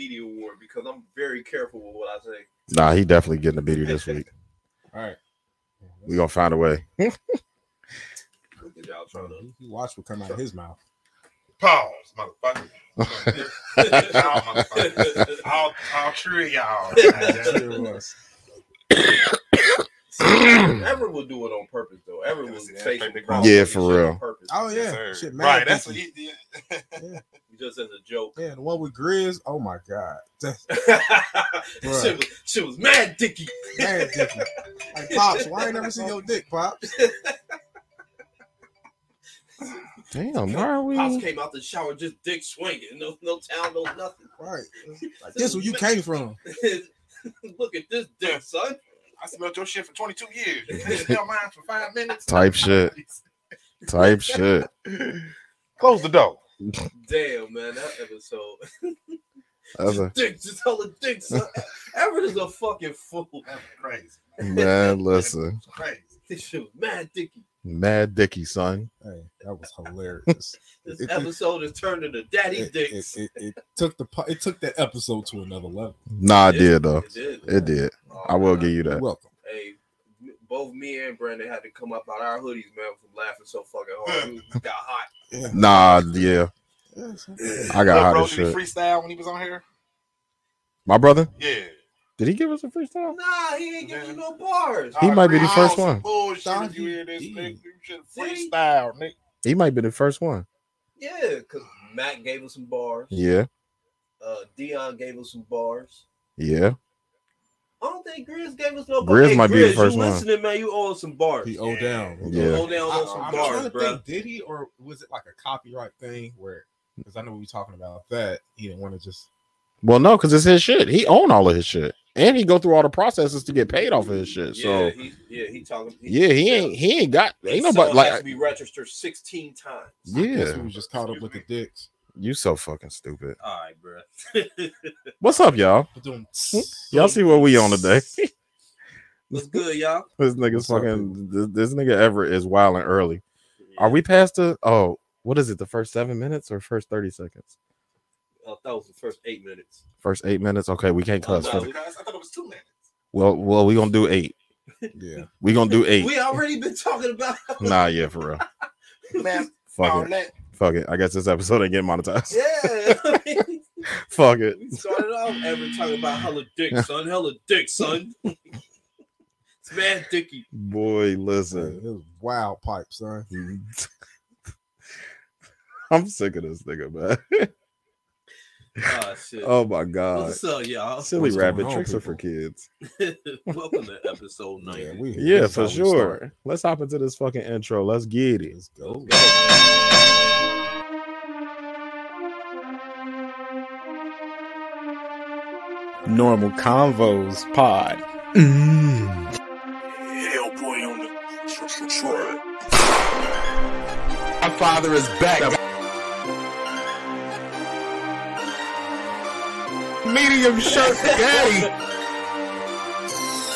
Beatty Award because I'm very careful with what I say. Nah, he definitely getting a beater this week. All right. We gonna find a way. Look at y'all trying to. Watch what come out of his mouth. Pause, motherfucker. Y'all motherfuckers. all, all three of y'all. Sure was. Everett will do it on purpose though. Everett was Yeah, facing Yeah, for real. On purpose. Oh yeah, Yes, shit, mad right, that's what dicky. he did. Just as a joke. Yeah, the one with Grizz. Oh my god, That's shit, was, shit was mad dicky. mad dicky. Like pops, why I ain't never seen your dick, pops? Damn, why are Pops we? came out the shower just dick swinging. No, no town, no nothing. Right. Like, this where you came from. Look at this dick, son. I smelled your shit for 22 years. You can't smell mine for five minutes. Type shit. Type shit. Close the door. Damn, man, that episode. That's a, dick, just hella dick, son. Everett is a fucking fool. That's crazy. man, listen. That's crazy. This shit was mad dicky. Mad Dicky, son. Hey, that was hilarious. This It- it- episode has turned into daddy it, it, dicks. it, it took the it took that episode to another level. Nah, I did though. It did. It did. Oh, I will man. give you You're that. welcome. Hey, both me and Brandon had to come up out our hoodies, man, from laughing so fucking hard. We got hot. Yeah. Nah, yeah. I got Lil hot Bro, as did he shit. freestyle when he was on here? My brother, Yeah. Did he give us a freestyle? Nah, he ain't give you no bars. He might be the first one. Bullshit Thought if you he hear this, nigga. You should freestyle, nigga. He might be the first one. Yeah, because Matt gave us some bars. Yeah, Uh, Dion gave us some bars. yeah. I don't think Grizz gave us no Grizz bars. Hey, might be the Grizz, first you one. listening, man? You owe us some bars. He owe down. Yeah. Hold down on I, some am bars, trying to bro. think, did he or was it like a copyright thing where? Because I know we were talking about that. He didn't want to just. Well, no, because it's his shit. He own all of his shit, and he go through all the processes to get paid off of his shit. Yeah, So he, yeah, he talking. yeah, he ain't he ain't got ain't His nobody song has like to be registered sixteen times. Yeah. we was just caught up with the dicks. You so fucking stupid. All right, bro. What's up, y'all? But them- Y'all see what we on today? What's good, y'all? this nigga's What's up, fucking this, this nigga Everett is wilding early. Are we past the oh what is it? The first seven minutes or first thirty seconds? I thought it was the first eight minutes. First eight minutes. Okay, we can't oh, cuss. Oh, no. Guys, I thought it was two minutes. well, well, we gonna do eight. Yeah. We gonna do eight. We already been talking about. Nah, yeah, for real. Man, Fuck it. that. Fuck it. I guess this episode ain't getting monetized. Yeah, Fuck it. we started off every talking about hella dick, son. Hella dick, son. it's mad dicky. Boy, It listen. was wild pipe, son. I'm sick of this nigga, man. Oh shit. Oh my god. What's up, y'all? Silly What's rabbit on, tricks are for kids. Welcome to episode nine. Yeah, we, Yeah, for sure. start. Let's hop into this fucking intro. Let's get it. Let's go. Let's go. Normal Convos Pod. Mm. Hellboy on the track. My father is back. Medium shirt daddy.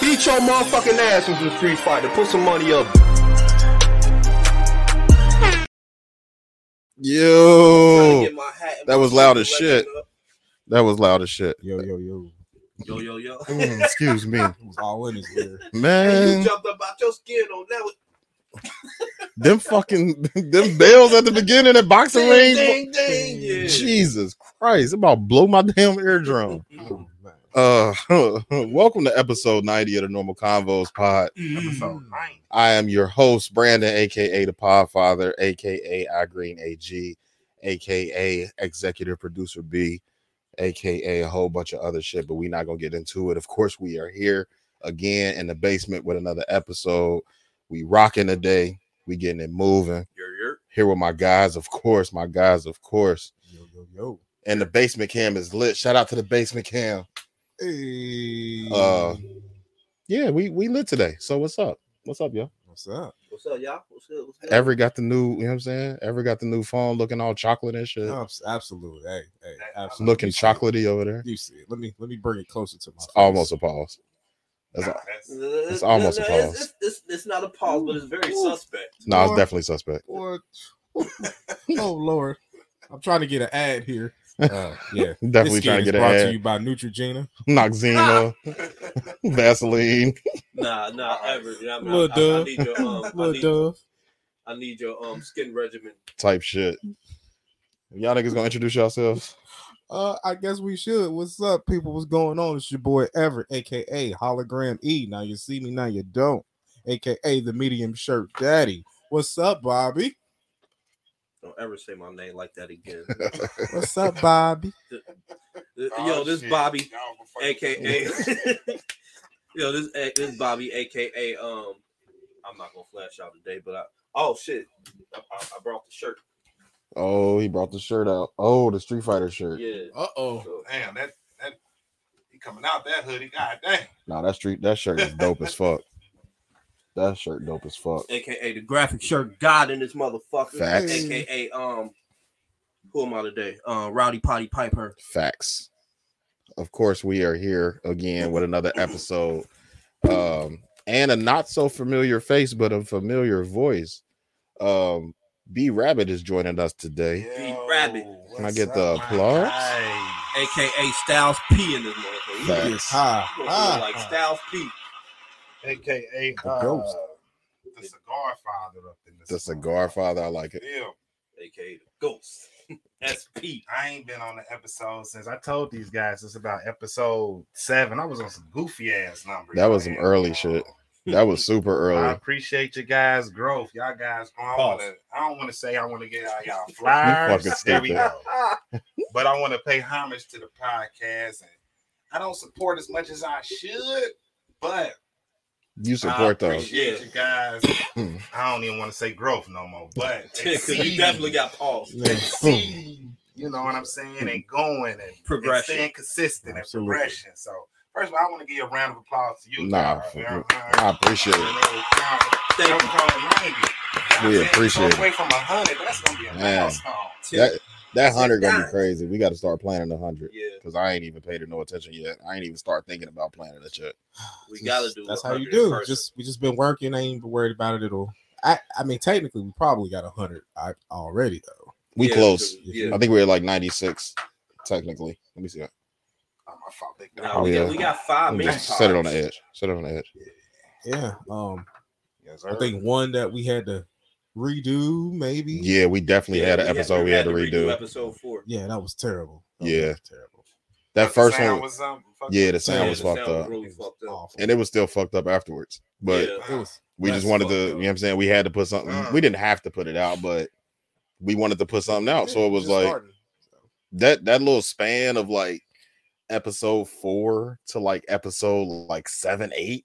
Beat your motherfucking ass with some Street Fighter. Put some money up. Yo, get my hat and that was loud as shit. that was loud as shit. Yo, yo, yo. Yo, yo, yo. Mm, excuse me, all in his ear. And you man. jumped up out your skin on that. One. Them fucking them bells at the beginning of boxing Ding, rings. ding, ding. Yeah. Jesus Christ, it about blow my damn eardrum. Oh. Uh, welcome to episode 90 of the Normal Convos Pod. Episode. I am your host, Brandon, aka the Podfather, aka I Green AG, aka Executive Producer B, aka a whole bunch of other shit, but we're not gonna get into it. Of course, we are here again in the basement with another episode. We rocking today, we getting it moving. You're, you're. Here with my guys, of course, my guys, of course. Yo, yo, yo. And the basement cam is lit. Shout out to the basement cam. Hey. Uh, Yeah, we we lit today. So what's up? What's up, yo? What's up? What's up, y'all? What's good? What's good? Every got the new, you know what I'm saying? Ever got the new phone looking all chocolate and shit. Abs- Absolutely. Hey, hey, absolutely. looking You chocolatey over there. You see it. Let me let me bring it closer to my It's face. almost a pause. That's Nah, all. that's- It's almost a it's, pause. It's, it's, it's not a pause, but it's very Ooh. suspect. No, it's definitely suspect. Or, oh Lord. I'm trying to get an ad here. Uh, yeah, Definitely This trying to get is get brought to you by Neutrogena. Noxzema, Vaseline. Nah, nah, ever. You know, what I, mean? Lil I, I, I need your um, I need, Dove. I need your um skin regimen. type shit. Y'all niggas gonna introduce yourselves? Uh, I guess we should. What's up, people? What's going on? It's your boy Everett, aka Hologram E. Now you see me, now you don't. AKA the medium shirt daddy. What's up, Bobby? Don't ever say my name like that again. What's up, Bobby? Yo, Oh, this shit. Bobby, Y'all gonna fucking- aka Yo, this eh, this Bobby, aka um, I'm not gonna flash out today, but I oh shit, I, I, I brought the shirt. Oh, he brought the shirt out. Oh, the Street Fighter shirt. Yeah. Uh oh. So, Damn, that that he coming out that hoodie. God damn. Nah, that street that shirt is dope as fuck. That shirt dope as fuck. AKA the graphic shirt god in this motherfucker. Facts. AKA um, who am I today? Uh Rowdy Potty Piper. Facts. Of course, we are here again with another episode. Um, and a not so familiar face, but a familiar voice. Um, B Rabbit is joining us today. Yo, Rabbit. Can I get the applause? AKA Styles P in this motherfucker. You Facts. look- Yes, hi. you look like Styles P. AKA The uh, ghost. the cigar father up in The cigar father, I like it. Yeah. AKA the Ghost. SP. I ain't been on the episode since I told these guys it's about episode seven. I was on some goofy ass numbers. That was some early shit. That was super early. I appreciate you guys' growth. Y'all guys, I don't wanna- I don't want to say I want to get all y'all flyers. fucking There we go. but I want to pay homage to the podcast, and I don't support as much as I should, but You I support those. appreciate you guys. I don't even want to say growth no more, but Because you definitely got paused. exceed, you know what I'm saying, and going and, and Progression. staying consistent Absolutely. and progression. So first of all, I want to give you a round of applause to you. Nah, guys. for- You know, I appreciate it. Thank you. We appreciate it. Away from a hundred, that's gonna be a Man. milestone. That that hundred gonna be crazy. We got to start planning the hundred Yeah, because I ain't even paid it no attention yet. I ain't even start thinking about planning that shit. we gotta do. That's how you do. Just we just been working. I ain't even worried about it at all. I I mean, technically, we probably got a hundred I- already though. We Yeah, close. Yeah. I think we're at like ninety six, technically. Let me see. Let Oh, my fault, big Now, dog. we, yeah. got, we got five me minutes. just set it on the edge. Set it on the edge. Yeah. Um, Yes, I think one that we had to redo, maybe. Yeah, we definitely had an episode we had to redo. Episode four. Yeah, that was terrible. That was Yeah. terrible. That But first one, was, um, yeah, the sound Yeah, was the fucked sound was up, really fucked up. and it was still fucked up afterwards. But Yeah. was. we just wanted to, fucked you know what I'm saying? We had to put something. Mm. We didn't have to put it out, but we wanted to put something out. So it was like starting. that that little span of like episode four to like episode like seven, eight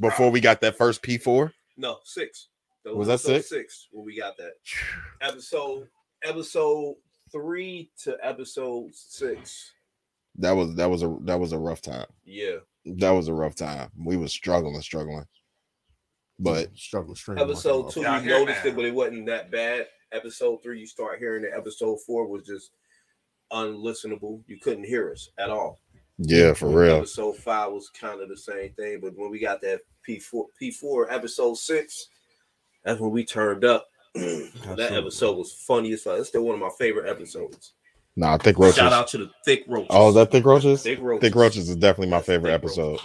before we got that first P4. No, six. Was that six? Six. When we got that episode, episode three to episode six. That was that was a that was a rough time. Yeah. That was a rough time. We was struggling, struggling. But struggle stream. Episode two, Y'all you hear noticed now? it, but it wasn't that bad. Episode three, you start hearing it. Episode four was just unlistenable. You couldn't hear us at all. yeah, for real. Episode five was kind of the same thing, but when we got that P four, P four, episode six, that's when we turned up. that episode was funny as fuck. It's still one of my favorite episodes. Nah, thick roaches. Shout out to the thick roaches. Oh, is that thick roaches? thick roaches? Thick roaches is definitely my That's favorite episode.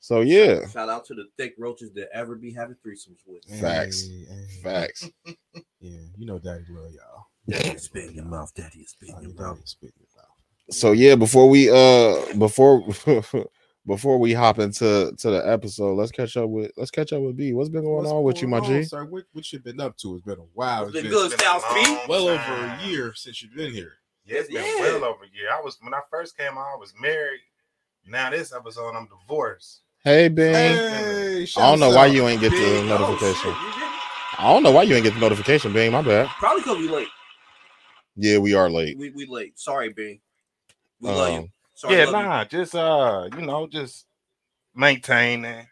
So yeah, Shout out to the thick roaches that ever be having threesomes with. Facts. Hey, hey. facts. Yeah, you know, Daddy love y'all. Daddy is spit in your mouth. Daddy is spit in your your mouth. daddy spit in your mouth. So yeah, before we uh before before we hop into to the episode, let's catch up with let's catch up with B. What's been going What's on with you, my going on, G? Sir, what, what you been up to? It's been a while. It's It's been been good, It's been a Styles well over a year since you've been here. Yeah, it's been Yeah. well over a year. I was when I first came on, I was married. Now this episode, I'm divorced. Hey Ben. Hey, I don't know why you ain't get the Big- oh, notification. shit. I don't know why you ain't get the notification, Bing. My bad. Probably because we late. Yeah, we are late. We we late. Sorry, B. We love you. Um, Sorry, yeah, love you. nah, just uh, you know, just maintaining,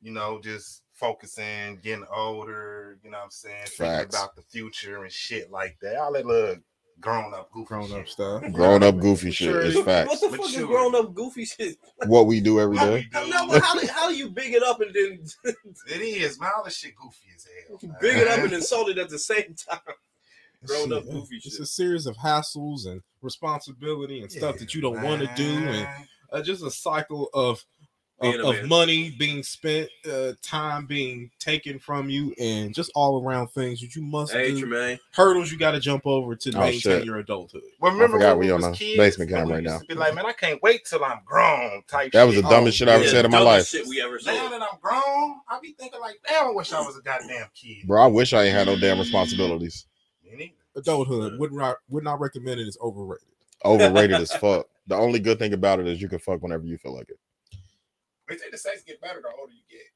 you know, just focusing, getting older, you know what I'm saying? Thinking Facts. about the future and shit like that. All that little grown up goofy Grown up shit. stuff. grown up goofy shit Sure. is What the fuck is Mature. grown up goofy shit? What we do every day. What do. No, but how, do- how do you big it up and then It is, man. All this shit goofy as hell. man. big it up and insult it at the same time? Grown up goofy It's shit. a series of hassles and responsibility and stuff that you don't want to do, and uh, just a cycle of of, Being a of money being spent, uh, time being taken from you, and just all around things that you must Hey, do. Tremaine. Hurdles you got to jump over to Oh, maintain shit. your adulthood. Well, remember forgot when we we on was the kids, basement when cam right now. Be like, man, I can't wait till I'm grown. Type. That was the shit. dumbest shit I ever Yeah, said in my life. Shit we ever Now said. that I'm grown, I be thinking like, damn, I wish I was a goddamn kid. Bro, I wish I ain't had no damn responsibilities. Me neither. Adulthood would not would not recommend it. It's overrated. Overrated as fuck. The only good thing about it is you can fuck whenever you feel like it. They say the sex get better the older you get.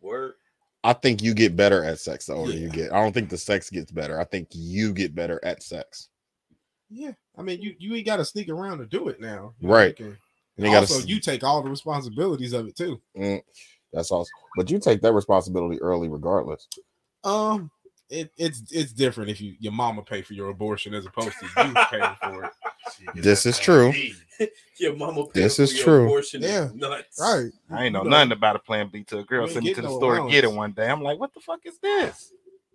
Word. I think you get better at sex the older Yeah. you get. I don't think the sex gets better. I think you get better at sex. Yeah, I mean, you you ain't got to sneak around to do it now, You Right. you can- And you gotta also, you take all the responsibilities of it too. Mm, that's awesome. But you take that responsibility early regardless. Um, it, it's it's different if you your mama pay for your abortion as opposed to you paying for it. Shit, get This is true. Your mama. This paying is your true. Abortion is Yeah. Nuts. Right. I ain't know You nothing about a plan B to a girl. You Send me to the no store and get it one day. I'm like, what the fuck is this?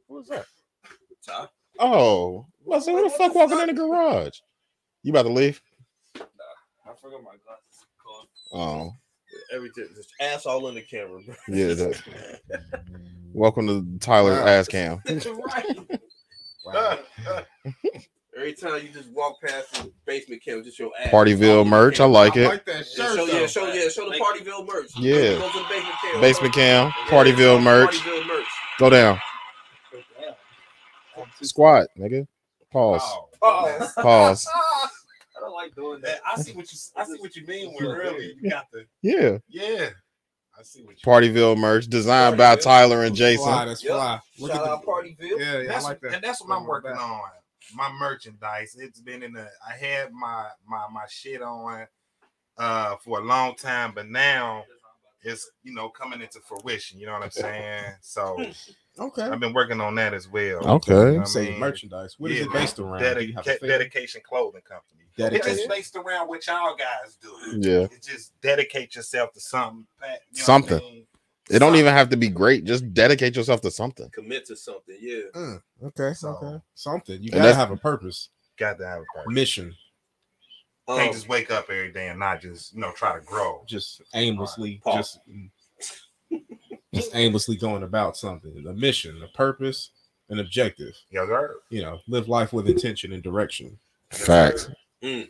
What was that? Ty? Oh, well, so who the fuck walking fuck? in the garage? You about to leave? I forgot my glasses. Oh, Everything. Just ass all in the camera, bro. yeah. That, welcome to Tyler's Wow. ass cam. right. Wow. Every time you just walk past the basement cam, just your ass. Partyville all in merch. I camera. like I it. like that Yeah, shirt. show, yeah, though. show, yeah, show the Thank Partyville merch. Yeah. Go to the basement cam. Basement cam, Partyville show the merch. Partyville merch. Go down. Squat, nigga. Pause. Oh, Pause. I don't like doing that- I see what you I see what you mean with early. You got the Yeah. yeah. I see what you Partyville merch designed by Tyler and Fly, Jason. that's Yep. fly. Look Shout at out the, Partyville. Yeah, yeah, that's, I like that. and that's what I'm working back. on. My merchandise. It's been in the. I had my my my shit on uh for a long time, but now it's you know coming into fruition. You know what I'm saying? So Okay. I've been working on that as well. Okay. You know Say mean? merchandise. What is Yeah, it based around? Do Dedica- have a thing? dedication clothing company. It's Dedication. just based around what y'all guys do. Yeah. It's just dedicate yourself to something. You know what I Something. mean? It don't even have to be great. Just dedicate yourself to something. Commit to something. Yeah. Mm, okay. So- okay. Something. You gotta have a purpose, got to have a purpose. mission. Can't Um, just wake up every day and not just you know try to grow. Just aimlessly, Paul. just just aimlessly going about something. A mission, a purpose, an objective. Yes, sir. You know, live life with intention and direction. Facts. Mm.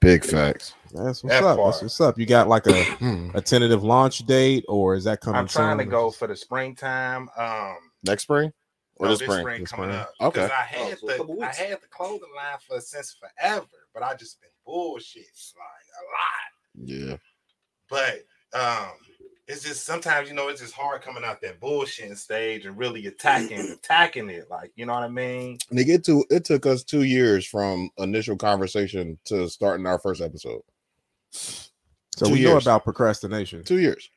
Big facts. That's what's That up. part. That's what's up. You got like a, Hmm. a tentative launch date, or is that coming? I'm trying to go for the springtime. Um, Next spring or no, this this spring? spring This coming spring. up. Okay. Because I had Oh, so the I had the clothing line for since forever, but I just been bullshit like a lot. Yeah. But um, it's just sometimes you know it's just hard coming out that bullshit stage and really attacking attacking it. Like you know what I mean? Nigga, it, to, it took us two years from initial conversation to starting our first episode. So Two we know about procrastination. Two years.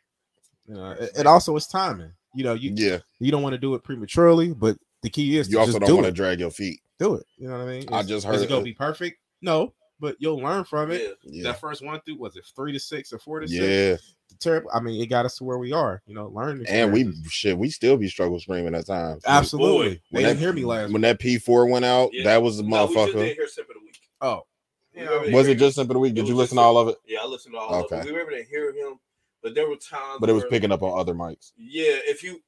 You know, it, it also is timing. You know, you Yeah. you don't want to do it prematurely, but the key is You to also just don't do want to drag your feet. Do it. You know what I mean? I Is- just Is heard it gonna be perfect? No, but you'll learn from it. Yeah. Yeah. That first one through was it three to six or four to six? Yeah. Terrible. I mean, it got us to where we are. You know, learn. And we shit, we still be struggle screaming at times. absolutely. Boy, they when didn't that- hear me last. When that P4 went out, Yeah. that was the No, we just motherfucker. did hear Sip of the Week. oh, We were was it just Simple the Week? Did you listen to all of it? Yeah, I listened to all of it. We were able to hear him, but there were times. But it was where- picking up on other mics. Yeah, if you,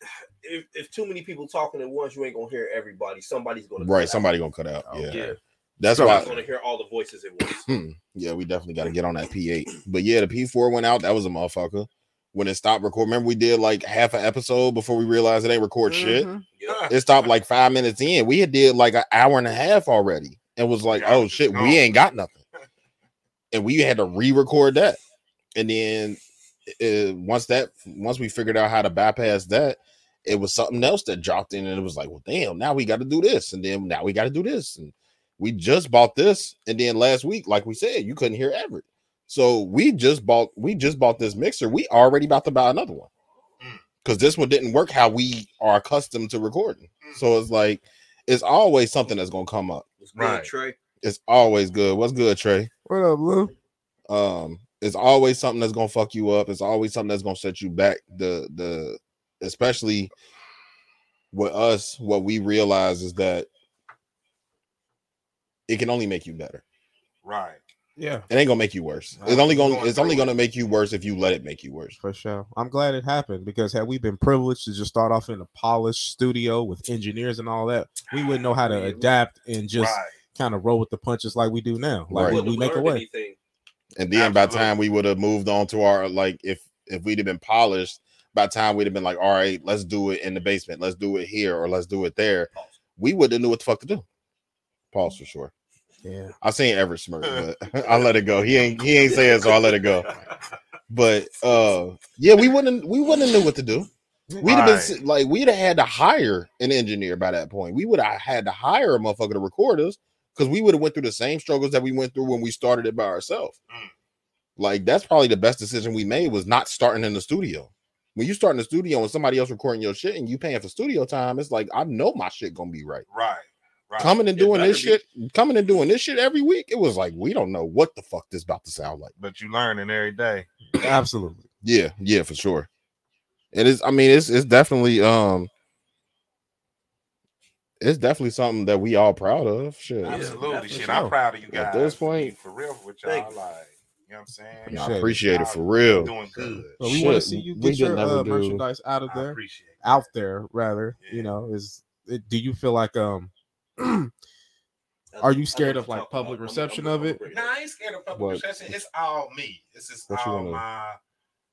if, if too many people talking at once, you ain't gonna hear everybody. Somebody's gonna Right. cut Somebody gonna cut out. Oh, Yeah. Yeah, That's somebody's why. want to hear all the voices at once. Hmm. Yeah, we definitely got to get on that P8. But yeah, the P4 went out. That was a motherfucker. When it stopped recording, remember we did like half an episode before we realized it ain't record shit. Mhm. Yep. It stopped like five minutes in. We had did like an hour and a half already, and was like, Yeah, "Oh shit, gone. we ain't got nothing," and we had to re-record that. And then uh, once that, once we figured out how to bypass that, it was something else that dropped in, and it was like, "Well, damn, now we got to do this," and then now we got to do this, and we just bought this, and then last week, like we said, you couldn't hear Everett. So we just bought we just bought this mixer. We already about to buy another one. Mm. Because this one didn't work how we are accustomed to recording. Mm. So it's like it's always something that's gonna come up. It's good, Right. Trey. It's always good. What's good, Trey? What up, Lou? Um, it's always something that's gonna fuck you up. It's always something that's gonna set you back. The the especially with us, what we realize is that it can only make you better. Right. Yeah, It ain't gonna make you worse. No, It's only you're gonna it's only it. gonna make you worse if you let it make you worse. for sure. I'm glad it happened because had we been privileged to just start off in a polished studio with engineers and all that, we wouldn't know how to Yeah. adapt and just right. kind of roll with the punches like we do now. Like Right. we, we make a way. anything. And then by the time we would have moved on to our like if if we'd have been polished, by the time we'd have been like, all right, let's do it in the basement, let's do it here, or let's do it there, we would have knew what the fuck to do. Pause for sure. Yeah, I seen Everett smirk, but I let it go. He ain't he ain't saying so I let it go. But uh yeah, we wouldn't we wouldn't have knew what to do. We'd have been Right. si- like we'd have had to hire an engineer by that point. We would have had to hire a motherfucker to record us because we would have went through the same struggles that we went through when we started it by ourselves. Mm. Like that's probably the best decision we made was not starting in the studio. When you start in the studio and somebody else recording your shit and you paying for studio time, it's like I know my shit gonna be right. Right. Right. Coming and It doing this be. shit, coming and doing this shit every week, it was like we don't know what the fuck this about to sound like. But you learning every day. absolutely. Yeah, yeah, for sure. It is. I mean, it's it's definitely um, it's definitely something that we all proud of. Shit. Absolutely. that's Shit. for I'm proud of you guys. At this point- for real with Thank y'all. you. Like, you know what I'm saying? I Appreciate it. it for real. Doing good. But we want to see you get your never uh, merchandise out of there, appreciate it. out there rather. You know, is it, do you feel like um Are you scared of, like, public reception of it? Nah, I ain't scared of public What? reception. It's all me. It's just What all wanna- my.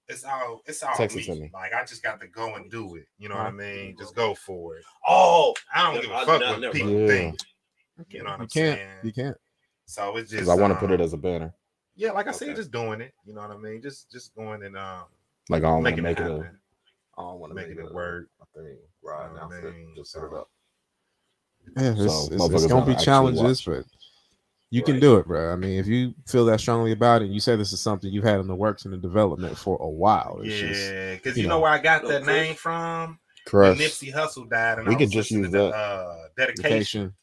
It's all. It's all Text me. to me. Like I just got to go and do it. You know what I mean? Just go for it. Oh, I don't Yeah, give I- a fuck nah, what never people mind. think. You know what you I'm can't saying? you can't. So it's just. I want to put it um, as a banner. Yeah, like I said, just doing it. You know what I mean? Just just going and um Like I don't want to make it it I don't want to Making make it a- work. a thing. You Right now, I mean? just set So- it up. Yeah, it's, So, it's, it's motherfuckers gonna be challenges, watch. but you can do it, bro. I mean, if you feel that strongly about it, and you say this is something you've had in the works and the development for a while. It's Yeah, because you you know know. where I got that Chris. name from? When Crush. Nipsey Hussle died, and We I could was just use to, that. Uh, dedication. dedication.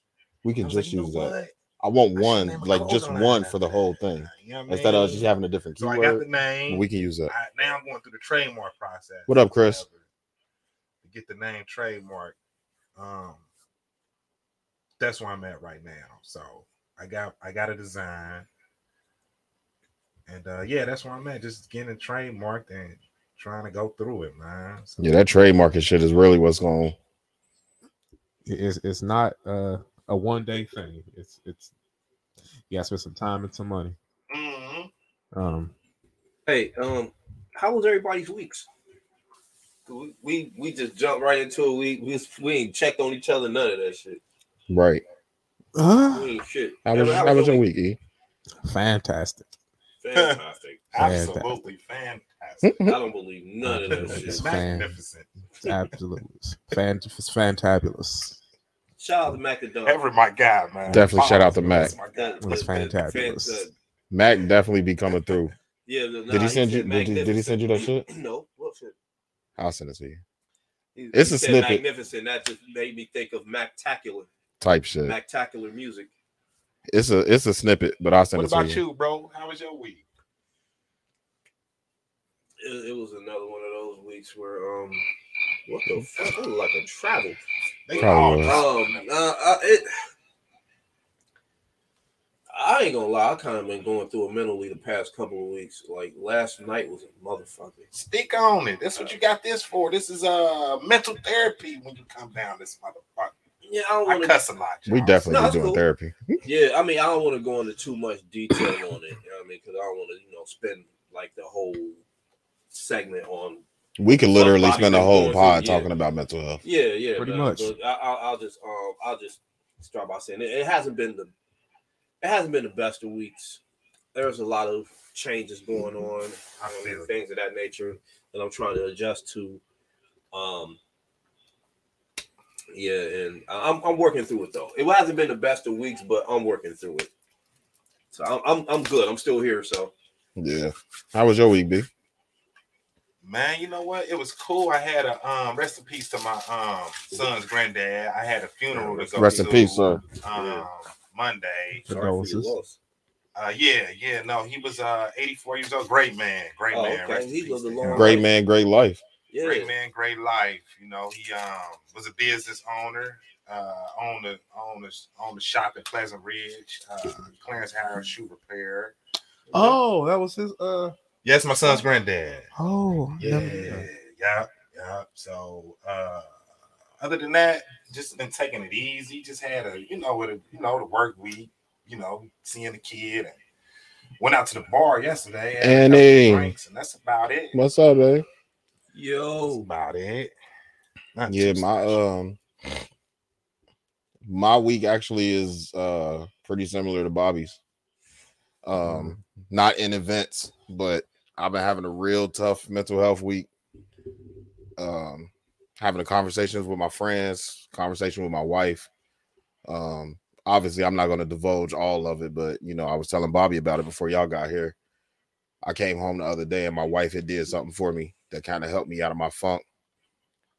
We can just like, use that. what? I want one, name a like just clothing one for the whole thing. You know what I Instead of just having a different So I got the name. we can use that. I, now I'm going through the trademark process. What up, Chris? To get the name trademark. Um, that's where I'm at right now. So I got I got a design, and uh yeah, that's where I'm at. Just getting it trademarked and trying to go through it, man. So, Yeah, that trademarking shit is really what's going. It's it's not uh, a one day thing. It's it's you got to spend some time and some money. Mhm. Um, hey, um, how was everybody's weeks? We we, we just jumped right into it. We we, we ain't checked on each other. None of that shit. Right. uh, We ain't shit. How was, how was your week? E? fantastic. Fantastic. Absolutely fantastic. I don't believe none of that It's shit. It's fan- magnificent. Absolutely, it's fan, it's fantabulous. Shout out to Macadon. Every my guy, man. Definitely shout out to That's Mac. my guy. The- It's the- the- the- fantabulous. Mac definitely be coming through. Yeah, no, Did he nah, send you- did he- did he send you that shit? No, what shit? I'll send it to you. He- It's he a said snippet. Magnificent. That just made me think of Mac Mactacular. Type shit. Spectacular music. It's a it's a snippet, but I'll send What it to about you. you, bro? How was your week? It, it was another one of those weeks where um, what the fuck? It like a travel. They Probably all was. Um, uh, uh, it. I ain't gonna lie. I kind of been going through it mentally the past couple of weeks. Like last night was a motherfucker. Speak on it. That's what you got this for. This is uh mental therapy when you come down this motherfucker. Yeah, I don't want to. cuss a lot. We definitely No, be doing cool. therapy. Yeah, I mean, I don't want to go into too much detail on it. You know what I mean? Because I don't want to, you know, spend like the whole segment on. We could literally spend a whole pod yeah. talking about mental health. Yeah, yeah, Pretty but- much. but I, I'll, I'll just, um, I'll just start by saying it, it hasn't been the, it hasn't been the best of weeks. There's a lot of changes going on, I feel it. things of that nature that I'm trying to adjust to. Um, yeah, and I- I'm I'm working through it though. It hasn't been the best of weeks, but I'm working through it. So I'm I'm, I'm good. I'm still here. So Yeah. How was your week, B? Man, you know what? It was cool. I had a um rest in peace to my um son's granddad. I had a funeral to go Rest in peace, sir. Um, Monday. sorry for your Condolences. Uh, yeah, yeah. No, he was uh 84 years old. Great man, great Oh, man. okay. He peace lived a long him. Great man, great life. Yeah. Great man, great life. You know, he um was a business owner, uh owned the owned the owned the shop in Pleasant Ridge, uh Clarence Harris shoe repair. Oh, that was his. Uh. Yes, my son's granddad. Oh. Yeah, yeah, yeah. So uh other than that, just been taking it easy. Just had a, you know, with a you know, the work week, you know, seeing the kid and went out to the bar yesterday had And, couple drinks, and that's about it. What's up, man? That's Yo. about it. Not Yeah, my um my week actually is uh pretty similar to Bobby's. Um not in events, but I've been having a real tough mental health week. Um having the conversations with my friends, conversation with my wife. Um obviously I'm not going to divulge all of it, but you know, I was telling Bobby about it before y'all got here. I came home the other day and my wife had did something for me that kind of helped me out of my funk.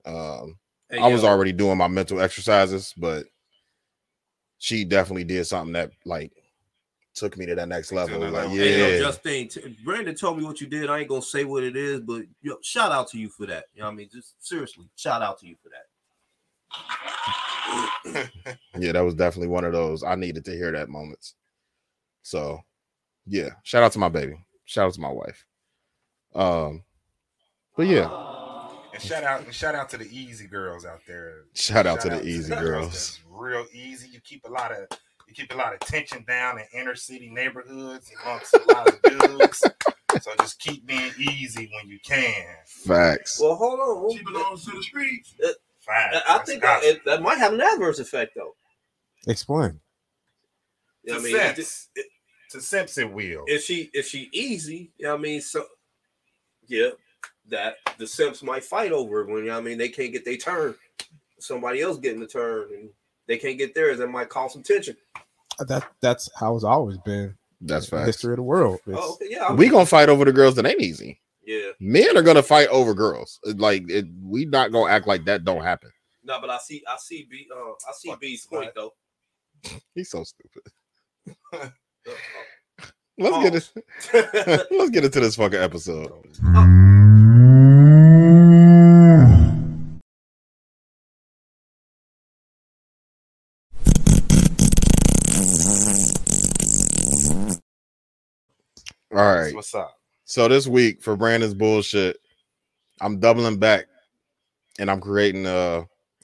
Um Hey, I was yo. already doing my mental exercises, but she definitely did something that like took me to that next level. Like, yeah, Hey, yo, Justine, t- Brandon told me what you did. I ain't gonna say what it is, but yo, shout out to you for that. You know what I mean? Just seriously, shout out to you for that. yeah, that was definitely one of those. I needed to hear that moments. So, yeah, shout out to my baby. Shout out to my wife. Um, but yeah, And shout out and shout out to the easy girls out there. shout out to the easy the girls. that's Real easy. You keep a lot of you keep a lot of tension down in inner city neighborhoods amongst a lot of dudes. So just keep being easy when you can. Facts. Well, hold on. She belongs to the streets. Uh, Fine. I- I think that, it, that might have an adverse effect, though. Explain. You know to I mean, it Simps. it- to Simpson will. if she if she easy, you know what I mean, so yeah, that the simps might fight over when you know what I mean they can't get their turn. Somebody else getting the turn and they can't get theirs. That might cause some tension. That that's how it's always been. That's in the facts. History of the world. Oh, okay, yeah, I'm- We gonna fight over the girls that ain't easy. yeah. Men are gonna fight over girls. Like, it, we not gonna act like that don't happen. No, but I see I see B uh I see Fuck B's this point though. He's so stupid. Uh, Let's get it. uh, Let's get into this fucking episode. All right. What's up? So this week for Brandon's bullshit, I'm doubling back, and I'm creating uh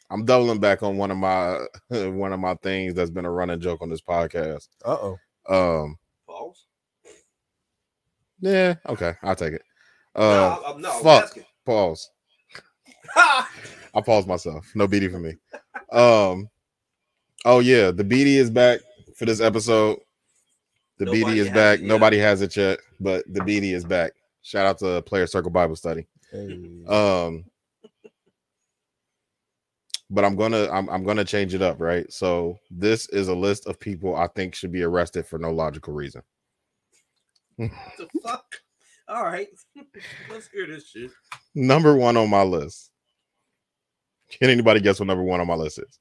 I'm doubling back on one of my one of my things that's been a running joke on this podcast. Uh oh. Um, Pause. yeah, okay, I'll take it. Uh, no, I'm, no, I'm fuck. pause. I paused myself. No BD for me. Um. Oh yeah, the BD is back for this episode. The BD is back. it yet. Nobody has it yet, but the BD is back. Shout out to Player Circle Bible Study. Hey. Um. But I'm gonna I'm I'm gonna change it up, right? So this is a list of people I think should be arrested for no logical reason. What the fuck? All right. Let's hear this shit. Number one on my list. Can anybody guess what number one on my list is?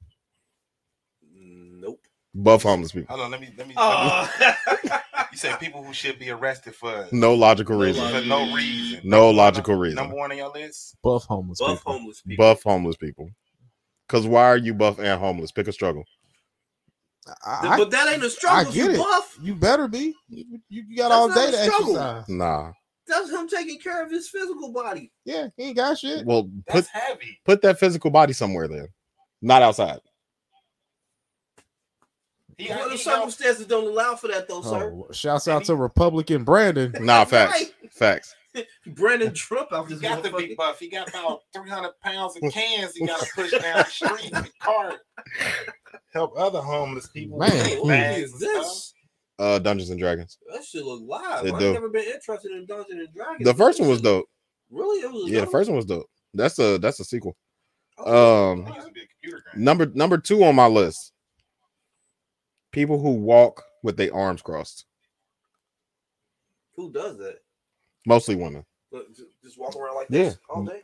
Nope. Buff homeless people. Hold on, let me let me, let me Oh. you say people who should be arrested for No logical reason. for no reason. No logical on- reason. Number one on your list. Buff homeless Buff people. homeless people. Buff homeless people. Because why are you buff and homeless? Pick a struggle. I, I- but that ain't a struggle. I get you it. buff. you better be. You, you you got That's all not day a to struggle. exercise. Nah. That's him taking care of his physical body. Yeah, he ain't got shit. Well, put heavy. put that physical body somewhere then. Not outside. He, Well, the he helped- circumstances don't allow for that, though, sir. Oh, shouts out to Republican Brandon. Nah, facts. Right. Facts. Brandon Trump out He this got to be motherfucker. buff. He got about 300 pounds of cans he got to push down the street in the cart. Help other homeless people. Man, with Hey, their is this? Uh Dungeons and Dragons. That shit look live. They I've never been interested in Dungeons and Dragons. The first one was dope. Really? It was Yeah, the first one was dope. That's a that's a sequel. Oh, Um He used to be a number number two on my list. People who walk with their arms crossed. Who does that? Mostly women. Look, Just walk around like Yeah. this all day?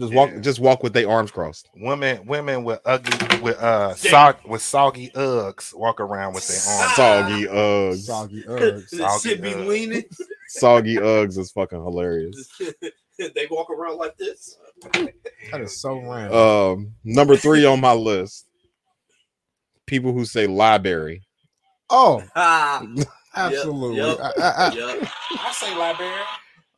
Just walk Yeah. just walk with their arms crossed. Women, women with ugly, with uh, sog, with soggy Uggs walk around with their arms. Soggy Uggs. Soggy Uggs. This Soggy shit be Uggs. leaning. Soggy Uggs is fucking hilarious. they walk around like this. That is so random. Um, number three on my list. People who say library. oh, Ah, absolutely. yep. I- I- I- yeah. I say library.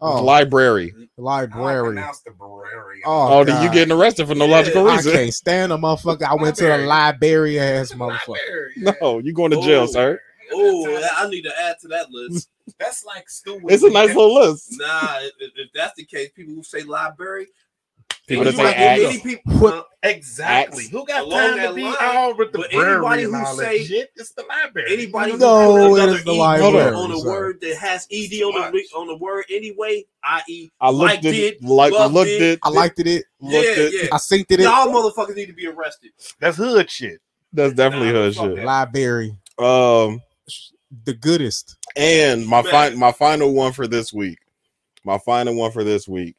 oh, Library. I library. pronounce the brewery. Oh, Oh, you God. getting arrested for no Yeah, logical reason? I reason. can't stand a motherfucker. I went to the Library. library ass motherfucker. Library, yeah. No, you going to jail, sir. Oh, I need to add to that list. That's like stupid. It's a nice little list. Nah, if, if that's the case, people who say library, People you that say might get many people. What- uh, Exactly. Acts. Who got Along time to be line, all with the but brewery anybody who say- shit? It's the library. anybody who No, put it another the library, on the sir. word that has ed on the on the word anyway, i.e., I looked liked it, it, like looked it. it, I liked it. it. yeah, looked it. yeah. I synced it. it. Y'all motherfuckers need to be arrested. That's hood shit. That's definitely Nah, her fuck shit. that. Library, Um, the goodest. and my Man. fi- my final one for this week. My final one for this week.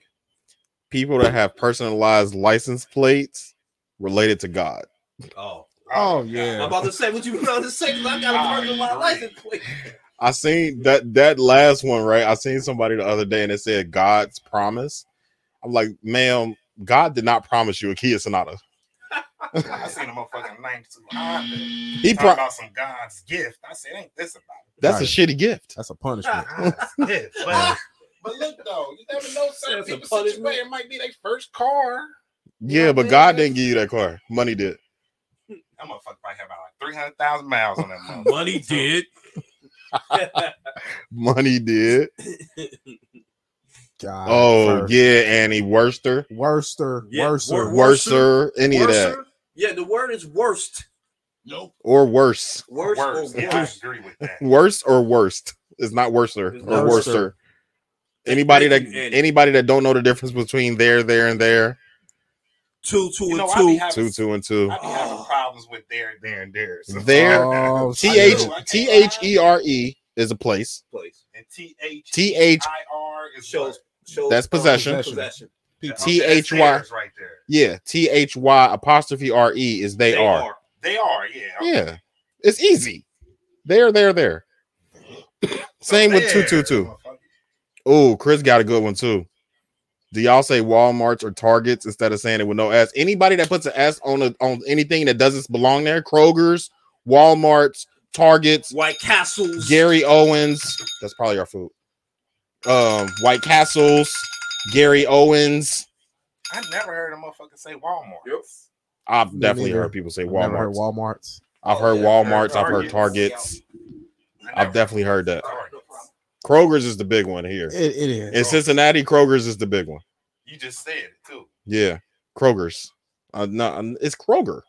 People that have personalized license plates related to God. Oh, Oh, I'm yeah. about to say what you about to say because I got a ah. personalized license plate. I seen that that last one, right? I seen somebody the other day and it said God's promise. I'm like, ma'am, God did not promise you a Kia Sonata. I seen a motherfucking 92 Honda. Ah, he Talking pro- about some God's gift. I said, ain't this about it? that's a shitty gift. That's a punishment. Ah, God's gift? But, but look though, you never know. Certain That's a people's punishment. situation might be their first car. Yeah, but God didn't give you that car. Money did. That motherfucker probably have about like 300,000 miles on that motherfucker. Money did. Money did. God. Oh first. yeah, Annie Worster, Worster, Yeah, worser. wor- Worser, any of that, Yeah, the word is worst. Nope. or worse, Worst Worse. or Yeah, I agree with that. worse or worst. It's not worser It's or not worser. Worser. Anybody that Thank you, Annie. anybody that don't know the difference between there, there, and there, Two, two, You know, and I two. having, two, two, and two. I be having Oh. problems with there, there, and there. So- There. Oh, T shit. H I do. T H E R E is a place. place. And T H T H I R is Shows, shows That's possession. Possession. what? T Okay, that's H Y. theirs right there. Yeah, T H Y apostrophe R E is they, are. They are, yeah. Yeah, it's easy. There, there, there. Same with two, two, two. Motherfucker. Oh, Chris got a good one too. Do y'all say Walmarts or Targets instead of saying it with no S? Anybody that puts an S on a, on anything that doesn't belong there, Kroger's, Walmarts, Targets, White Castles. Gary Owens. That's probably our food. Um, White Castles, Gary Owens. I never heard a motherfucker say Walmart. Yep. I've Me definitely neither. heard people say I've heard Walmarts. Walmart's. I've Oh, heard yeah, Walmarts. I've heard Targets. Targets. I I've definitely heard that. Targets. Kroger's is the big one here. It, it is. In Cincinnati, Kroger's is the big one. You just said it too. Yeah, Kroger's. Uh, no, um, it's Kroger.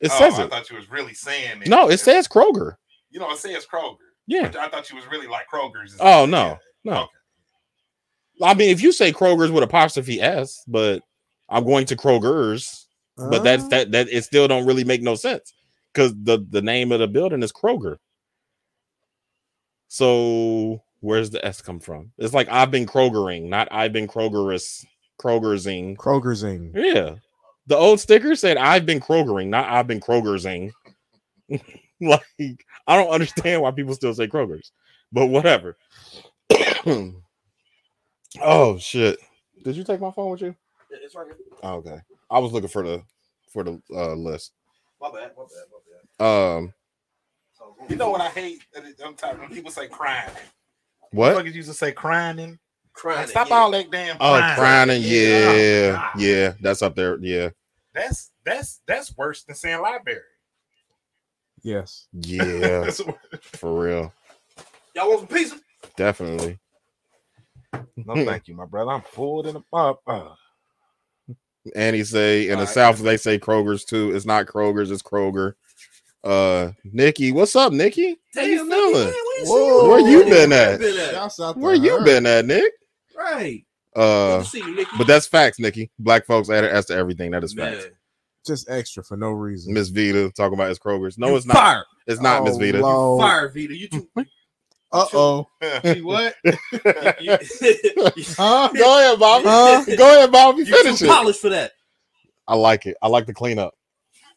It oh, says I it. thought you was really saying it. No, it says Kroger. You know, it says Kroger. Yeah. I thought you was really like Kroger's. Oh, no. No. Okay. I mean, if you say Kroger's with apostrophe S, but I'm going to Kroger's, but that's that that it still don't really make no sense because the the name of the building is Kroger. So where's the S come from? It's like I've been Krogering, not I've been Krogerous, Krogersing. Krogersing. Yeah. The old sticker said I've been Krogering, not I've been Krogersing. like I don't understand why people still say Kroger's, but whatever. oh shit. Did you take my phone with you? It's right here. Oh, okay. I was looking for the for the uh list. My bad. My bad. My bad. Um You know what I hate? That it- Sometimes when people say crying. What? Motherfuckers used to say crying. Crying. Like, stop yeah. all that damn Oh, crying. crying. Yeah. Yeah, Oh, yeah, that's up there. Yeah, That's that's that's worse than saying library. Yes. yeah, That's- for real, Y'all want some pizza? definitely. no, thank you, my brother. I'm full in the pop. Uh, And he say in the Alright. South they say Kroger's too. It's not Kroger's, it's Kroger. Uh, Nikki, what's up, Nikki? How you Damn, doing? man, Whoa. Where you been at? Been at? Shouts out to Where you been at, Nick? Right. Uh, Good to see you, Nikki. but that's facts, Nikki. Black folks add as to everything. That is Man. facts. Just extra for no reason. Miss Vita talking about it's Kroger's. No, You it's not. Fired. It's not Miss Oh, Vita. Lord. Fire, Vita. You too. Uh oh. you what? Huh? Go ahead, Bobby. Huh? Go ahead, Bobby. you Finish too it. polished for that. I like it. I like the cleanup.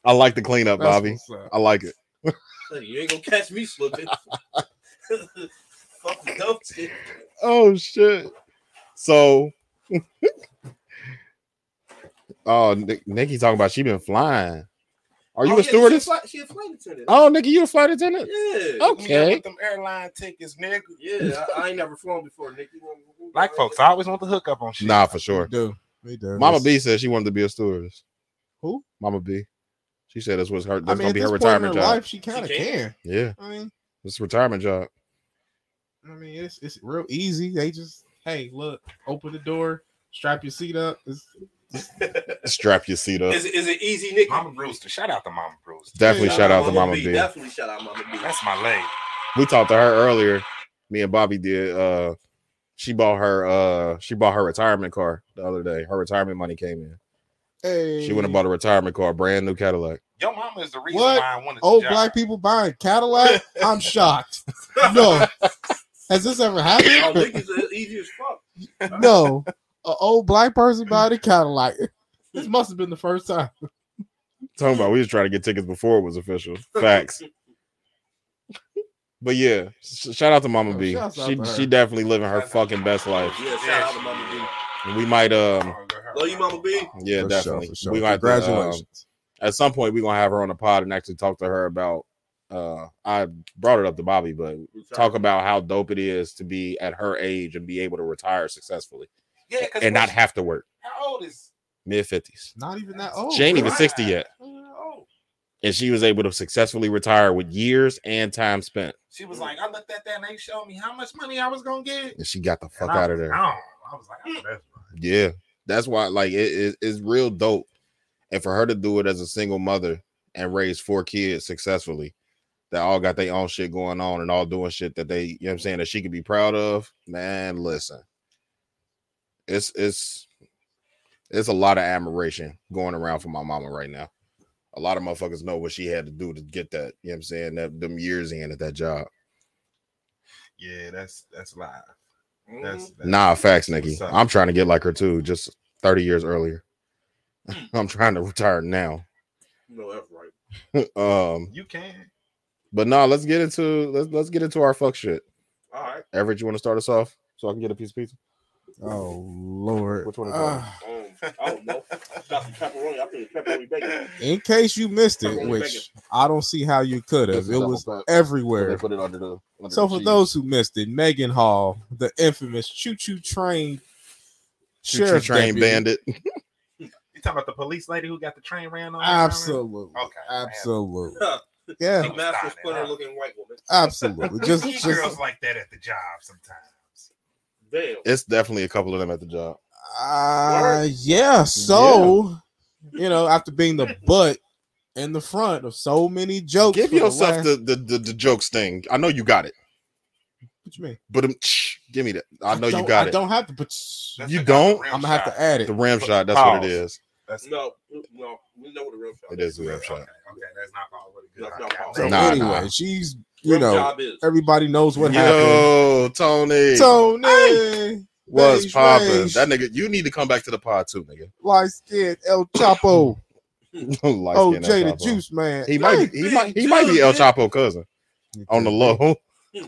I like the cleanup, That's Bobby. I like it. You ain't gonna catch me slipping. Fucking dope shit. Oh shit. So Oh, Nick, Nikki talking about she been flying. Are you Oh, a yeah, she stewardess? flight- She a flight attendant. Oh, Nikki, you a flight attendant? Yeah. Okay. With them airline tickets, nigga. Yeah, I, I ain't never flown before, Nick. You Black folks I always want the hook up on shit. Nah, for We sure. do. We do. Mama B said she wanted to be a stewardess. Who? Mama B. She said this what's her. I That's mean, gonna be this her retirement her job. life, she kind of She can. can. Yeah, I mean, it's a retirement job. I mean, it's it's real easy. They just, hey, look, open the door, strap your seat up. It's, Strap your seat up. Is, it- is it easy, Nick? Mama Brewster. Shout out to Mama Brewster. Definitely shout out to Mama B. B. Definitely shout out Mama B. That's my lady. We talked to her earlier. Me and Bobby did. Uh, she bought her. Uh, she bought her retirement car the other day. Her retirement money came in. hey, She went and bought a retirement car, brand new Cadillac. Your mama is the reason What? why I wanted to. old the black people buying Cadillac. I'm shocked. No, has this ever Oh, happened? Nick is easy as fuck. no, an old black person buying a Cadillac. This must have been the first time. Talking about we was trying to get tickets before it was official. Facts. but yeah, shout out to Mama Oh, B. She she definitely living her fucking best life. Yeah, shout out to Mama B. And we might um Love you, Mama B. yeah For definitely for sure. we gonna have um, Congratulations. At some point we're gonna have her on the pod and actually talk to her about uh I brought it up to Bobby, but talk about how dope it is to be at her age and be able to retire successfully Yeah, and not have to work. how old is Mid fifties. Not even that old. She ain't even 60 yet. Oh, And she was able to successfully retire with years and time spent. she was like, I looked at that and they showed me how much money I was gonna get. And she got the fuck And I out of there. gone. I was like, I that's right. Yeah. That's why like it is it's real dope. And for her to do it as a single mother and raise four kids successfully that all got their own shit going on and all doing shit that they, you know what I'm saying, that she could be proud of, man, listen. It's it's it's a lot of admiration going around for my mama right now. A lot of motherfuckers know what she had to do to get that, you know what I'm saying, that them years in at that job. Yeah, that's that's live. That's, mm-hmm. that's Nah, facts, Nikki. I'm trying to get like her too, just 30 years earlier. I'm trying to retire now. No, that's right. um, you can. but no, let's get into let's let's get into our fuck shit. All right. Everett, you want to start us off so I can get a piece of pizza? Oh Lord. Which one is Uh, Um, I don't know. Got some pepperoni. I think it's pepperoni bacon. in case you missed it, Pepperoni which I don't see how you could have, it was fat. They everywhere. put it under the. Under So the for cheese. those who missed it, Megan Hall, the infamous choo choo train Choo-choo train deputy, bandit, You talking about the police lady who got the train ran on? Absolutely. Okay, Absolutely. Yeah, She master splinter looking white woman. absolutely. Just just girls like that at the job sometimes. Damn. it's definitely a couple of them at the job. uh yeah. So you know, after being the butt in the front of so many jokes. Give for the yourself last- the, the the the jokes thing. I know you got it, what you mean? but um, give me that. I know you got I it. don't have to put That's You don't? I'm gonna have to add it. The ram shot. That's what it Pause. is. That's No, no, we know what a real shot It is a rim okay, shot. okay, that's not all what it good. That's not I. So. Nah, anyway, nah. she's you Real know job is. everybody knows what happened. Yo, Tony. Tony, was Rage, popping. That nigga, you need to come back to the pod too, nigga. light skin, El Chapo, Light-skinned oh, OJ the Chapo. Juice Man. He might be, he might he might be El Chapo cousin on the low.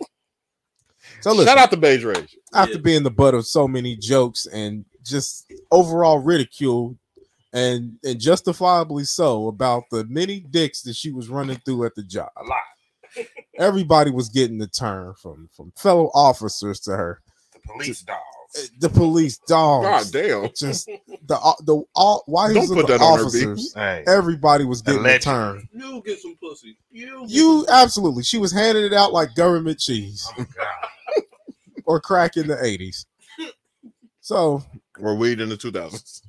So listen, Shout out to Beige Rage. after Yeah. being the butt of so many jokes and just overall ridicule and and justifiably so about the many dicks that she was running through at the job. A lot. Everybody was getting the turn from from fellow officers to her. The police dogs. The police dogs. God damn. Just the uh, the all why Don't is put the that on her, B. officers? Everybody was getting the turn. You get some pussy. You. You some- absolutely. She was handing it out like government cheese oh god. or crack in the 80s. So, Or weed in the 2000s.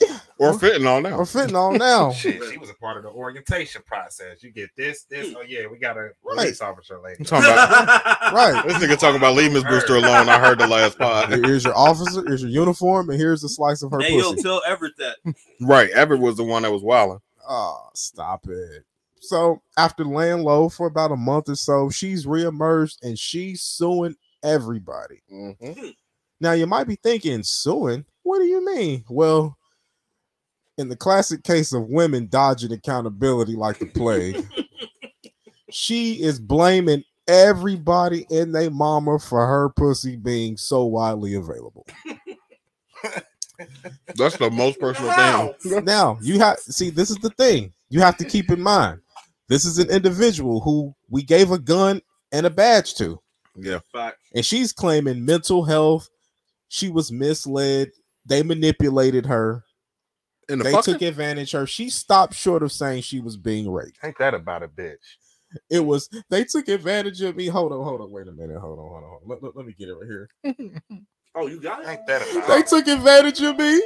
Yeah. Or fentanyl now. or fentanyl now. Shit, she was a part of the orientation process. You get this, this. Oh yeah, we got a Right. police officer later. I'm talking about Right. this nigga talking about leave Miss Brewster alone. I heard the last pod. Here's your officer, here's your uniform, and here's a slice of her Hey, yo, pussy. tell Everett that. Right. Everett was the one that was wilding. Oh, stop it. So after laying low for about a month or so, she's reemerged and she's suing everybody. Mhm. Now you might be thinking, suing? What do you mean? Well, in the classic case of women dodging accountability like the plague, she is blaming everybody and their mama for her pussy being so widely available. That's the most personal How? thing. now you have see this is the thing you have to keep in mind this is an individual who we gave a gun and a badge to Yeah. Fact. and she's claiming mental health she was misled they manipulated her In the they fucking took advantage of her she stopped short of saying she was being raped Ain't that about a bitch? it was they took advantage of me hold on hold on wait a minute hold on hold on, hold on. Let, let- let me get it right here Oh, you got it. Ain't that about they took advantage of me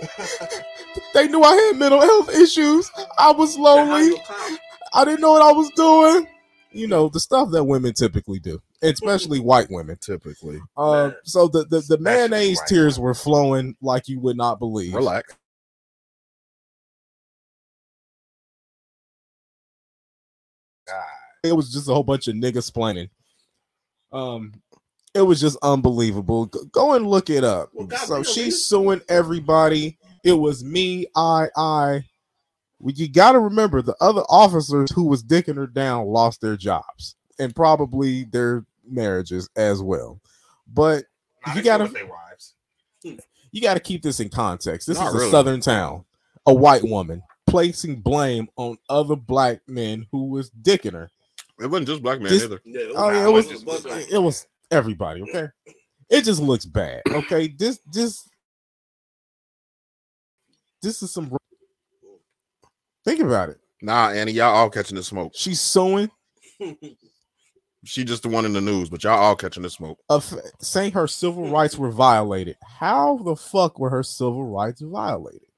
they knew i had mental health issues i was lonely you a cop? I didn't know what I was doing. You know, the stuff that women typically do, especially white women. typically. Uh, so the, the, the mayonnaise white tears were flowing like you would not believe. Relax. It was just a whole bunch of niggas splaining. Um, it was just unbelievable. Go, and look it up. Well, goddamn, so she's suing everybody. It was me, I, I. Well, you got to remember the other officers who was dicking her down lost their jobs and probably their marriages as well. But Nah, You gotta- still their wives. you got to keep this in context. This Not is a really. southern town. A white woman placing blame on other black men who was dicking her. It wasn't just black men This- either. Yeah, Oh yeah, Nah, it was it was it was everybody. Okay, it just looks bad. Okay, this this this is some. Think about it. Nah, Annie, y'all all catching the smoke. She's suing, She just the one in the news, but y'all all catching the smoke. of saying her civil rights were violated. How the fuck were her civil rights violated?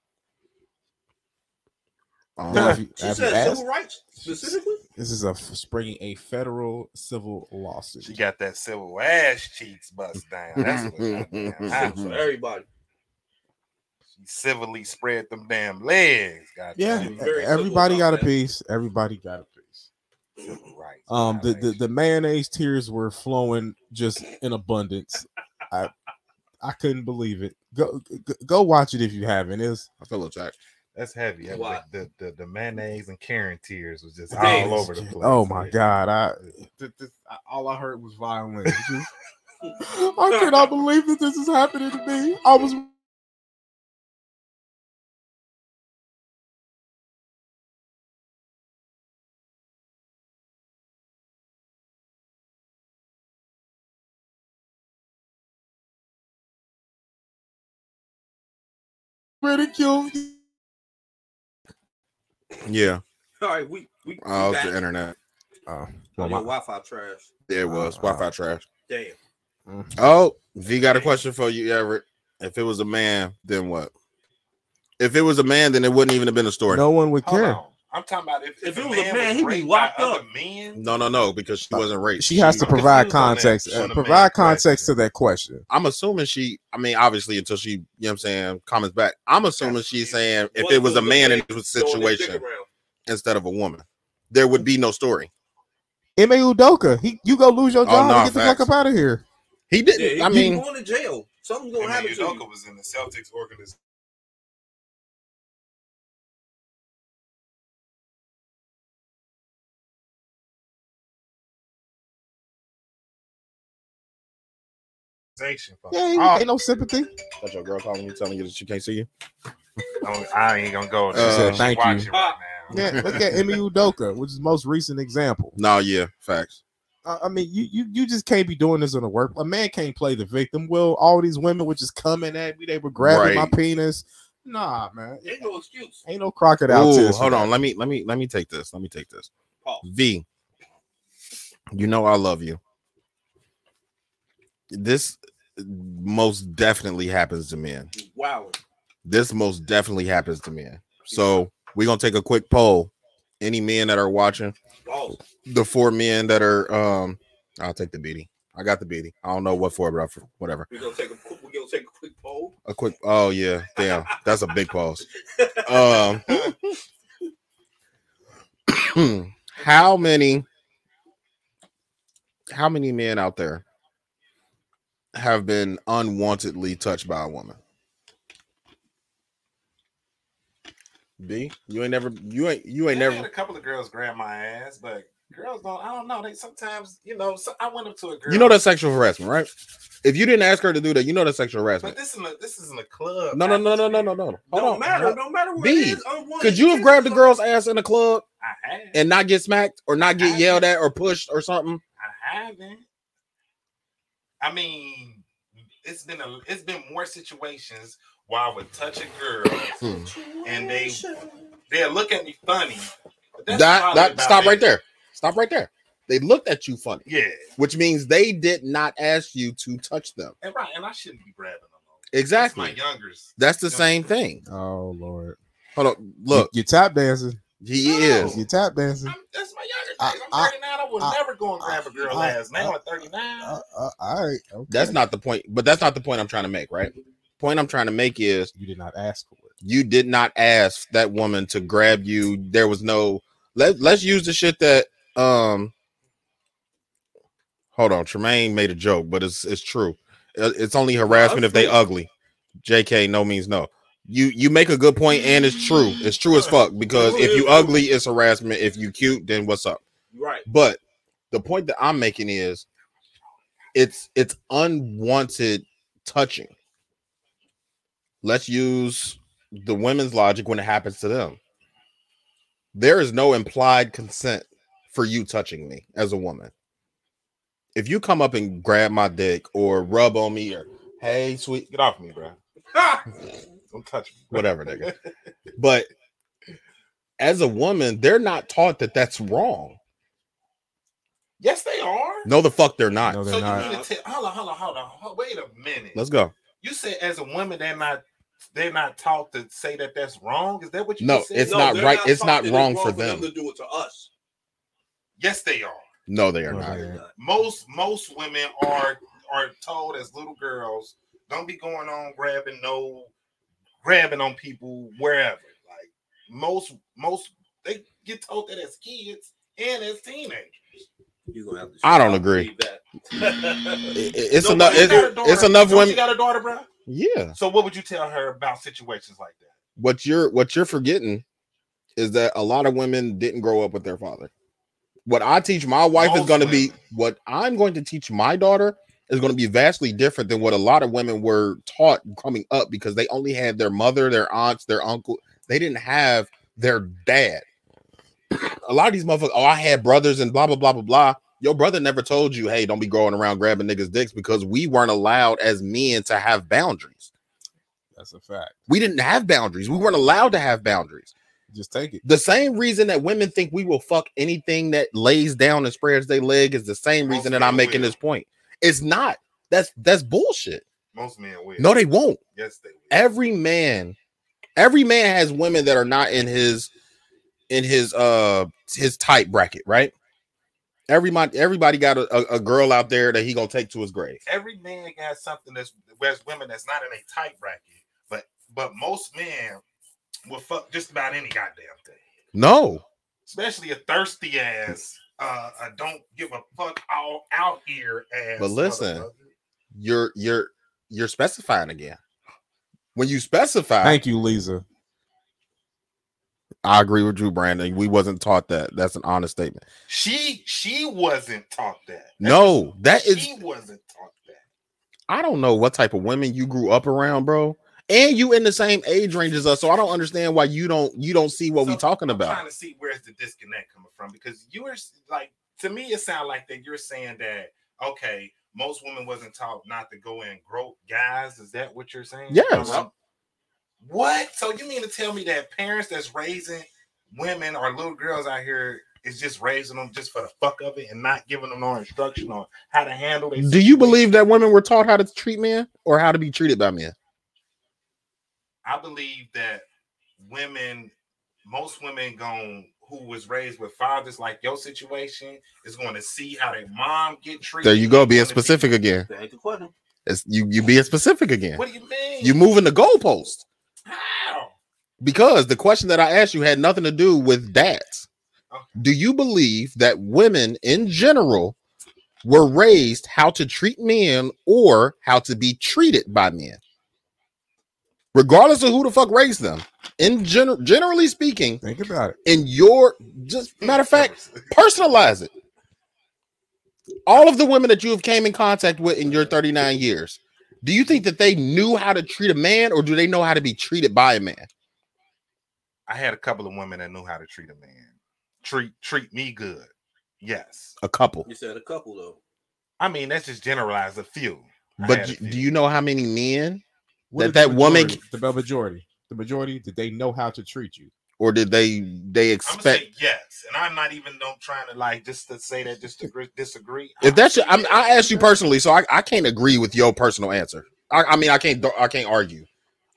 Have you- She have you said asked? civil rights specifically. This is a springing a federal civil lawsuit. She got that civil ass cheeks bust down. That's what goddamn So everybody. She civilly spread them damn legs. Goddamn. Yeah, She was very civil everybody got a that. piece. Everybody got a piece. Civil rights. Um, the, the the mayonnaise tears were flowing just in abundance. I I couldn't believe it. Go go, go watch it if you haven't. Is I feel attacked. That's heavy. That- Why? The, the the mayonnaise and Karen tears was just Damn. all over the place. oh my god! I th- this, I- all I heard was violence. Just- I cannot believe that this is happening to me. I was ridiculed. Yeah. All right, we we, we Oh, it's the internet. Oh, Oh, well, my, Wi-Fi trash. Yeah, it was Uh, Wi-Fi trash. Damn. Oh, V got a question for you, Everett. If it was a man, then what? If it was a man, then it wouldn't even have been a story. no one would Hold care. on. I'm talking about if, If if, it was a man, man, was he'd be locked up. other men. no, no, no, because she wasn't raped. She has to provide confused on that- context. uh, provide man context to that question. I'm assuming she. I mean, obviously, until she, you know, what I'm saying, comments back. I'm assuming That's she's cute. saying if What it was a was the man in this throwing his dick situation instead of a woman, there would be no story. Ime Udoka, he you go lose your job Oh, job nah, and get the fuck up out of here. He didn't. he, I he mean, going to jail. Something's gonna And happen then to Udoka was in the Celtics organization. For- Yeah, ain't, Oh, ain't no sympathy. that's your girl calling you, telling you that she can't see you. don't- I ain't gonna go Uh, there. Said She thank you. watching right now. Yeah, look at Ime Udoka, which is the most recent example. No, yeah, facts. Uh, I mean, you, you you just can't be doing this in the work. A man can't play the victim. Well, all these women were just coming at me. They were grabbing my penis. Nah, man, Ain't no excuse. ain't no crocodile Ooh, tears. for hold that. on. Let me let me let me take this. Let me take this. Pause. V, you know I love you. This most definitely happens to men. Wow. This most definitely happens to men. So we're gonna take a quick poll. Any men that are watching, Oh, the four men that are um, I'll take the beating. I got the beating. I don't know what for, but whatever. we're gonna take a quick, we're gonna take a quick poll. A quick. Oh yeah, damn. That's a big pause. Um, how many? How many men out there have been unwantedly touched by a woman? B, you ain't never, you ain't, you ain't I never. a couple of girls grab my ass, but girls don't. I don't know. They sometimes, you know. So I went up to a girl. You know that's sexual harassment, right? If you didn't ask her to do that, you know that's sexual harassment. But this isn't a, this isn't a club. No, no, no, no, no, no, no. Hold Don't on. matter. Don't matter what B, it is. unwanted Could you have grabbed a girl's ass in a club I have. and not get smacked or not get yelled at or pushed or something? I haven't. I mean, it's been a it's been more situations where I would touch a girl Hmm. and they they'll look at me funny. That that stop it. right there. Stop right there. They looked at you funny, Yeah, which means they did not ask you to touch them. and right, and I shouldn't be grabbing them. Exactly. That's my youngers. That's the same thing. Oh Lord. Hold on. Look, you, you tap dancing. He No. is. You tap dancing. I'm, that's my younger I- days. I'm 39. I, would I- never go and grab a girl I- ass. Now at 39. Uh, uh, all right. Okay. That's not the point, but that's not the point I'm trying to make, right? Point I'm trying to make is You did not ask for it. you did not ask that woman to grab you. There was no let let's use the shit that um hold on, Tremaine made a joke, but it's it's true. Uh, It's only harassment if they ugly. JK no means no. You you make a good point and it's true. It's true as fuck because if you ugly, it's harassment. If you cute, then what's up? Right. But the point that I'm making is it's it's unwanted touching. Let's use the women's logic when it happens to them. There is no implied consent for you touching me as a woman. If you come up and grab my dick or rub on me or hey sweet Get off me, bro. Don't touch me. whatever nigga. But as a woman, they're not taught that that's wrong. Yes, they are. No, the fuck they're not. No, so they're you not. mean to tell? Hold on, hold on, hold on. Hold- Wait a minute. Let's go. You said as a woman they're not they're not taught to say that that's wrong. Is that what you No, just said? it's not they're right- it's not that wrong for them. them. to do it to us. Yes, they are. No, they are No, not. they ain't. Most most women are are told as little girls, don't be going on grabbing no grabbing on people wherever. Like most most they get told that as kids and as teenagers. You're gonna have to I don't agree. that. It- it's Nobody enough. got a It's, daughter. it's enough Don't women. You got a daughter, bro. Yeah. So what would you tell her about situations like that? What you're what you're forgetting is that a lot of women didn't grow up with their father. What I teach my wife is going to be what I'm going to teach my daughter is going to be vastly different than what a lot of women were taught coming up because they only had their mother, their aunts, their uncle. They didn't have their dad. A lot of these motherfuckers, oh, I had brothers and blah blah blah blah blah. Your brother never told you, hey, don't be going around grabbing niggas' dicks because we weren't allowed as men to have boundaries. That's a fact. We didn't have boundaries. We weren't allowed to have boundaries. Just take it. The same reason that women think we will fuck anything that lays down and spreads their leg is the same reason that I'm making this point. It's not. That's that's bullshit. Most men will. No, they won't. Yes, they will. Every man, every man has women that are not in his in his uh his type bracket, right? Everybody everybody got a, a, a girl out there that he gonna take to his grave. every man got something that's there's women that's not in a tight bracket, but but most men will fuck just about any goddamn thing, No, especially a thirsty ass, uh, a don't give a fuck all out here ass. But listen, you're you're you're specifying again. When you specify, Thank you, Lisa. I agree with you, Brandon. We wasn't taught that. That's an honest statement. she she wasn't taught that. No, that she is. wasn't taught that. I don't know what type of women you grew up around, bro. And you in the same age range as us, so I don't understand why you don't you don't see what we So, talking I'm about. trying to see where's the disconnect coming from because you were like to me it sounds like that you're saying that okay most women wasn't taught not to go and grow guys is that what you're saying Yes. Um, what so you mean to tell me that parents that's raising women or little girls out here is just raising them just for the fuck of it and not giving them no instruction on how to handle their Do you believe that women were taught how to treat men or how to be treated by men? I believe that women, most women going who was raised with fathers like your situation is going to see how their mom get treated. There you go, being Gonna see- specific again. That ain't the question. It's you you being specific again. What do you mean? You moving the goalpost how? because the question that I asked you had nothing to do with that. Okay. Do you believe that women in general were raised how to treat men or how to be treated by men? Regardless of who the fuck raised them. In general, generally speaking, Think about it. in your just matter of fact, personalize it. all of the women that you have came in contact with in your 39 years, do you think that they knew how to treat a man or do they know how to be treated by a man? I had a couple of women that knew how to treat a man. Treat treat me good. Yes. A couple. You said a couple though. I mean, that's just generalized a few. I But a few. do you know how many men What That- if the that woman- the majority, the majority, did they know how to treat you? or did they they I'm expect yes, and I'm not even don't trying to like just to say that just to agree, disagree. if that's your, I'm I'm, I asked you personally, so I, I can't agree with your personal answer. I, I mean, I can't I can't argue.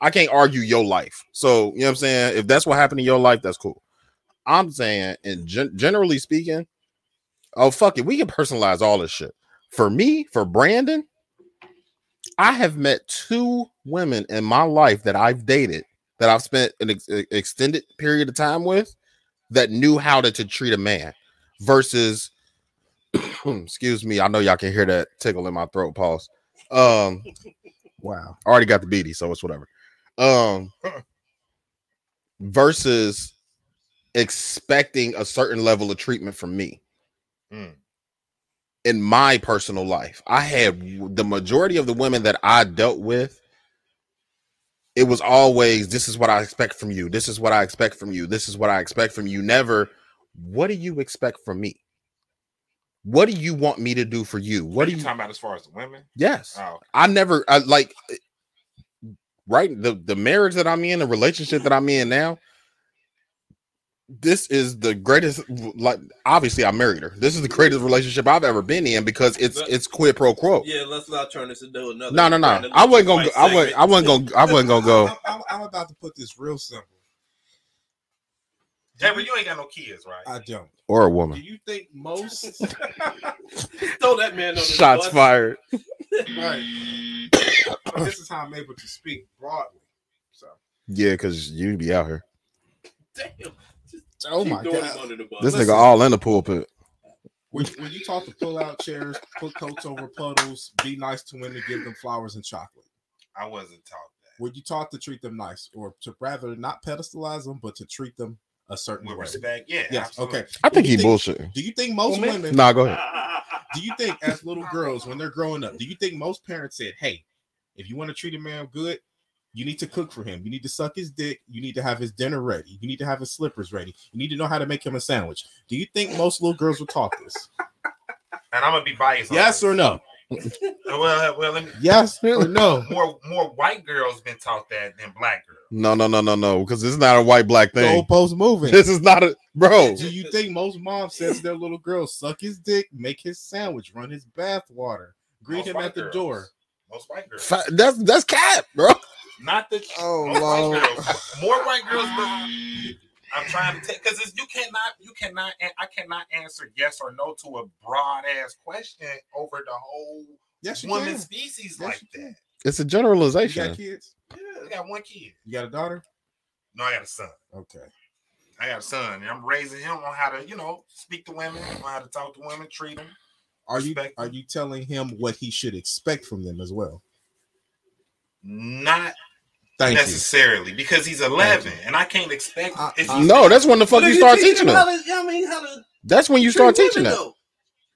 I can't argue your life. So you know what I'm saying. If that's what happened in your life, that's cool. I'm saying, and gen- generally speaking, oh fuck it, we can personalize all this shit. For me, for Brandon, I have met two women in my life that I've dated that I've spent an ex- extended period of time with that knew how to, to treat a man versus excuse me i know y'all can hear that tickle in my throat pause um Wow. I already got the beady so it's whatever um versus expecting a certain level of treatment from me Mm. In my personal life. I had the majority of the women that i dealt with it was always this is what i expect from you. This is what i expect from you. This is what i expect from you. Never what do you expect from me? What do you want me to do for you? What are you you talking about as far as the women? yes. Oh, I never I like right the the marriage that I'm in, the relationship that I'm in now. This is the greatest like obviously I married her. This is the greatest relationship I've ever been in because it's it's quid pro quo. Yeah, let's not turn this into another. No, no, no. I wasn't gonna go, I wasn't segment. I wasn't gonna I wasn't gonna go. I'm, I'm- I'm about to put this real simple. Jabber, you ain't got no kids, right? I don't. Or a woman. Do you think most Throw that man on the Shots bus. fired. right? this is how I'm able to speak broadly. So, Yeah, because you'd be out here. Damn. Oh Keep my god, him under the bus. This Listen. nigga all in the pulpit. when, when you talk to pull out chairs, put coats over puddles, be nice to women, give them flowers and chocolate. I wasn't taught that. When you talk to treat them nice, or to rather not pedestalize them, but to treat them a certain With way. respect, yeah. Yes. absolutely. Okay. I think Do you he bullshitting. Do you think most Woman? women? Nah, go ahead. Do you think as little girls when they're growing up, do you think most parents said, "Hey, if you want to treat a man good, you need to cook for him. You need to suck his dick. You need to have his dinner ready. You need to have his slippers ready. You need to know how to make him a sandwich." Do you think most little girls were taught this? And I'm gonna be biased. Yes or no? Uh, well, uh, well, let me, Yes or no? more more white girls been taught that than black girls. No, no, no, no, no. Because it's not a white black The thing. goalpost moving. This is not a bro. Do you think most moms says their little girls suck his dick, make his sandwich, run his bath water, greet Most him at the girls. door? Most white girls. That's that's cap, bro. Not the Oh, most Lord. white girls. More white girls. But I'm trying to take because you cannot you cannot an- I cannot answer yes or no to a broad ass question over the whole Yes, you woman can. species Yes, like that. It's a generalization. You generalization. got kids? Yeah, I got one kid. You got a daughter? No, I got a son. Okay. I got a son, and I'm raising him on how to, you know, speak to women, on how to talk to women, treat them. Are you are you telling him what he should expect from them as well? Not Thank necessarily because he's 11, and I can't expect. I- if I- he's- No, that's when the fuck But you start teach teaching him how them. to- I mean, how to That's when you start teaching him. though.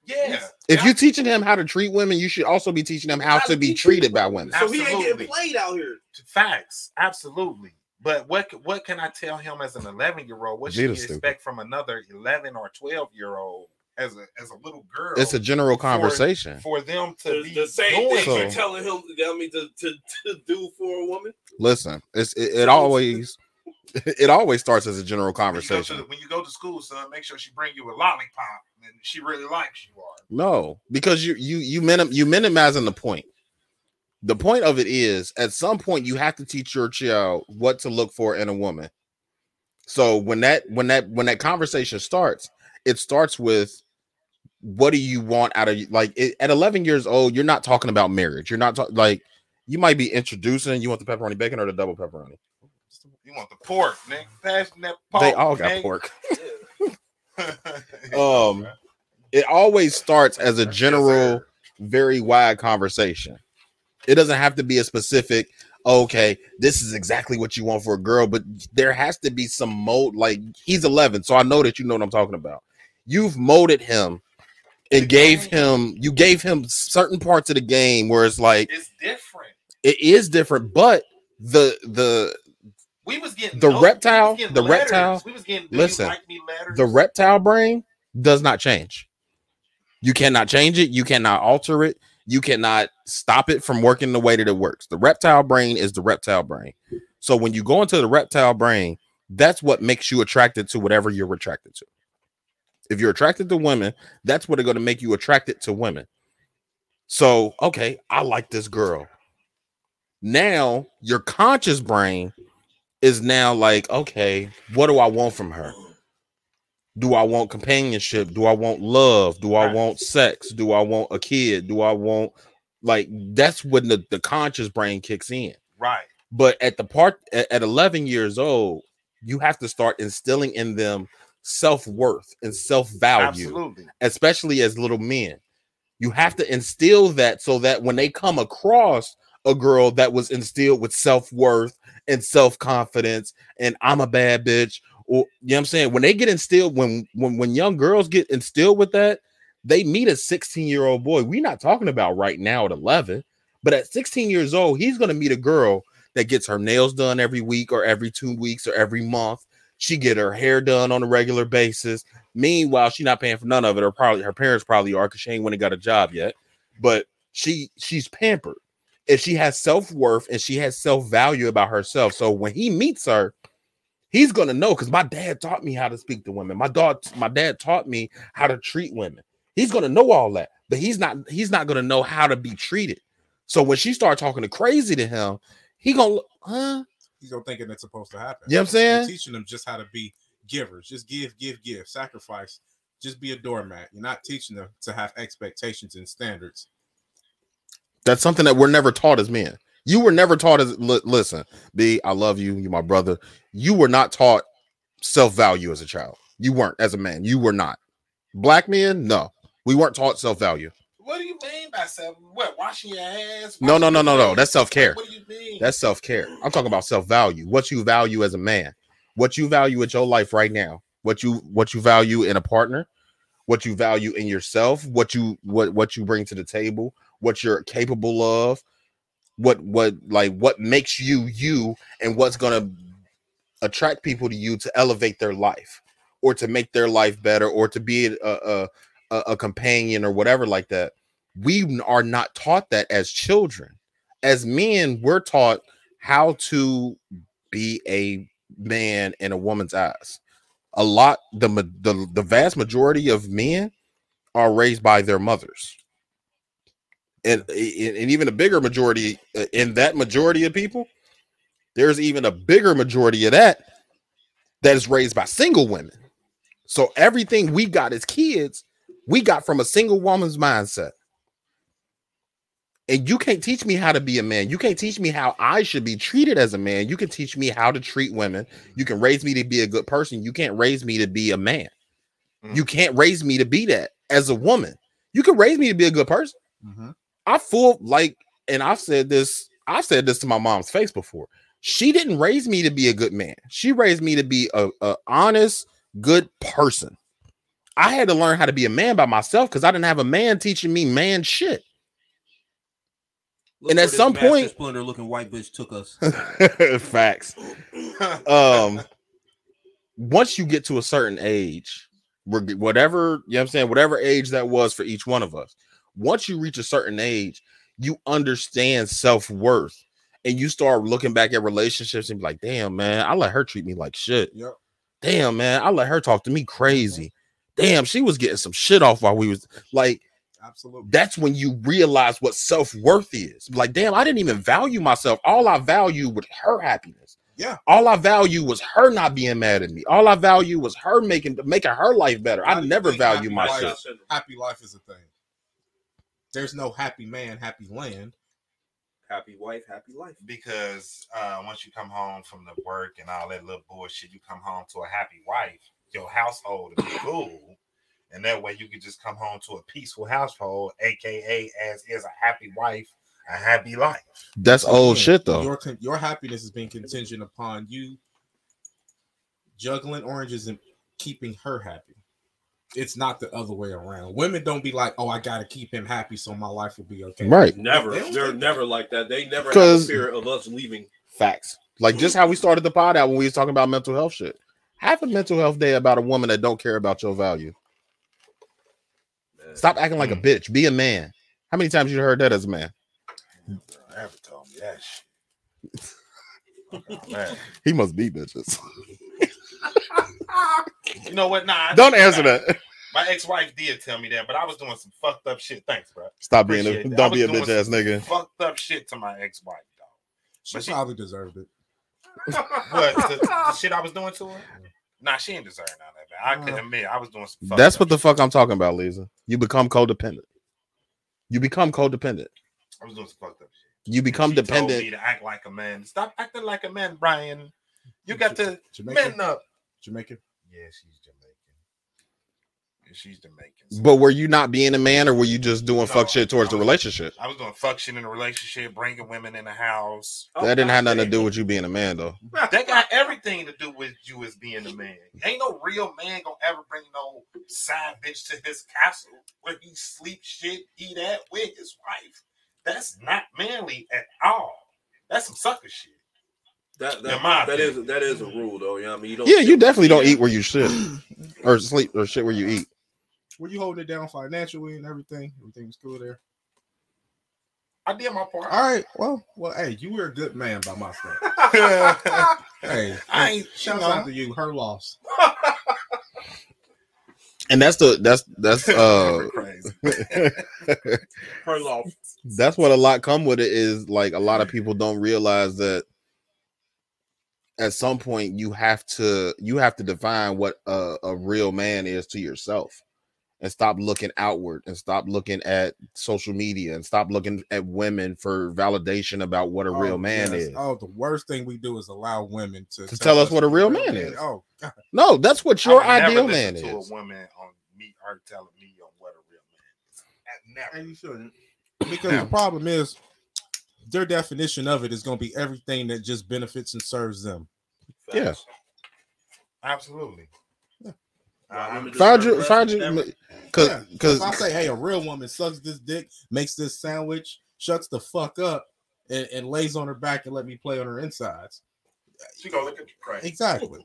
yeah. If yeah. you teaching him how to treat women, you should also be teaching him how to be treated by women. So he ain't Absolutely. getting played out here. Facts, absolutely. But what what can I tell him as an 11 year old? What should Vita's he stupid. expect from another 11 or 12 year old as a as a little girl? It's a general conversation. for them to The, be the same doing thing So- you're telling him. I mean, to, to, to do for a woman. Listen, it's it, it always it always starts as a general When you, go conversation. to, when you go to school, son, make sure she bring you a lollipop and she really likes you. Are No, because you you you minim you minimizing the point. The point of it is, at some point, you have to teach your child what to look for in a woman. So when that when that when that conversation starts, it starts with what do you want out of like it, at 11 years old you're not talking about marriage. You're not talking like you might be introducing you want the pepperoni bacon or the double pepperoni? You want the pork, nigga? That pork. they all got nigga. pork. Um it always starts as a general very wide conversation. It doesn't have to be a specific okay this is exactly what you want for a girl but there has to be some mold like he's 11 so i know that you know what i'm talking about you've molded him and gave him you gave him certain parts of the game where it's like It's different. it is different, but the the We was getting The notes. We was reptile- getting the letters. reptile- We was getting listen, like me the reptile brain does not change. You cannot change it. You cannot alter it. You cannot stop it from working the way that it works. The reptile brain is the reptile brain. So when you go into the reptile brain, that's what makes you attracted to whatever you're attracted to. If you're attracted to women, that's what are going to make you attracted to women. So, okay, I like this girl. Now, your conscious brain is now like, okay, what do I want from her? Do I want companionship? Do I want love? Do I want sex? Do I want a kid? Do I want like that's when the, the conscious brain kicks in. right. But at the part at, at 11 years old, you have to start instilling in them self-worth and self-value especially as little men. You have to instill that so that when they come across a girl that was instilled with self-worth and self-confidence and I'm a bad bitch or you know what I'm saying when they get instilled when when when young girls get instilled with that they meet a 16-year-old boy. We're not talking about right now at 11, but at 16 years old, he's going to meet a girl that gets her nails done every week or every 2 weeks or every month. She get her hair done on a regular basis. Meanwhile, she not paying for none of it, or probably her parents probably are because she ain't went and got a job yet. But she she's pampered. If she has self-worth and she has self-value about herself. So when he meets her, he's gonna know because my dad taught me how to speak to women. My dad, my dad taught me how to treat women. He's gonna know all that, but he's not he's not gonna know how to be treated. So when she started talking to crazy to him, he gonna huh? He's gonna thinking it's supposed to happen. You know what I'm You're saying? teaching them just how to be givers. Just give, give, give. Sacrifice. Just be a doormat. You're not teaching them to have expectations and standards. That's something that we're never taught as men. You were never taught as li- listen, B, I love you, you're my brother. You were not taught self-value as a child. You weren't as a man. You were not. Black men, no. We weren't taught self-value. What do you mean by self? What washing your ass? No, no, no, no, no. That's self-care. What do you mean? That's self-care. I'm talking about self-value. What you value as a man. What you value at your life right now. What you what you value in a partner. What you value in yourself. What you what what you bring to the table. What you're capable of. What what like what makes you you and what's to attract people to you to elevate their life or to make their life better or to be a a, a, a companion or whatever like that. We are not taught that as children as men, we're taught how to be a man in a woman's eyes. A lot, the the the vast majority of men are raised by their mothers, and and even a bigger majority uh, in that majority of people, there's even a bigger majority of that that is raised by single women. So everything we got as kids, we got from a single woman's mindset. And you can't teach me how to be a man. You can't teach me how I should be treated as a man. You can teach me how to treat women. You can raise me to be a good person. You can't raise me to be a man. Mm-hmm. You can't raise me to be that as a woman. You can raise me to be a good person. Mm-hmm. I full like, and I've said this, I've said this to my mom's face before. She didn't raise me to be a good man. She raised me to be a, a honest, good person. I had to learn how to be a man by myself because I didn't have a man teaching me man shit. Look And at some point- Splinter looking white bitch took us. Facts. Um, once you get to a certain age, whatever you know, what I'm saying, whatever age that was for each one of us, once you reach a certain age, you understand self worth, and you start looking back at relationships and be like, "Damn, man, I let her treat me like shit. Yep. Damn, man, I let her talk to me crazy. Damn, she was getting some shit off while we was like." Absolutely. that's when you realize what self-worth is. Like, damn, I didn't even value myself. All I value was her happiness. Yeah. All I value was her not being mad at me. All I value was her making making her life better. How I never value happy myself. life- Happy life is a thing. There's no happy man, happy land. Happy wife, happy life. because uh, once you come home from the work and all that little bullshit, you come home to a happy wife. Your household will be cool, and that way you can just come home to a peaceful household, aka as is a happy wife, a happy life. That's old Again, shit though. Your your happiness is being contingent upon you juggling oranges and keeping her happy. it's not the other way around. Women don't be like, "Oh, I gotta keep him happy so my life will be okay." Right. Never. They They're think never like that. They never have a 'Cause- fear of us leaving. Facts. Like just how we started the pod out when we was talking about mental health shit. Have a mental health day about a woman that don't care about your value. Man. Stop acting like a mm. bitch. Be a man. How many times you heard that as a man? Never told me that shit. Oh, man. He must be bitches. You know what? Nah. Don't answer that. My ex-wife did tell me that, but I was doing some fucked up shit. Thanks, bro. Stop being a that. Don't be a bitch ass nigga. Fucked up shit to my ex-wife, dog. She she- probably deserved it. What the, the shit I was doing to her? Nah, she ain't deserve none of that. Man. I can Uh, admit I was doing some. fucked That's up what the shit. fuck I'm talking about, Lisa. You become codependent. You become codependent. I was doing some fucked up shit. You become She told me dependent. to act like a man. Stop acting like a man, Brian. You got to Jamaican. man up. Jamaican. Yeah, she's Jamaican. Yeah, she's Jamaican. But were you not being a man, or were you just doing No, fuck shit towards I the relationship? I was doing fuck shit in the relationship, bringing women in the house. Oh, That didn't have nothing to do with you being a man, though. That got everything to do with you as being a man. Ain't no real man gonna ever bring no side bitch to his castle where he sleep shit, eat at with his wife. That's not manly at all. That's some sucker shit. That, In that, my That is that is a rule though. You know what I mean? You don't Yeah, you definitely don't eat where you should, or sleep, or shit where you eat. Were you holding it down financially and everything? Everything was cool there. I did my part. All right. Well, well, hey, you were a good man by my side. Hey, I ain't, you shouts out to you. Her loss. And that's the that's that's uh. Her law. that's what a lot come with it is like a lot of people don't realize that at some point you have to you have to define what a, a real man is to yourself and stop looking outward and stop looking at social media and stop looking at women for validation about what a real Oh, man yes. is Oh, the worst thing we do is allow women to, To tell us what a real man is. Oh, God. no that's what I your would never ideal listen man to is a woman on me or telling me on what a real man is. Never. and you shouldn't. Because the problem is their definition of it is going to be everything that just benefits and serves them. Yeah. Absolutely. Yeah. Uh, find deserve you find than you ever. because Yeah, because I say, hey, a real woman sucks this dick, makes this sandwich, shuts the fuck up, and, and lays on her back and let me play on her insides. she gonna look at you crazy. Exactly.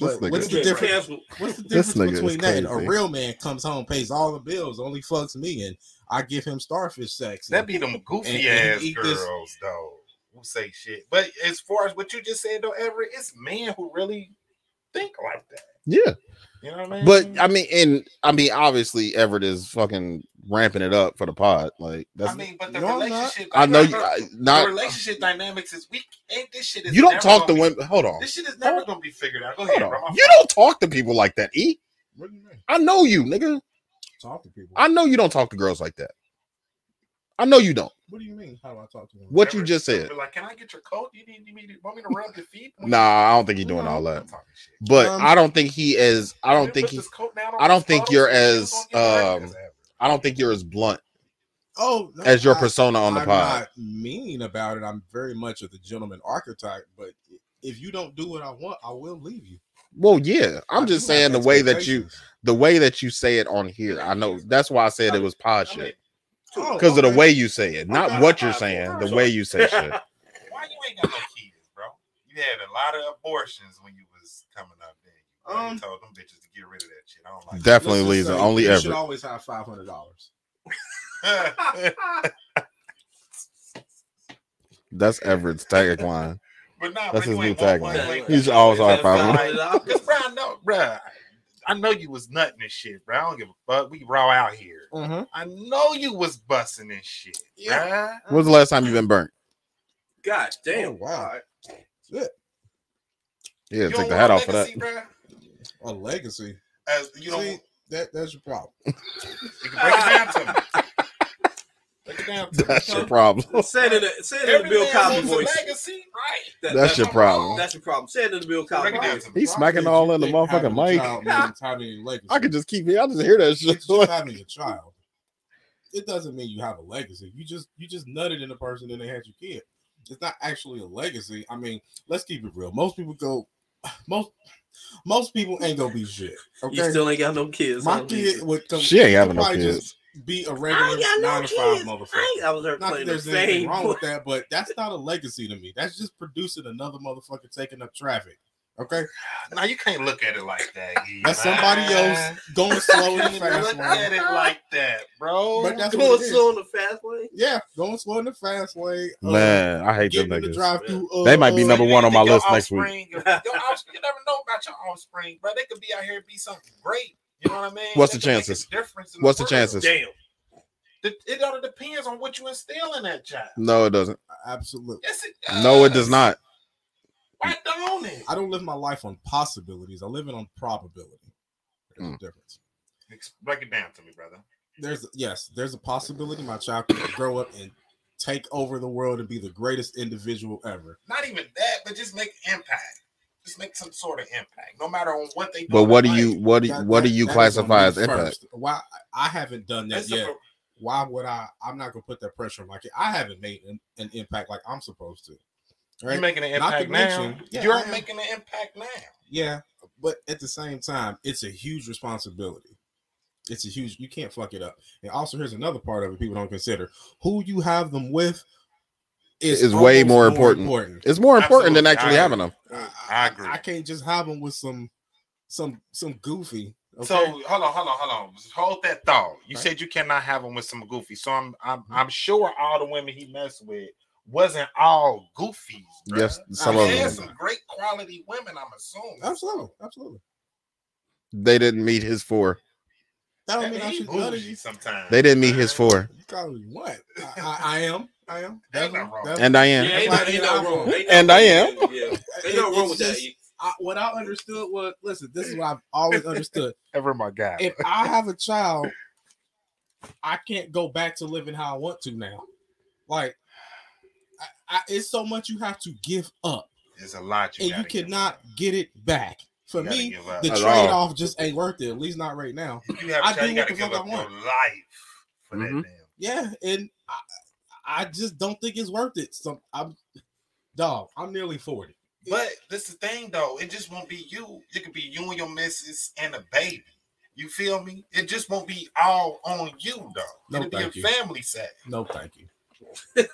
But what's the difference? What's the difference between that and a real man comes home, pays all the bills, only fucks me, and I give him starfish sex? That be them goofy And- and ass eat girls this- though who say shit. But as far as what you just said though, Everett, it's men who really think like that. Yeah You know what I mean? But I mean, and I mean, obviously, Everett is fucking ramping it up for the pod. Like that's. I mean, but the No, I'm not. relationship. I know you. the I, not relationship dynamics is weak. Ain't this shit? Is you don't talk to gonna be- women. Hold on. This shit is never gonna be figured out. Go ahead, bro. on. My You don't talk to people like that. E. What do you mean? I know you, nigga. Talk to people. I know you don't talk to girls like that. I know you don't. What do you mean? How do I talk to him? What you just said. Like, can I get your coat? You need, you need want me to rub your feet? Nah, I don't think he's doing No, all that. But Um, I don't think he is. I don't think he. coat down I don't think you're as, was gonna get dirty um. I don't think you're as blunt Oh, no, as your I- persona on the I'm pod. not mean about it. I'm very much of the gentleman archetype, but if you don't do what I want, I will leave you. Well, yeah. I'm I just saying the way that you, the way that you say it on here. I know that's why I said it was pod I mean, shit. Oh, because of the way you say it, not what you're saying, the way you say shit. Why you ain't got no kids, bro? You had a lot of abortions when you was coming up there. You Um, um, told them bitches to get rid of that shit. I don't like Definitely, Let's just Lisa. Only you should always have five hundred dollars. That's Everett's tagline. but nah, That's his new ain't want tagline. you ain't- He's always Is our that problem. $500? Cause bro, I know, bro. I know you was nutting this shit, bro. I don't give a fuck. We raw out here. Mm-hmm. I know you was busting this shit. Yeah. bruh. When's the last time you've been burnt? God damn! Oh, wow. All right. Yeah, You take the hat want off for that. legacy, bruh? A legacy. As you know, See, that that's your problem. you can break it down to me. Break it down to me. That's your problem. Say it in the, say it in the Bill Cosby voice. legacy, right? That- That's your problem. That's your problem. Say it in the Bill Cosby Break it down voice. He's smacking all in the motherfucking mic. Means having a legacy. I could just keep it. I just hear that shit. it's just having a child. It doesn't mean you have a legacy. You just you just nutted in a person and they had your kid. It's not actually a legacy. I mean, let's keep it real. Most people go most Most people ain't gonna be shit. Okay, You still ain't got no kids. my kid Lisa? would come. She ain't having no kids. just Be a regular ain't no nine to five kids. I, motherfucker. ain't, I was there Not that playing the there's anything same. wrong with that, but that's not a legacy to me. That's just producing another motherfucker taking up traffic. Okay, Now you can't look at it like that. That's somebody else going slow You in the fast look at it like that, bro. But that's Going what it is. slow in the fast lane. Yeah, going slow in the fast lane. uh, Man, I hate them getting in the niggas. Uh, They might be uh, number one on my list next week. Your, your offspring, you never know about your offspring, bro. They could be out here and be something great. You know what I mean? What's the could make a chances? difference in What's the world. chances? Damn. It, it all depends on what you instill in that child. No, it doesn't. Absolutely. Yes, it No, it does not. Why don't it? I don't live my life on possibilities. I live it on probability. There's Hmm. a difference. Break it down to me, brother. There's yes, there's a possibility my child could grow up and take over the world and be the greatest individual ever. Not even that, but just make impact. Just make some sort of impact, no matter on what they do. But what do you what do That- what do you that is on classify as impact? first. Why I haven't done that That's yet. a- Why would I? I'm not gonna put that pressure on my kid. I haven't made an, an impact like I'm supposed to. You're Right? making an impact now. mention- yeah, You're am. making an impact now. Yeah, but at the same time, it's a huge responsibility. It's a huge. You can't fuck it up. And also, here's another part of it people don't consider: who you have them with is Is way almost more important. It's more important than actually I having them. I agree. I can't just have them with some, some, some goofy. Okay? So hold on, hold on, hold on. Hold that thought. You Right. said you cannot have them with some goofy. So I'm I'm Mm-hmm. I'm sure all the women he messed with wasn't all goofies. bruh. Yes, some I of them. there's some great quality women, I'm assuming. absolutely, absolutely. They didn't meet his four. That don't And mean I should none you. sometimes. They didn't meet his four. You call me what? I, I, I am. I am. Ain't Definitely, nothing wrong. definitely. And I am. Yeah, That's ain't no wrong. it. Ain't no And I am. Yeah. Ain't It- no wrong it's with that. I, what I understood was listen. This is what I've always understood. Ever my guy. if I have a child, I can't go back to living how I want to now. Like, I, I, it's so much you have to give up, There's a lot you and you gotta give cannot up. get it back. For me, the trade off just ain't worth it. At least not right now. You have a I child, do what gotta the give fuck up I want. life for Mhm. that damn. Yeah, and I, I just don't think it's worth it. So I'm, dog. I'm nearly forty. But this is the thing though, it just won't be you. It could be you and your missus and a baby. You feel me? It just won't be all on you though. No, It'll be a thank you. family set. No, thank you.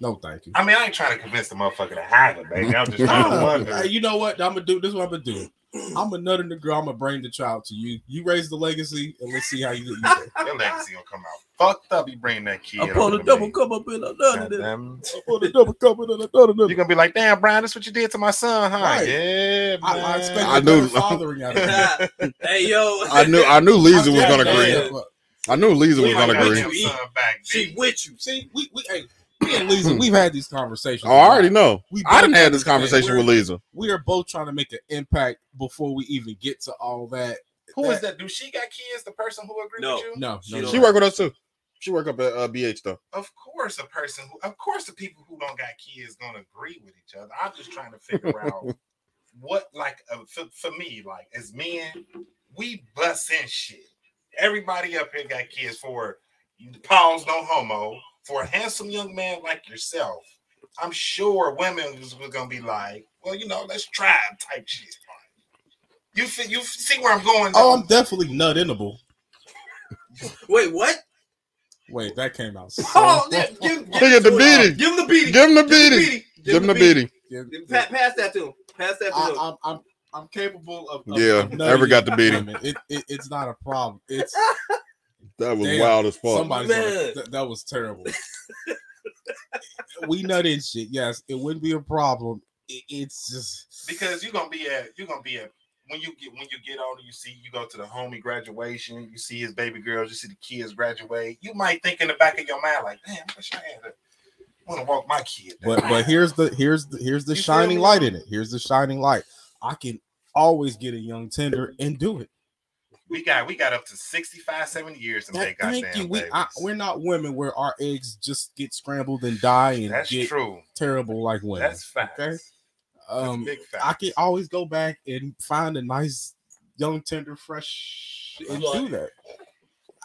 no, thank you. I mean, I ain't trying to convince the motherfucker to have it, baby. I'm just trying to wonder. hey, you know what? I'm gonna do this. Is what I'm gonna do. I'm a nut in the girl. I'm gonna bring the child to you. You raise the legacy, and let's see how you do. Your legacy gonna come out fucked up. You bring that kid. I pulled over a double me. cup up in another. Goddamn. I, You're gonna be like, damn, Brian, that's what you did to my son, huh? Right. Yeah, man. I expect I I knew- knew fathering out of it. hey yo, I knew I knew Lisa was I'm gonna agree. I knew Lisa was gonna agree. want your son back, she with you. See, we we hey, me and Lisa, we've had these conversations. Oh, I already know. We I didn't have this conversation with Lisa. We are both trying to make an impact before we even get to all that. Who is that? Do she got kids? The person who agreed No. with you? No, She no, don't- She work with us too. She work up at uh, BH though. Of course, a person who, of course, the people who don't got kids gonna agree with each other. I'm just trying to figure out what, like, uh, for, for me, like, as men, we bust in shit. Everybody up here got kids for pause, no homo. For a handsome young man like yourself, I'm sure women was, was gonna be like, well, you know, let's try it type shit. You fi- you see where I'm going? Oh. I'm definitely nut innable. Wait, what? Wait, that came out. So Oh, yeah, give, give, Look the beating. Give him the beating. Give him the Give him beating. Give him the beating. Pass that to him. Pass that to I, him. I'm, I'm, I'm capable of. of Yeah, of nutting got the beating. women. It, it, it's not a problem. It's That was Damn. wild as fuck. somebody's. Man. gonna- that, that was terrible. we nut in shit. Yes, it wouldn't be a problem. It, it's just because you're gonna be at you're gonna be at when you get when you get older, you see you go to the homie graduation, you see his baby girls, you see the kids graduate. You might think in the back of your mind like, damn, I wish I had to want to walk my kid. down." But but here's the here's the here's the You shining light in it. Here's the shining light. I can always get a young tender and do it. We got we got up to 65, 70 years to That- make thank goddamn you. We babies. I, we're not women where our eggs just get scrambled and die and That's get true. terrible like women. That's facts. Okay. Um, big facts. I can always go back and find a nice young tender fresh and do that.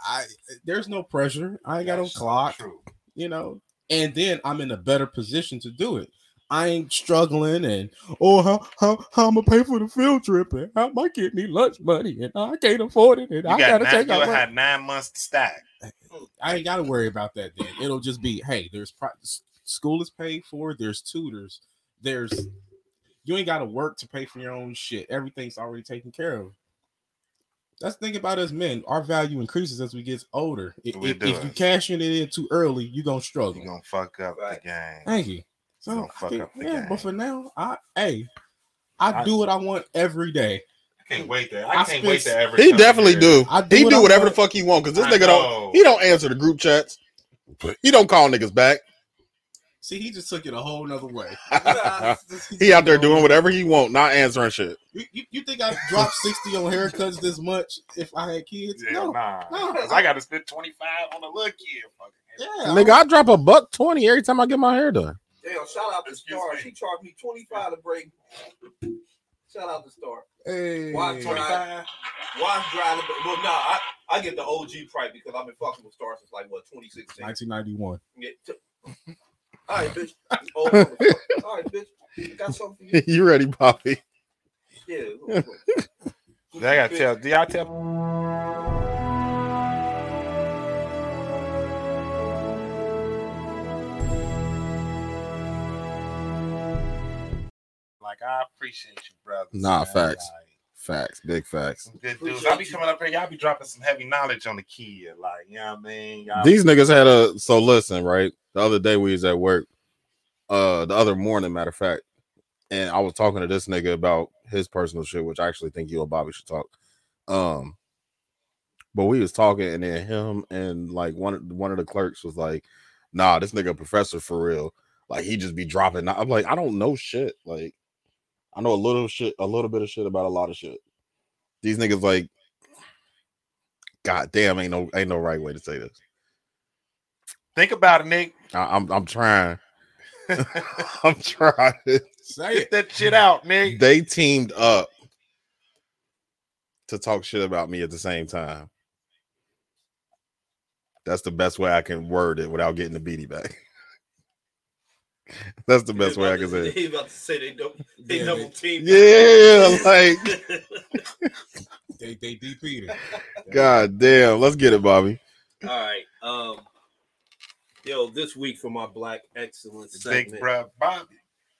I there's no pressure. I ain't got no clock. True. you know, and then I'm in a better position to do it. I ain't struggling and oh how how how I'm gonna pay for the field trip and how my kid need lunch money and I can't afford it and You I got gotta nine, take you out. had nine months to stack. I ain't gotta worry about that. Then it'll just be hey, there's pri- school is paid for. There's tutors. There's you ain't gotta work to pay for your own shit. Everything's already taken care of. That's the thing about us men. Our value increases as we get older. If, if, if you cash in it in too early, you're gonna struggle. You're gonna fuck up Right. the game. Thank you. So Gonna fuck think- up the yeah, game. but for now, I hey, I, I- do what I want every day. I can't wait to. I I can't wait spent- to ever. He definitely do. I do he what do I whatever want. the fuck he want because this I nigga know. don't. He don't answer the group chats. He don't call niggas back. See, he just took it a whole nother way. he out there doing whatever he want, not answering shit. You, you, you think I dropped 60 on haircuts this much if I had kids? Yeah, no. nah. no. 'Cause I got to spend twenty five on a little kid. Fucking Yeah, Nigga, I drop a buck twenty every time I get my hair done. Damn, shout out to Excuse Star. me. She charged me 25 to break. Shout out to Star. Hey. Why twenty five. Wash dry. the- Well, no, I, I get the OG price because I've been fucking with Star since like what 2016. 1991. Yeah, t- All right, bitch. Oh, motherfucker. All right, bitch. Got something for you? you ready, Poppy? Yeah. look, look. I gotta tell. Do y'all tell? Like I appreciate you, brother. Nah, facts. Facts, big facts. Some good dudes. Appreciate I be you. coming up here. Y'all be dropping some heavy knowledge on the kid. Like, you know what I mean? Y'all- These niggas had a so listen, right? The other day we was at work, uh, the other morning, matter of fact, and I was talking to this nigga about his personal shit, which I actually think you and Bobby should talk. Um, but we was talking, and then him and like one of one of the clerks was like, "Nah, this nigga professor for real. Like he just be dropping." I'm like, I don't know shit. Like, I know a little shit, a little bit of shit about a lot of shit. These niggas like, god damn, ain't no ain't no right way to say this. Think about it, Nick. I, I'm I'm trying. I'm trying. Say Get that shit out, Nick. They teamed up to talk shit about me at the same time. That's the best way I can word it without getting the beady back. That's the best way I can say it. He about to say they don't. They Yeah, double team. Yeah, like they, they DP'd it. god damn. Let's get it, Bobby. All right. Um. Yo, this week for my Black Excellence Big segment. bruh Bobby.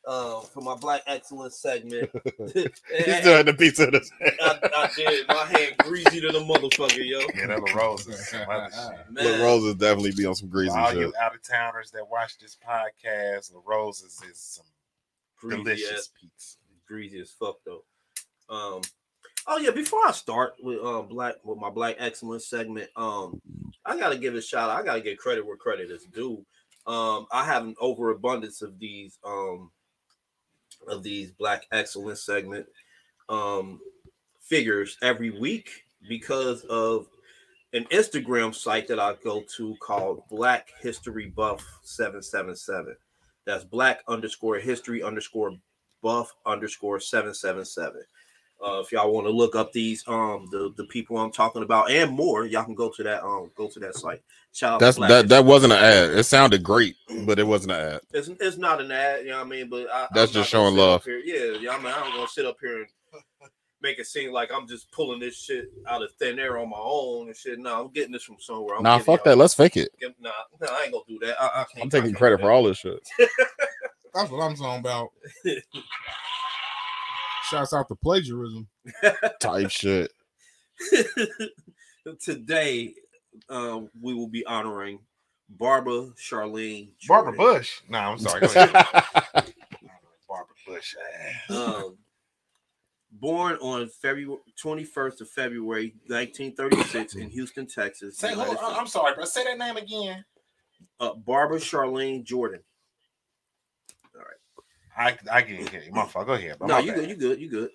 Uh, for my Black Excellence segment. He's doing the pizza in his. I, I did. My hand greasy to the motherfucker, yo. Yeah, that little rose is some other shit. Man, Look, Roses definitely be on some greasy For all shit. you out of towners that watch this podcast, La Roses is some greasy delicious ass, pizza. greasy as fuck though. Um. Oh yeah, before I start with um black with my Black Excellence segment, um, I gotta give a shout. out. I gotta get credit where credit is due. Um, I have an overabundance of these um of these Black Excellence segment um figures every week because of an Instagram site that I go to called Black History Buff 777. That's black underscore history underscore buff underscore 777. Uh, if y'all want to look up these um the, the people I'm talking about and more, y'all can go to that um go to that site. Shout out to That's Black that that wasn't an ad. It sounded great, but it wasn't an ad. It's, it's not an ad, you know what I mean? But I, That's I'm just gonna showing love. Here. Yeah, yeah. I mean, I'm gonna sit up here and make it seem like I'm just pulling this shit out of thin air on my own and shit. No, I'm getting this from somewhere. I'm Nah, fuck that. Let's fake it. Nah, nah, I ain't gonna do that. I, I can't, I'm taking credit for all this shit. That's what I'm talking about. Shouts out to plagiarism. Type shit. Today, um, we will be honoring Barbara Charlene. Barbara Bush. No, I'm sorry. Go ahead. Barbara Bush. um, born on February 21st of February 1936 in Houston, Texas. Say, hold, I'm sorry, bro. Say that name again. uh, Barbara Charlene Jordan. I I can't hear you. My fault. Go ahead. bro. no, My you bad. good, you good, you good.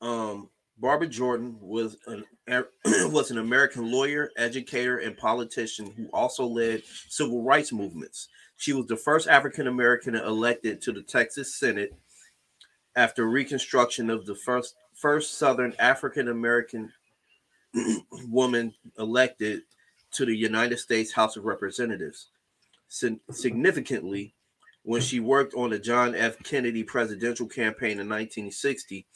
Um, Barbara Jordan was an was an American lawyer, educator, and politician who also led civil rights movements. She was the first African American elected to the Texas Senate after Reconstruction of the first first Southern African American woman elected to the United States House of Representatives. Sin- significantly, When she worked on the John F. Kennedy presidential campaign in 1960,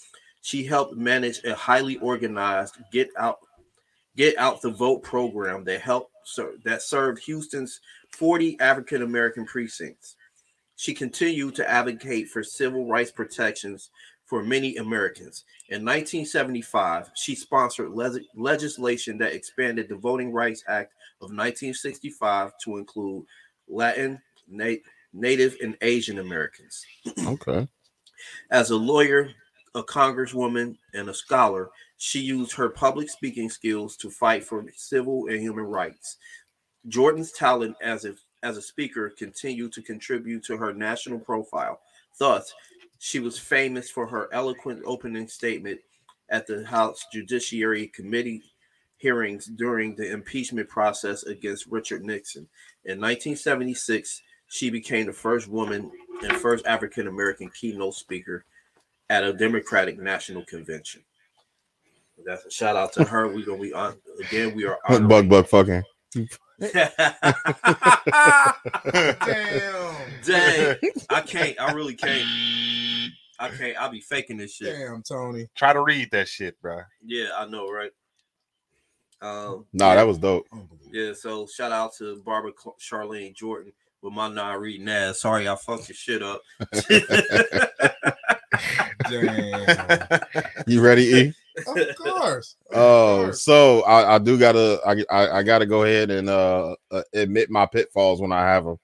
she helped manage a highly organized get out get out the vote program that helped that served Houston's 40 African American precincts. She continued to advocate for civil rights protections for many Americans. In 1975, she sponsored le- legislation that expanded the Voting Rights Act of 1965 to include Latin, na- Native, and Asian Americans. Okay. As a lawyer, a congresswoman, and a scholar, she used her public speaking skills to fight for civil and human rights. Jordan's talent as a as a speaker continued to contribute to her national profile. Thus, she was famous for her eloquent opening statement at the House Judiciary Committee hearings during the impeachment process against Richard Nixon. In 1976, she became the first woman and first African American keynote speaker at a Democratic National Convention. That's a shout out to her. We're gonna be on again. We are honoring- Bug bug fucking. Damn. Dang, I can't. I really can't. I can't. I'll be faking this shit. Damn, Tony. Try to read that shit, bro. Yeah, I know, right? Um, Nah, yeah, that was dope. Yeah. So shout out to Barbara Charlene Jordan with my non-reading ass. Sorry, I fucked your shit up. Damn. You ready, E? Of course. Of Oh, course. so I, I do gotta I, I I gotta go ahead and uh, uh admit my pitfalls when I have them.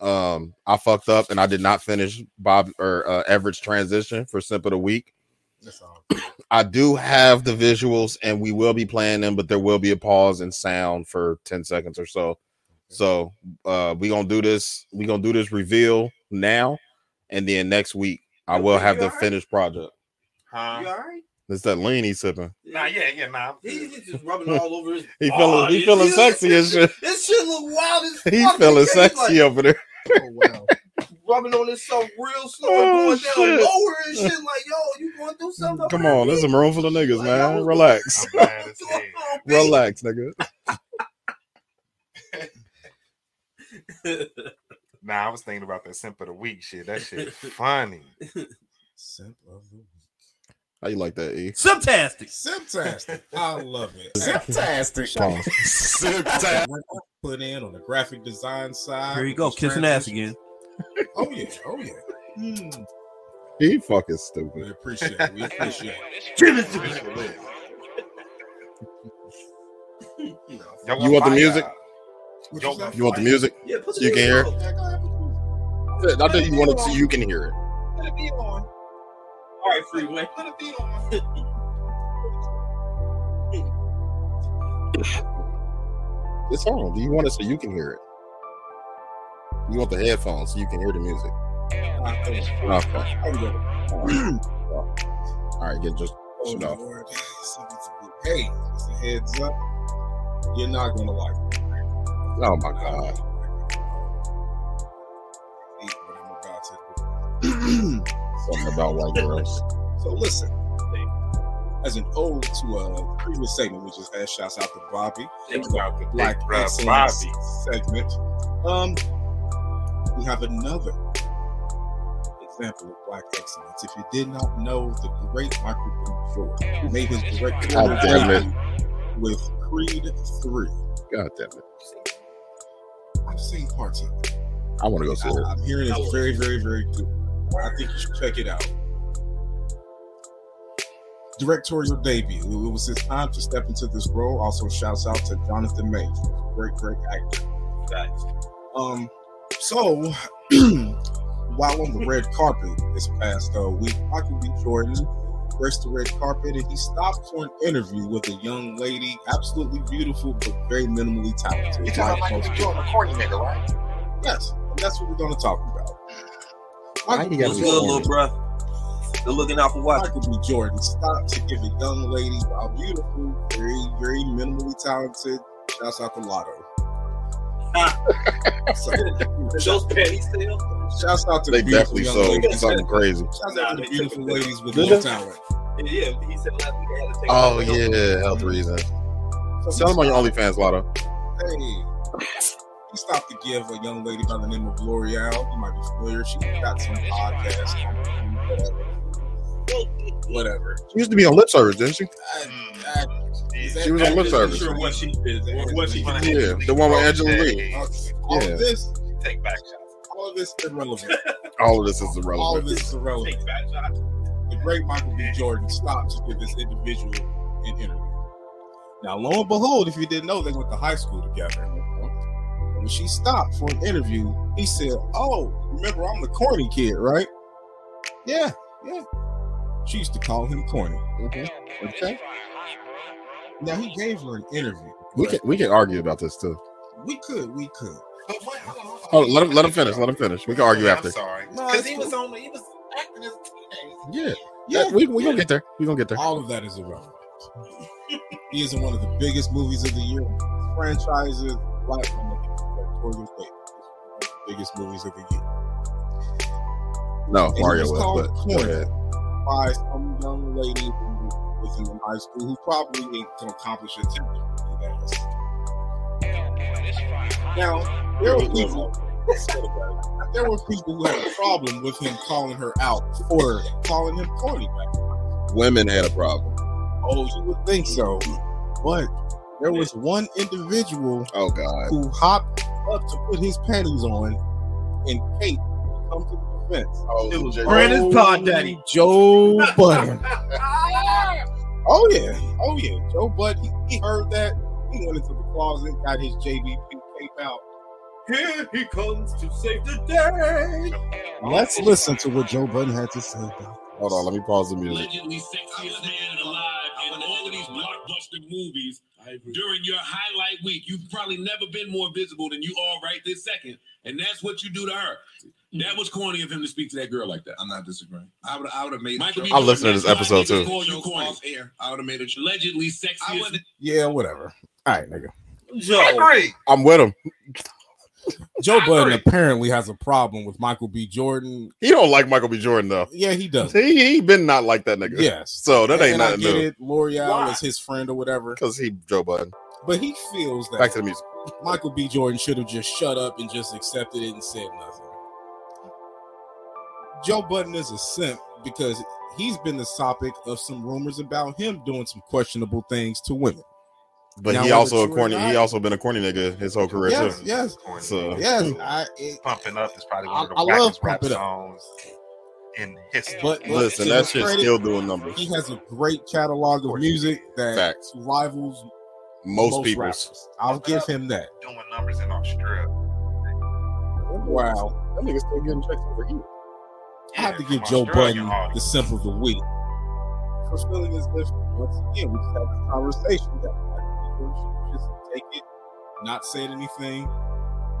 Um, I fucked up and I did not finish Bob or uh, Everett's transition for Simp of the Week. I do have the visuals and we will be playing them, but there will be a pause and sound for 10 seconds or so. So uh we gonna do this, we gonna do this reveal now, and then next week I will have the finished project. Huh? You all right? It's that lean he's sipping. Nah, yeah, yeah, nah. He's just rubbing all over his. He feeling he feeling sexy and shit. This shit look wild as fuck. He's feeling He's like sexy over there. Oh, wow. rubbing on himself real slow Oh, and going shit. down lower and shit. Like, yo, you going through something? Come on, there's a room full of niggas, Like, man. Relax. I'm mad as hell. Relax, nigga. Nah, I was thinking about that simp of the week shit. That shit funny. Simp of the week. How you like that, E? Subtastic. Simptastic. I love it. Fantastic. Pause. Put in on the graphic design side. Here you go, kissing ass again. Oh yeah, oh yeah. Hmm. He fucking We stupid. appreciate it. We appreciate it. Give it to me. Y'all You want the fire? music? What Yo, you want the music? Yeah, put So you can hear it? Yeah, go ahead, put the music. I thought you wanted to. You can hear it. Let it be on. All right, freeway. Let it be on. It's on. Do you want it so you can hear it? You want the headphones so you can hear the music. Okay. There we go. All right, get just Oh, shut off. Lord. Hey, just a heads up. You're not gonna like it. Oh my god. Hate what I'm about to do. Something about white girls. So listen, as an ode to a previous segment which is had, shouts out to Bobby, About the Black Excellence Bobby. segment. Um, we have another example of Black excellence. If you did not know, the great Michael B. Jordan who made his directorial God damn it. debut with Creed Three. God damn it. I've seen parts of it. I want to go see I, it. I'm hearing it's very, very, very good. I think you should check it out. Directorial debut. It was his time to step into this role. Also, shouts out to Jonathan Majors, great, great actor. Um, so while on the red carpet this past uh, week, Michael B. Jordan graced the red carpet and he stopped for an interview with a young lady, absolutely beautiful but very minimally talented. You talking like about most Michael Jordan, the corny nigga, right? Yes, and that's what we're going to talk about. Why Michael, you gotta What's good, little bruh? They're looking out for what? Michael B. Jordan stopped to give a young lady, while beautiful, very, very minimally talented, shouts out to Lotto. So, Those panties still? shouts out to They the beautiful definitely young sold ladies. something crazy. Shouts out to the beautiful ladies with Did no talent. Yeah, he said last week had to take Oh yeah, health reasons. So Sell them on your OnlyFans, Lotto. Hey, He stopped to give a young lady by the name of Lore'l. You might be familiar. She got some podcast. Whatever. Whatever. She used to be on lip service, didn't she? I- I- Yeah. She was on lip service. Sure, what she did, what she Wanna did. Yeah, the one with Angela Yee. all Yeah. of this, Take back shots. all of this is irrelevant. All of this is all of irrelevant. this is irrelevant. Take back shots. the great Michael B. Jordan stopped to give this individual an interview. Now, lo and behold, if you didn't know, they went to high school together. When she stopped for an interview, he said, Oh, remember, I'm the corny kid, right? Yeah, yeah. She used to call him corny. Mm-hmm. Okay. Now, he gave her an interview. We can we can argue about this too. We could, we could. But wait, hold on, hold on. Oh, let him let him finish. Let him finish. We can argue Yeah, after. I'm sorry. No, Because it's he cool. was on. He was acting as a teenager. Yeah, Yeah, yeah. We we gonna get there. We gonna get there. all of that is irrelevant. he is in one of the biggest movies of the year, franchises, like Victoria's Baby. Biggest movies of the year. No, he Mario was was, called but go ahead. By some young lady who was in high school who probably need to accomplish a Now, there were people. There were people who had a problem with him calling her out or calling him corny Women had a problem. Oh, you would think so. But there was one individual Oh God. who hopped up to put his panties on, and Kate come to the defense. Oh, It was Jay- Brandon's pod daddy. Joe Budden. oh yeah, oh yeah. Joe Budden. He, he heard that. He went into the closet, got his JVP cape out. Here he comes to save the day. Let's listen to what Joe Budden had to say. About Hold on, let me pause the music. allegedly sexiest man alive in all of these blockbuster movies during your highlight week. You've probably never been more visible than you are right this second, and that's what you do to her. That was corny of him to speak to that girl like that. I'm not disagreeing. I would I would have made Michael a B. joke. I'll listen to this Jordan, that's why episode, too. Call you corny. off air. I would have made a joke. Allegedly I sexiest. wouldn't Yeah, whatever. All right, nigga. Joe. Agree. I'm with him. Joe I Budden apparently has a problem with Michael B. Jordan. He don't like Michael B. Jordan though. Yeah, he does. He he been not like that nigga. Yes. So that ain't and I nothing get new. it. Lore'l Why? is his friend or whatever, Because he Joe Budden. but he feels that Back to the music. Michael B. Jordan should have just shut up and just accepted it and said nothing. Joe Budden is a simp because he's been the topic of some rumors about him doing some questionable things to women. But Now, he also a corny. He also been a corny nigga his whole career Yes, too. yes, So yes. Hmm. I, it, Pumping up is probably I- one of the I love rap Pump It Up. songs in history. but, but listen, to that shit's still doing numbers. He has a great catalog of music that Facts. rivals Most, people's. rappers. I'll give him that. doing numbers in Australia. Wow. That nigga still getting checks over here. I have to give Joe Australian Budden the audience. simp of the week for feeling as if once again we just had this conversation that Michael B. Should just take it, not say anything,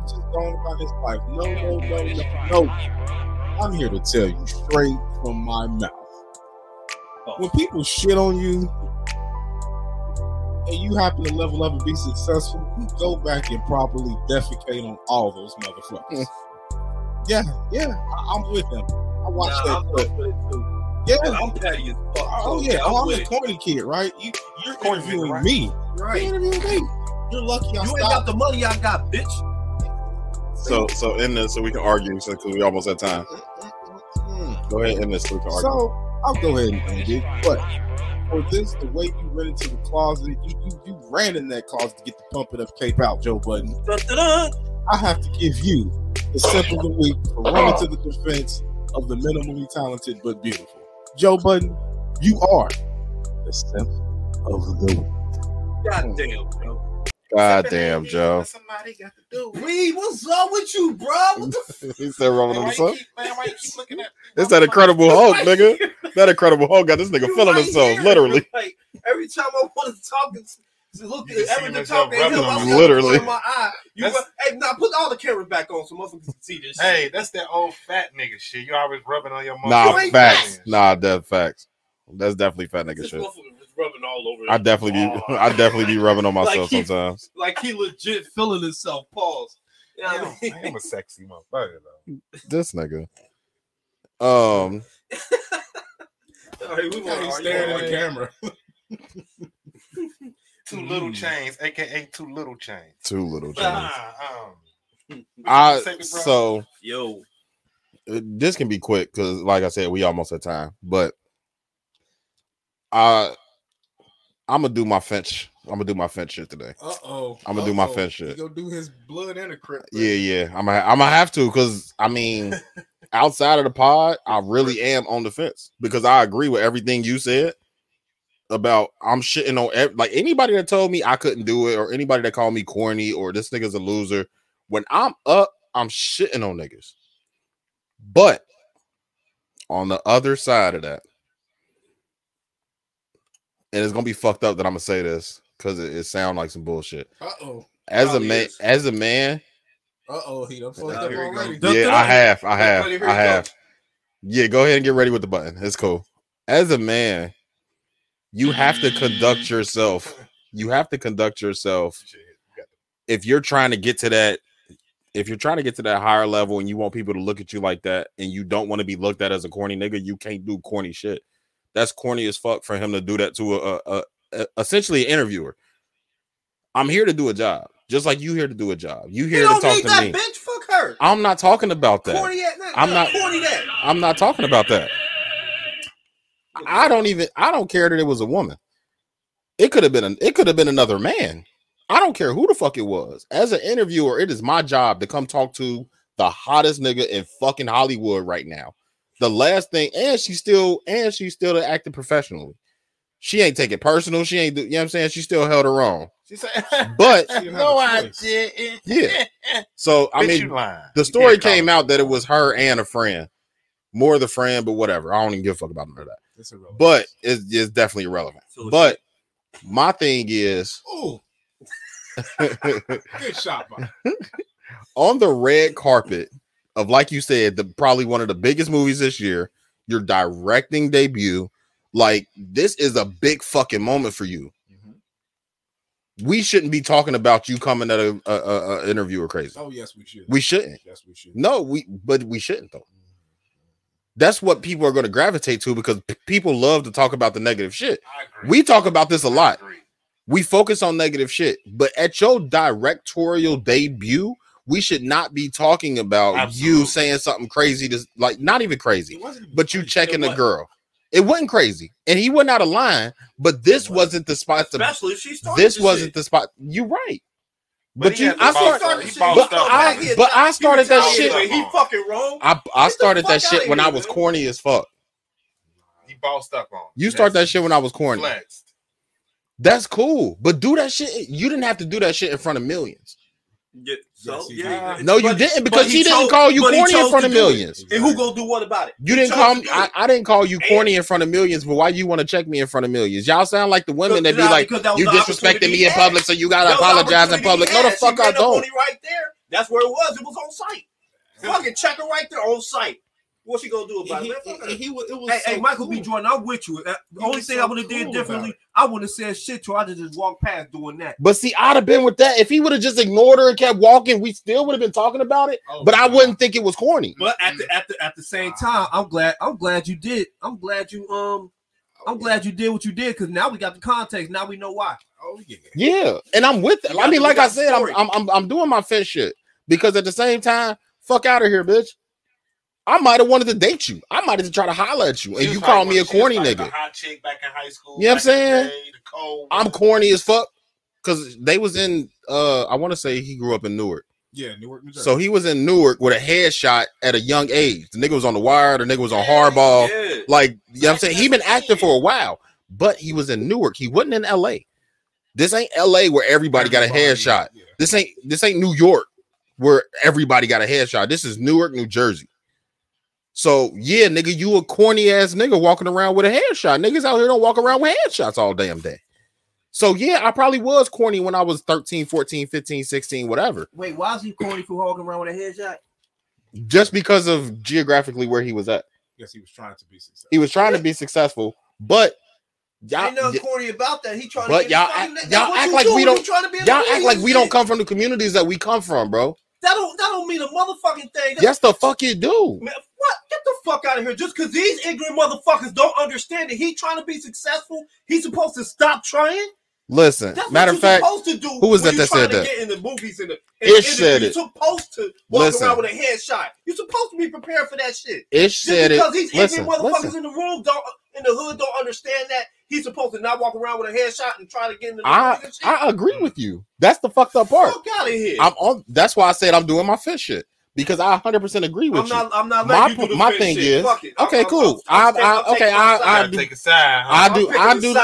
just going on about his life. No, no, no, no, no. I'm here to tell you straight from my mouth. When people shit on you and you happen to level up and be successful, you go back and properly defecate on all those motherfuckers. Hmm. yeah, yeah, I, am with them. I watched Nah, that I'm clip. with it too. Yeah. I'm petty as fuck. Oh so yeah, oh, I'm with the it. corny kid, right? You, you're Corny nigga, interviewing right? me. Right. You're You interviewing me. You're lucky I ain't got the money I got, bitch. So so in this, so we can argue since we almost at time. Go ahead and this so we can argue. So I'll go ahead and end it. But for this, the way you went into the closet, you, you you ran in that closet to get the pumping of cape out, Joe Budden. I have to give you the simple of the week for running to the defense of the minimally talented but beautiful. Joe Budden, you are the simp of the week. God damn, bro. God damn, Joe. Somebody got to do. Reed, what's up with you, bro? What the he said rubbing on Man, the why sun. you keep, man, why you keep looking at It's that Incredible Hulk, nigga. That Incredible Hulk got this nigga You feeling right himself, literally. Like every time I want to talk, it's, it's look You at see every time myself talk at him, I'm. Literally. in my eye. You That's- hey, now put all the cameras back on so motherfuckers can see this. Hey, that's that old fat nigga shit. You always rubbing on your Nah, You ain't facts. Nah, dead facts. That's definitely fat nigga shit. rubbing all over. I definitely be Oh. I definitely be rubbing on myself Like he- sometimes. like he legit feeling himself. Pause. You know what I, mean? I am a sexy motherfucker though. This nigga. Um All right, we He's want to staring at the camera. Two little chains, aka two little chains. two little chains. Nah, um, I Say it, bro. so Yo, uh, this can be quick because, like I said, we almost at time. But I, I'm gonna do my Finch. I'm gonna do my Finch shit today. Uh oh. I'ma do my fence shit. He gonna do his blood and a crypt. Yeah, yeah. I'm gonna, I'm gonna have to because I mean, outside of the pod, I really am on the fence because I agree with everything you said about I'm shitting on ev- like anybody that told me I couldn't do it or anybody that called me corny or this nigga's a loser. When I'm up, I'm shitting on niggas. But on the other side of that, and it's gonna be fucked up that I'm gonna say this because it, it sounds like some bullshit. Uh oh. As a man, is. as a man, Uh oh. He done fucked up here we go. already. Yeah, I have, I have, I have. Yeah, go ahead and get ready with the button. It's cool. As a man, you have to conduct yourself. You have to conduct yourself if you're trying to get to that. If you're trying to get to that higher level and you want people to look at you like that, and you don't want to be looked at as a corny nigga, you can't do corny shit. That's corny as fuck for him to do that to a, a, a essentially an interviewer. I'm here to do a job, just like you here to do a job. You you here to don't talk need to that me. bitch. Fuck her. I'm not talking about that. Corny that. I'm not- corny that. I'm not talking about that. I don't even I don't care that it was a woman. It could have been an it could have been another man. I don't care who the fuck it was. As an interviewer, it is my job to come talk to the hottest nigga in fucking Hollywood right now. The last thing, and she still and she still acted professionally. She ain't taking personal. She ain't do, you know what I'm saying? She still held her own. She said, But She didn't have "No, a I choice. didn't." Yeah. so I Bitch, mean the story came out that it was her and a friend. More the friend, but whatever. I don't even give a fuck about none of that. It's irrelevant. But it's, it's definitely irrelevant. Full of But my thing is Ooh, good shot, on the red carpet of like you said, the probably one of the biggest movies this year, your directing debut. Like this is a big fucking moment for you. Mm-hmm. We shouldn't be talking about you coming at a, a, a, a interviewer crazy. Oh yes, we should. We shouldn't. Yes, we should. No, we but we shouldn't though. That's what people are going to gravitate to because p- people love to talk about the negative shit. We talk about this a lot. We focus on negative shit, but at your directorial debut, we should not be talking about you saying something crazy to like not even crazy, even but you crazy. checking the wasn't. girl. It wasn't crazy, and he wasn't out of line. But this wasn't the spot. To, Especially if she started this wasn't shit. the spot. You're right, But but, you. I boss start, up. He He bossed but up. I- but I started that shit- He fucking wrong. I, I started that shit outta when I was man. corny as fuck. He bossed up on. You start that shit when I was corny. Flexed. That's cool, but do that shit. You didn't have to do that shit in front of millions. Yeah, so Yes, yeah, did. No, you but- didn't because he she didn't chose- call you corny in front of do it. millions. And who gonna do what about it? You He didn't call me. I. I didn't call you corny in front of millions, but why you want to check me in front of millions? Y'all sound like the women that be like, that you the disrespecting me in public, so you gotta That was the apologize in public. he No, the fuck I ran up on don't. right there. That's where it was. It was on site. Fucking check her right there on site. What's she gonna do about He, it? Man, fuck her. he, he, was- it was Hey, so hey, Michael cool. B. Jordan, I'm with you. Uh, The only thing so I would have cool did differently. I wouldn't have said shit to her. I'd have just walked past doing that. But see, I'd have been with that if he would have just ignored her and kept walking. We still would have been talking about it, Oh, but I wouldn't think it was corny. But at the at the at the same time, I'm glad I'm glad you did. I'm glad you um I'm glad you did what you did because now we got the context. Now we know why. Oh yeah. Yeah, and I'm with it. I mean, like I said, I'm. I'm I'm I'm doing my fence shit because at the same time, fuck out of here, bitch. I might have wanted to date you. I might have tried to holler at you, and you was call me a when she was corny like nigga. The hot chick back in high school. You know what I'm back the saying? day, the I'm corny as fuck because they was in. uh I want to say he grew up in Newark, Yeah, Newark, New Jersey. so he was in Newark with a headshot at a young age. The nigga was on the wire. The nigga was on hardball. Yeah. Like you know what I'm saying, he been acting for a while, but he was in Newark. He wasn't in L.A. This ain't L.A. where everybody got a headshot. yeah. This ain't this ain't New York where everybody got a headshot. This is Newark, New Jersey. So yeah, nigga, you a corny ass nigga walking around with a headshot. Niggas out here don't walk around with headshots all damn day. So yeah, I probably was corny when I was 13, 14, 15, 16, whatever. Wait, why is he corny for walking around with a headshot? Just because of geographically where he was at. Yes, he was trying to be successful. He was trying to be successful, but y'all, Ain't nothing corny about that. He trying But to get y'all something. act- y'all act you like do we don't- to be y'all act like we don't come from the communities that we come from, bro. That don't that don't mean a motherfucking thing. That- Yes, the fuck you do. Man, what? Get the fuck out of here. Just because these ignorant motherfuckers don't understand that he trying to be successful, he's supposed to stop trying? Listen, That's matter of fact, supposed to do. who was that that said that? Get in the movies and the Ish in the said it. You're supposed to walk Listen. around with a headshot. You're supposed to be prepared for that shit. Ish Just said it. because these Listen, ignorant motherfuckers listen. in the room don't in the hood don't understand that he's supposed to not walk around with a headshot and try to get in the I. I agree with you. That's the fucked up part. Fuck out of here. I'm on. That's why I said I'm doing my fish shit because I 100 percent agree with I'm you. not. I'm not My letting you my thing shit. is- Fuck it. okay, I'm- cool. I'm, I'm, I- I- okay, I-. I Gotta do- take a side. huh? I do. I do.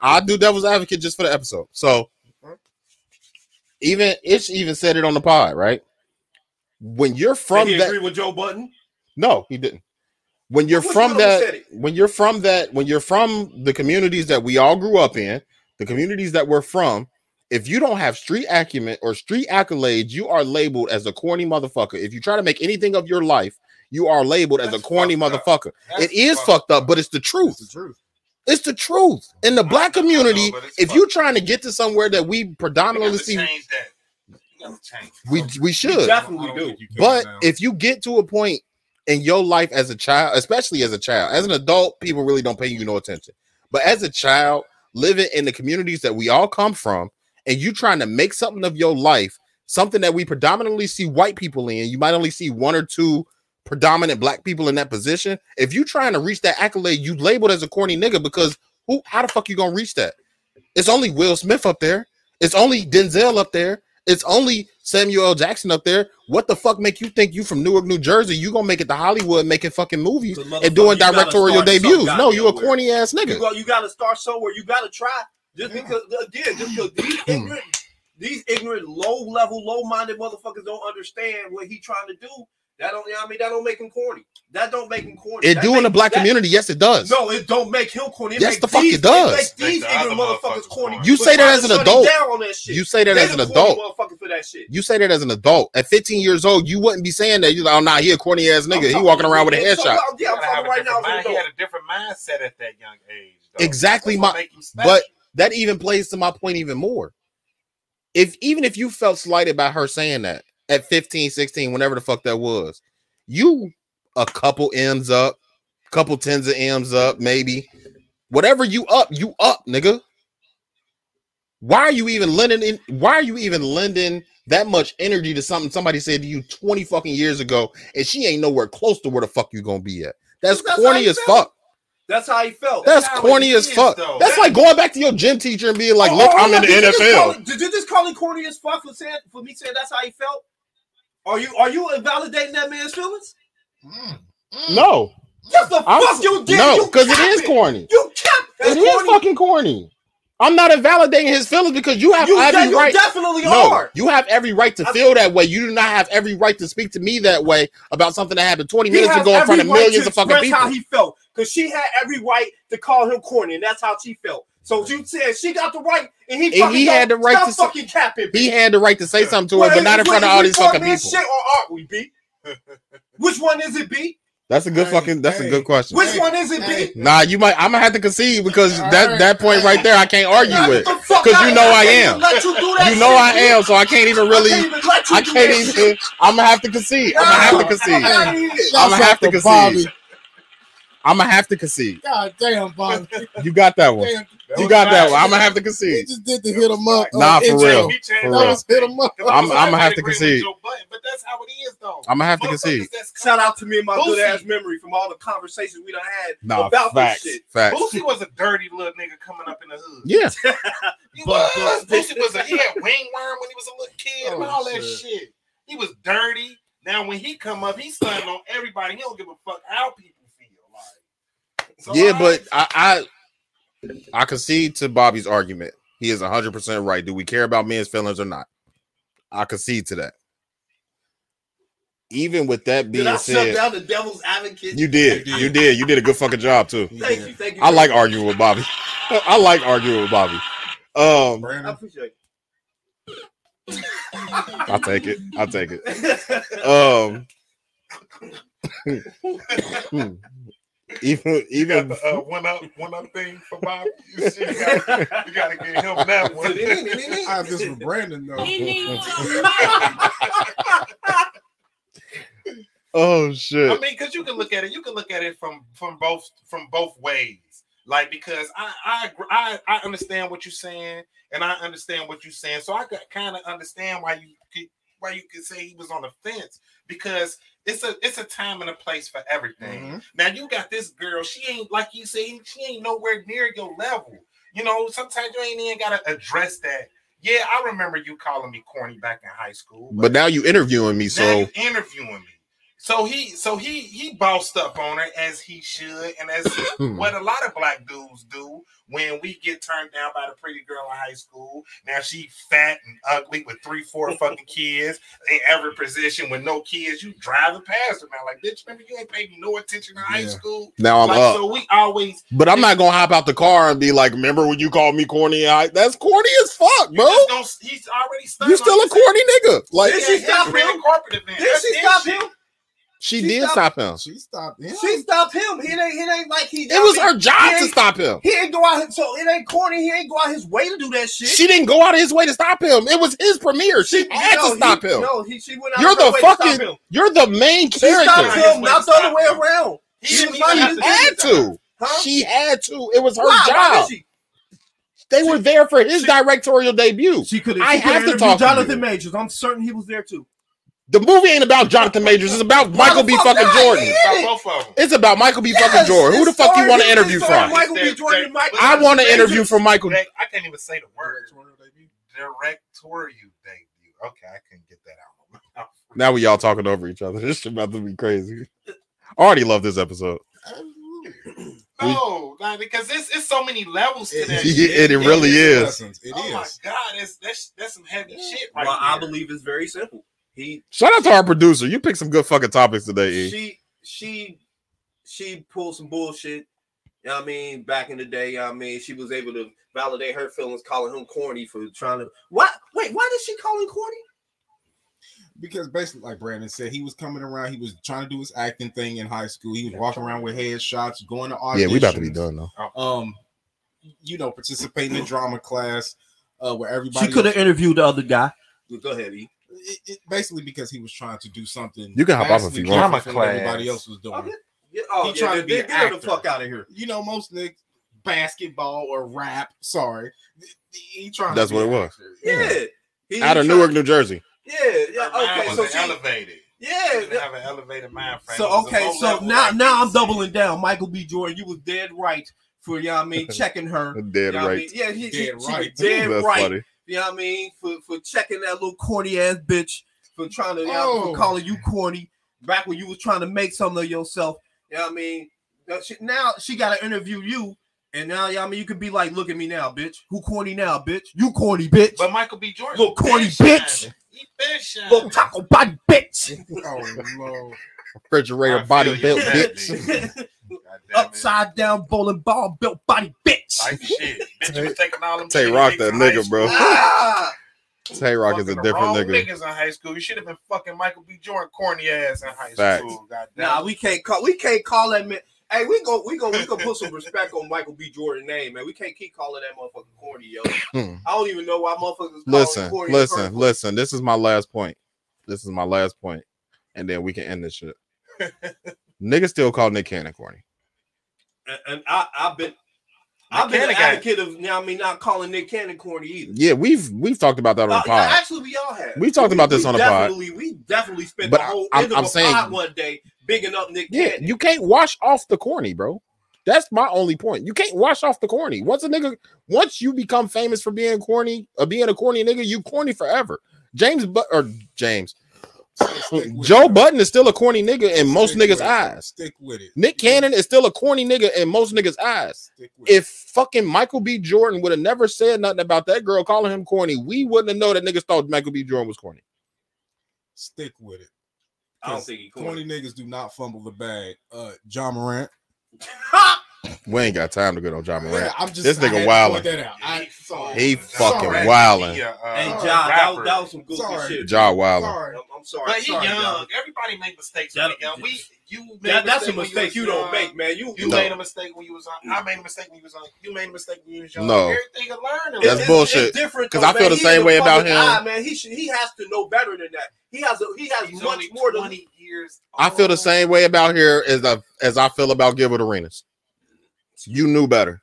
I do devil's advocate just for the episode. So even Ish even said it on the pod, right? When you're Did from he that, agree with Joe Budden? no, he didn't. When you're from one of them said that, when you're from that, when you're from the communities that we all grew up in, the communities that we're from, if you don't have street acumen or street accolades, you are labeled as a corny motherfucker. If you try to make anything of your life, you are labeled as a corny motherfucker. It is fucked up, but it's the truth. It's the truth. It's the truth. In the black I know, community, if you're trying to get to somewhere that we predominantly see, change that. You got to change. we we You should. definitely don't do. think you can But if you get to a point in your life as a child, especially as a child, as an adult, people really don't pay you no attention. But as a child, living in the communities that we all come from, and you trying to make something of your life, something that we predominantly see white people in, you might only see one or two predominant black people in that position. If you trying to reach that accolade, you labeled as a corny nigga because who how the fuck you gonna reach that? It's only Will Smith up there. It's only Denzel up there. It's only Samuel L. Jackson up there. What the fuck make you think you from Newark, New Jersey? You gonna make it to Hollywood making fucking movies and doing you gotta directorial debuts? No, you a corny ass You, nigga. go, you got to start somewhere. You got to try. Just because, again, just because these ignorant, these ignorant, low level, low minded motherfuckers don't understand what he trying to do. That don't, you know I mean, that don't make him corny. That don't make him corny. It That do in the black that- community, yes, it does. No, it don't make him corny. It Yes, the fuck these, it does. make these Make ignorant motherfuckers motherfuckers corny. corny. You say that as an adult. down on that shit. You say that They as an adult. motherfucker for that shit. You say that as an adult. At 15 years old, you wouldn't be saying that. You're like, oh, nah, he a corny ass nigga. He walking around with a yeah, so, headshot. Yeah, I'm You talking right now. different as an mind- He had a different mindset at that young age. though. Exactly my- make him special. But that even plays to my point even more. If even if you felt slighted by her saying that at 15, 16, whenever the fuck that was, you a couple M's up, couple tens of M's up, maybe. Whatever you up, you up, nigga. Why are you even lending in? Why are you even lending that much energy to something somebody said to you 20 fucking years ago and she ain't nowhere close to where the fuck you gonna be at? That's, That's corny as fuck. That's how he felt. That's how corny as is, fuck. though. That's like going back to your gym teacher and being like, Oh, "Look, oh, I'm in the did you just call NFL." it- did you just call him corny as fuck for saying for me saying that's how he felt? Are you are you invalidating that man's feelings? Mm, mm. No, Yes, the I'm, fuck you did. no, because it is corny. You kept It is fucking corny. I'm not invalidating his feelings because you have You, every you right. definitely No, are. you have every right to I- feel that way. You do not have every right to speak to me that way about something that happened 20 minutes ago in front of right millions of fucking people. How he felt because she had every right to call him corny, and that's how she felt. So you said she got the right, and he And fucking he had the right to say- fucking capping. He had the right to say something to her, Well, but not in front of all these fucking people. Shit or aren't we, B? Which one is it, B? That's a good Hey, fucking. That's a good question. Which one is it, Hey. B? Nah, you might. I'm gonna have to concede because All that right. that point right there, I can't argue Nah, with. get the fuck 'Cause out you know here. I am. you, You know shit, I B. am, so I can't even really. I can't even I can't even I'm gonna have to concede. I'm gonna have to concede. Get out of here. I'm gonna have to concede. Out Bobby. I'm gonna have to concede. God damn, Bobby. You got that one. Damn, You got that one. I'm gonna have to concede. he just did the hit him up. uh, Nah, for intro. real. For real. was hit him up. I'm- I'ma have to concede. Joe Budden, But that's how it is, though. I'm gonna have to concede. Shout out to me and my good ass memory from all the conversations we done had Nah, about facts. this shit. Facts. Boosie was a dirty little nigga coming up in the hood. Yeah. He But- was. but- Boosie was a he had wingworm when he was a little kid and Oh, all that shit. shit. He was dirty. Now when he come up, he's stunning on everybody. He don't give a fuck how people feel. Like, so Yeah, I- but I, I I concede to Bobby's argument. He is 100 percent right. Do we care about men's feelings or not? I concede to that. Even with that Did I being shut said, down the devil's advocate? you did, You did. you did, you did a good fucking job too. Thank you, thank you. I like arguing with Bobby. I like arguing with Bobby. Um, I Brandon. appreciate I'll take it. I'll take it. it. Um, hmm. Even you even got the uh, one up one up thing for Bob. You, see, you, gotta, you gotta get him that one. I have this for Brandon though. oh shit! I mean, because you can look at it, you can look at it from from both from both ways. Like because I I I, I understand what you're saying, and I understand what you're saying. So I kind of understand why you could why you could say he was on the fence because it's a it's a time and a place for everything. Mhm. Now you got this girl. She ain't like you say. She ain't nowhere near your level. You know, sometimes you ain't even gotta address that. Yeah, I remember you calling me corny back in high school. But now you interviewing me, so interviewing me. So he so he he bossed up on her as he should, and as what a lot of black dudes do when we get turned down by the pretty girl in high school. Now she fat and ugly with three, four fucking kids in every position with no kids. You driving past her now, like bitch, remember you ain't paid no attention in high Yeah. school. now I'm like, up. So we always But I'm not gonna hop out the car and be like, "Remember when you called me corny?" I, that's corny as fuck, bro. he's already stuck You on still a corny nigga. Like Did she stop ran a him? corporate event. Did she stop him? She, she did stopped- stop him. She stopped him. She stopped him. He ain't. It ain't like he. It was I mean, her job to stop him. He ain't go out. So it ain't corny. He ain't go out his way to do that shit. She didn't go out of his way to stop him. It was his premiere. She oh, had no, to stop he, him. No, he. She went out. You're of her the way to stop fucking. him. You're the main She stopped character. His him, not the other way around. He She didn't was even like, have She to had that. to. Huh? She had to. It was her Why? Why job. did she? They were there for his directorial debut. She could I have to talk to Jonathan you. Majors. I'm certain he was there too. The movie ain't about Jonathan Majors. It's about Michael B. fucking not? Jordan. He About both of them. It's about Michael B. Yes, fucking Jordan. Who the it's fuck you want to interview from? Michael B. Jordan Michael. I want to interview from Michael. I can't even say the word. Directorial debut. Okay, I can get that out. of my mouth. Now we all talking over each other. This shit about to be crazy. I already love this episode. No, like, because it's, it's so many levels to that. Yeah, shit. it really is. Lessons. It oh is. my god, that's that's that's some heavy shit right well, I believe it's very simple. He Shout out to our producer. You picked some good fucking topics today, E. she she she pulled some bullshit. You know what I mean, back in the day, you know what I mean, she was able to validate her feelings, calling him corny for trying to. What? Wait, why did she call him corny? Because basically, like Brandon said, he was coming around. He was trying to do his acting thing in high school. He was walking around with headshots, going to auditions. Yeah, we about to be done though. Um, you know, participating in drama class, uh, where everybody She could have interviewed the other guy. Go ahead, E. it, it, basically because he was trying to do something. You can hop off if vastly you want. different from everybody else was doing. Okay. Yeah, oh, He yeah, trying to be an get the fuck out of here. You know, most niggas basketball or rap. Sorry, he trying. That's to what it was. actor. Yeah. He- Out he of try- Newark, New Jersey. Yeah, yeah. mind Okay, was so she, elevated. yeah, She yeah. have an elevated mind frame. So okay, so now like now I'm doubling down. Michael B. Jordan, you was dead right for you know I mean, checking her. Dead You know what I right. mean? Yeah, he, he, Dead she right. was dead That's right. funny. You know what I mean? For for checking that little corny ass bitch for trying to you know, Oh. for calling you corny back when you was trying to make something of yourself. You know what I mean? Now she, now she got to interview you, and now you know what I mean you could be like, look at me now, bitch. Who corny now, bitch? You corny bitch. But Michael B. Jordan, Little corny been shining. bitch. He. Little taco body bitch. Oh no! Refrigerator body built bitch. God damn it. Upside down bowling ball built body bitch. Like shit. Bitch, you was taking all them Tay Roc that nigga, bro. school. Ah! Tay Roc is a different nigga. Niggas in high school. You should have been fucking Michael B. Jordan corny ass in high Facts. school. God. Nah, we can't call we can't call that man. Hey, we go we go we gonna put some respect on Michael B. Jordan name, man. We can't keep calling that motherfucker corny, yo. Hmm. I don't even know why motherfuckers Listen, corny. listen, listen. This is my last point. This is my last point, and then we can end this shit. Niggas still call Nick Cannon corny. And, and I I've been I've been an Cannon got- advocate of you know what I mean not calling Nick Cannon corny either. Yeah, we've we've talked about that on Uh, the yeah, pod. actually, we all have. We talked about this on the pod. We definitely spent But the whole I'm- end of I'm a saying- pod one day bigging up Nick Yeah, Cannon. you can't wash off the corny, bro. That's my only point. You can't wash off the corny. Once a nigga, once you become famous for being corny, or being a corny nigga, you corny forever. James but or James, Stick with Joe. Budden is still a corny nigga in most Stick niggas' with it. eyes. Stick with it. Nick Cannon is still a corny nigga in most niggas' eyes. Stick with it. If fucking Michael B. Jordan would have never said nothing about that girl calling him corny, we wouldn't have known that niggas thought Michael B. Jordan was corny. Stick with it. I don't think he Corny corny. niggas do not fumble the bag. Uh, Ja Morant. We ain't got time to go on Ja Morant. Yeah, I'm just This nigga had to wildin'. that out. I sorry. He fucking Sorry. wildin'. He uh, Hey, John, that, was- that was some goofy Sorry. shit. Jaw Wilder. Sorry. I'm, I'm sorry. But he sorry, young. John. Everybody make mistakes That- when they young. We you made That, that's a mistake when mistake was you don't make, man. You, You No. made a mistake when you was on. I made a mistake when you was on. You made a mistake when you was young. No. everything you learn. That's life. bullshit. Different because I feel man. the He same way about him. eye, man, he should. He has to know better than that. He has. A, he has He's much more than. twenty years. I feel the same way about here as I, as I feel about Gilbert Arenas. You knew better.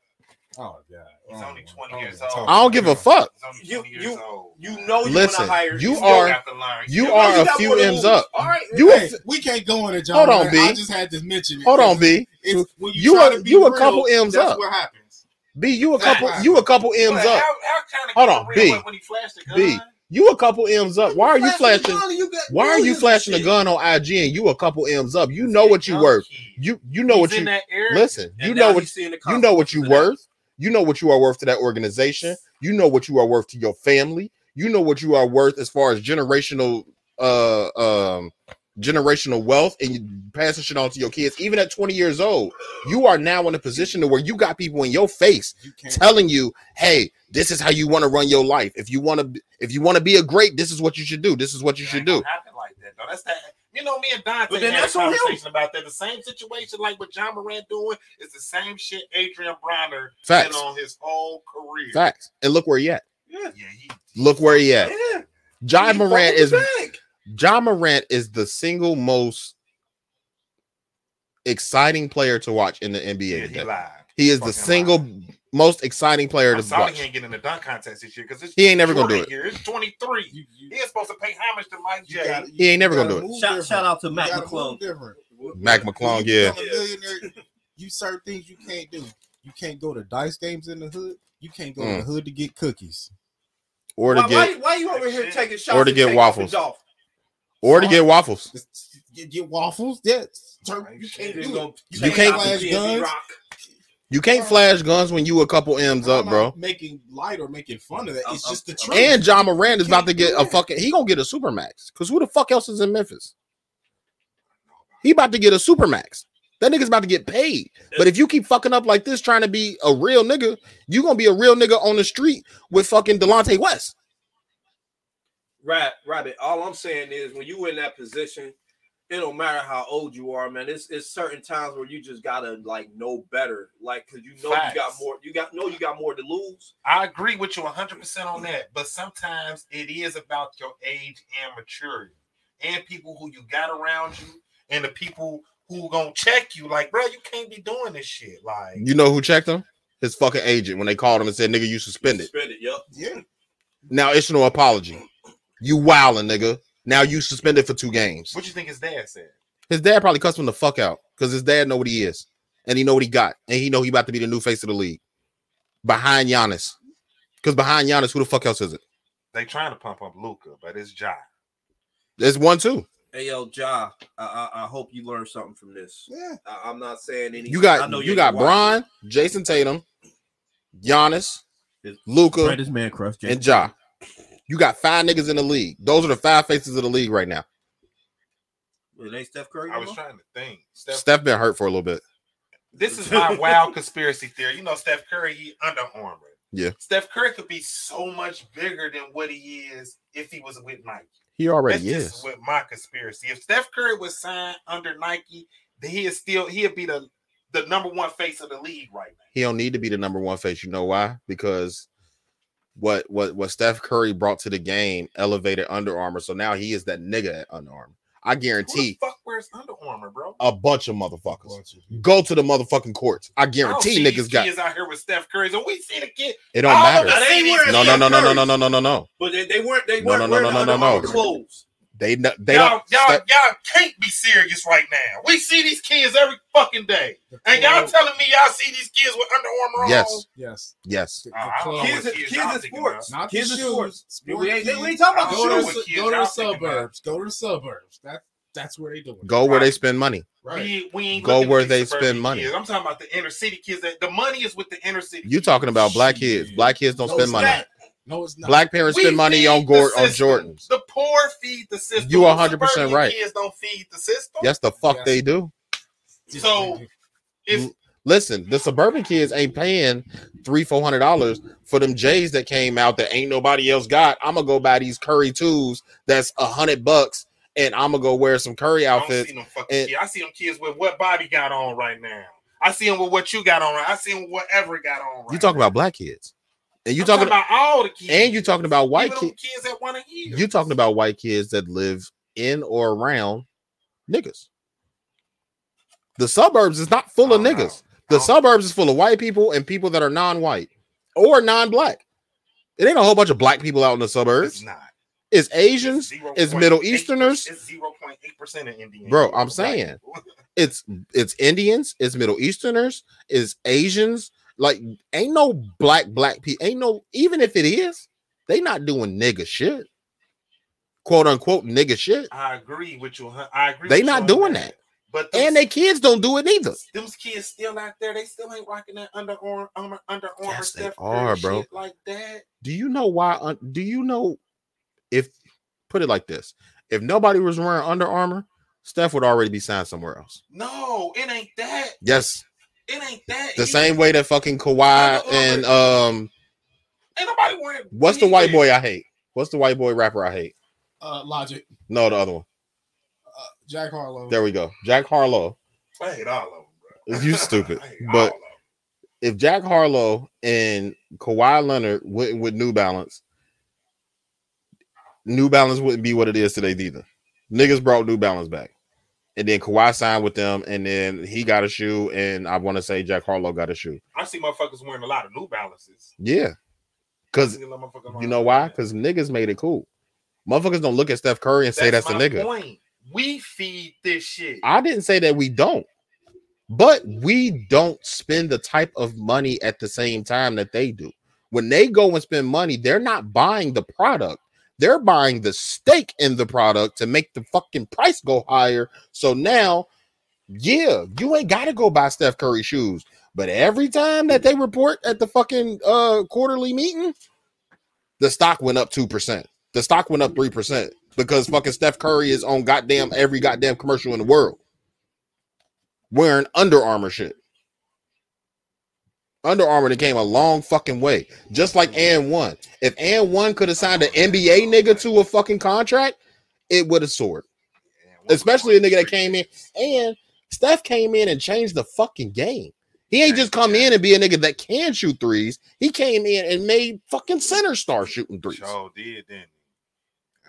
Oh god. He's Oh, only 20 oh, years oh, old. I don't give a fuck. He's only You- you- old. You know you Listen, wanna hire. you still are- Got to learn. You are a few M's lose. up. All right, You Hey, a, we can't go into John. Hold on, Moran. B. I just had to mention it. hold on, B. It's, when you, You try a- to be you a couple M's that's up. what happens. B, you a couple, you a couple M's But up. How, how kind of Hold on, B. when- when he flashed the gun? B. You a couple M's up. Why are you flashing? Why are you flashing a gun on IG and you a couple M's up? You know what you worth. You you know what you listen. You know what he's seeing the you know what you worth. You know what you are worth to that organization. You know what you are worth to your family. You know what you are worth as far as generational uh um generational wealth and you passing shit on to your kids even at 20 years old you are now in a position to where you got people in your face You telling you hey this is how you want to run your life if you want to if you want to be a great this is what you should do this is what you It should do happen like that, though. That's that. You know, me and Dante But then had a that's on him. conversation about that. The same situation like what Ja Morant doing is the same shit Adrien Broner did facts on his whole career. facts and look where he at Yeah, he, look where he at Yeah. john He morant is back. Ja Morant is the single most exciting player to watch in the NBA. yeah, he lied. He is the single lied. most exciting player I'm to sorry watch. he ain't getting in the dunk contest this year because He ain't never gonna do it. Year. It's 23. You, you, He is supposed to pay homage to Mike you J. gotta- He ain't never gonna do it. Shout, shout out to You Mac McClung. Mac McClung, you yeah. become a millionaire, you certain things you can't do. You can't go to dice games in the hood. You can't go Mm. to the hood to get cookies. Or to Why, get why, why you over here taking shots? Or to get waffles. off? Or to get waffles. Get, get waffles. Yeah, you can't do it. You can't- flash guns. You can't flash guns when you a couple M's up, bro. Making light or making fun of that. It's just the I'm- truth. And Ja Morant is about to get a that. fucking he gonna get a supermax. Cause who the fuck else is in Memphis? He about to get a supermax. That nigga's about to get paid. But if you keep fucking up like this, trying to be a real nigga, you gonna be a real nigga on the street with fucking Delonte West. Right, Rabbit. All I'm saying is when you in that position, it don't matter how old you are, man. It's it's certain times where you just gotta like know better, like because you know you got more. You got know you got more to lose. I agree with you 100% on that. But sometimes it is about your age and maturity and people who you got around you and the people who gonna check you. Like, bro, you can't be doing this shit. Like, You know who checked him? His fucking agent when they called him and said, "Nigga, you suspended." Spend it, yep. yeah. Now issue no apology. You wildin', nigga. Now you suspended for two games. what you think his dad said? His dad probably cussed him the fuck out because his dad know what he is and he know what he got and he know he about to be the new face of the league behind Giannis. Because behind Giannis, who the fuck else is it? They trying to pump up Luka, but it's Ja. There's one too. Hey yo, Ja, I, I I hope you learned something from this. Yeah. I, I'm not saying anything. You I got know you got watching. Bron, Jayson Tatum, Giannis, Luka, Brett is man crush. and Ja. You got five niggas in the league. Those are the five faces of the league right now. It ain't Steph Curry. I was trying to think. Steph, Steph been hurt for a little bit. this is my wild conspiracy theory. You know, Steph Curry, he Under Armour. Yeah. Steph Curry could be so much bigger than what he is if he was with Nike. He already That's is. just with my conspiracy. If Steph Curry was signed under Nike, then he is still he'd be the the number one face of the league right now. He don't need to be the number one face. You know why? Because what what what Steph Curry brought to the game elevated Under Armour. So now he is that nigga at Under Armour. I Who the guarantee fuck wears Under Armour, bro? a bunch of motherfuckers Bunch of- go to the motherfucking courts. I I don't guarantee see niggas these got kids out here with Steph Curry. So we see the kid. it. Don't matter. of us see these No, no, no, no, no, no, no, no, no, no. But they, they weren't. They No, weren't no, no, wearing no, no, Under no, no. Armour clothes. They no- they y'all, don't. y'all, Steph- y'all can't be serious right now. We see these kids every fucking day, and y'all telling me y'all see these kids with Under Armour on? Yes, Yes. yes. The- Uh, I don't club- know Kids, what kids, kids y'all in sports. Not kids the in shoes. sports. We ain't, we ain't talking about the Go shoes. to, kids go to the y'all about. suburbs. Go to the suburbs. That that's where they doing. it. Go where they spend money. Right. We, we ain't Go where they spend money. kids. I'm talking about the inner city kids. That the money is with the inner city. You kids. talking about black kids? Black kids don't No, spend money. not. No, it's not. Black parents We spend money on the Gord on. Jordans. The poor feed the system. You The 100% suburban right. Kids don't feed the system. Yes, the fuck Yes. they do. So if Listen, the suburban kids ain't paying three, four hundred dollars for them J's that came out that ain't nobody else got. I'm gonna go buy these Curry twos that's a hundred bucks, and I'm gonna go wear some Curry I outfits. see them and- kids. I see them kids with what Bobby got on right now. I see them with what you got on. Right. I see them with whatever got on. Right You talking now. about black kids, and you I'm talking, about all the kids, and you talking about white kids. kids that want to hear. You talking about white kids that live in or around niggas. The suburbs is not full of Oh, no. niggas. The Oh. suburbs is full of white people and people that are non-white or non-black. It ain't a whole bunch of black people out in the suburbs. It's not. It's Asians. It's Middle 0.8% Easterners. It's zero point eight percent of Indians. Bro, I'm saying. It's it's Indians. It's Middle Easterners. It's Asians. Like ain't no black black people. Ain't no even if it is, they not doing nigga shit. Quote unquote nigga shit. I agree with you. hun- I agree. They not doing that. But And they kids don't do it either. them kids still out there. They still ain't rocking that Under Armour, Armour- Under Armour Yes, they are, bro. like that. Do you know why? Do you know if put it like this? If nobody was wearing Under Armour, Steph would already be signed somewhere else. No, it ain't that. Yes, It ain't that. the He- same way that fucking Kawhi and um, Ain't nobody wearing. what's the white boy I hate? What's the white boy rapper I hate? Uh, Logic, No, the other one. uh, Jack Harlow. There we go. Jack Harlow. I hate all of them, bro. You stupid. I hate But all of 'em. if Jack Harlow and Kawhi Leonard went with New Balance, New Balance wouldn't be what it is today either. Niggas brought New Balance back. And then Kawhi signed with them, and then he got a shoe, and I want to say Jack Harlow got a shoe. I see motherfuckers wearing a lot of New Balances. Yeah. Because I see motherfuckers you know why? lot of that. Because niggas made it cool. Motherfuckers don't look at Steph Curry and say that's, a nigga. Point. We feed this shit. I didn't say that we don't, but we don't spend the type of money at the same time that they do. When they go and spend money, they're not buying the product. They're buying the stake in the product to make the fucking price go higher. So now, yeah, you ain't got to go buy Steph Curry shoes. But every time that they report at the fucking uh quarterly meeting, the stock went up 2%. The stock went up 3% because fucking Steph Curry is on goddamn every goddamn commercial in the world wearing Under Armour shit. Under Armour the game a long fucking way, just like mm-hmm. and one. If AND1 could have signed an NBA nigga to a fucking contract, it would have soared. Especially a nigga that came in and Steph came in and changed the fucking game. He ain't just come in and be a nigga that can shoot threes. He came in and made fucking center star shooting threes. Sure did, didn't?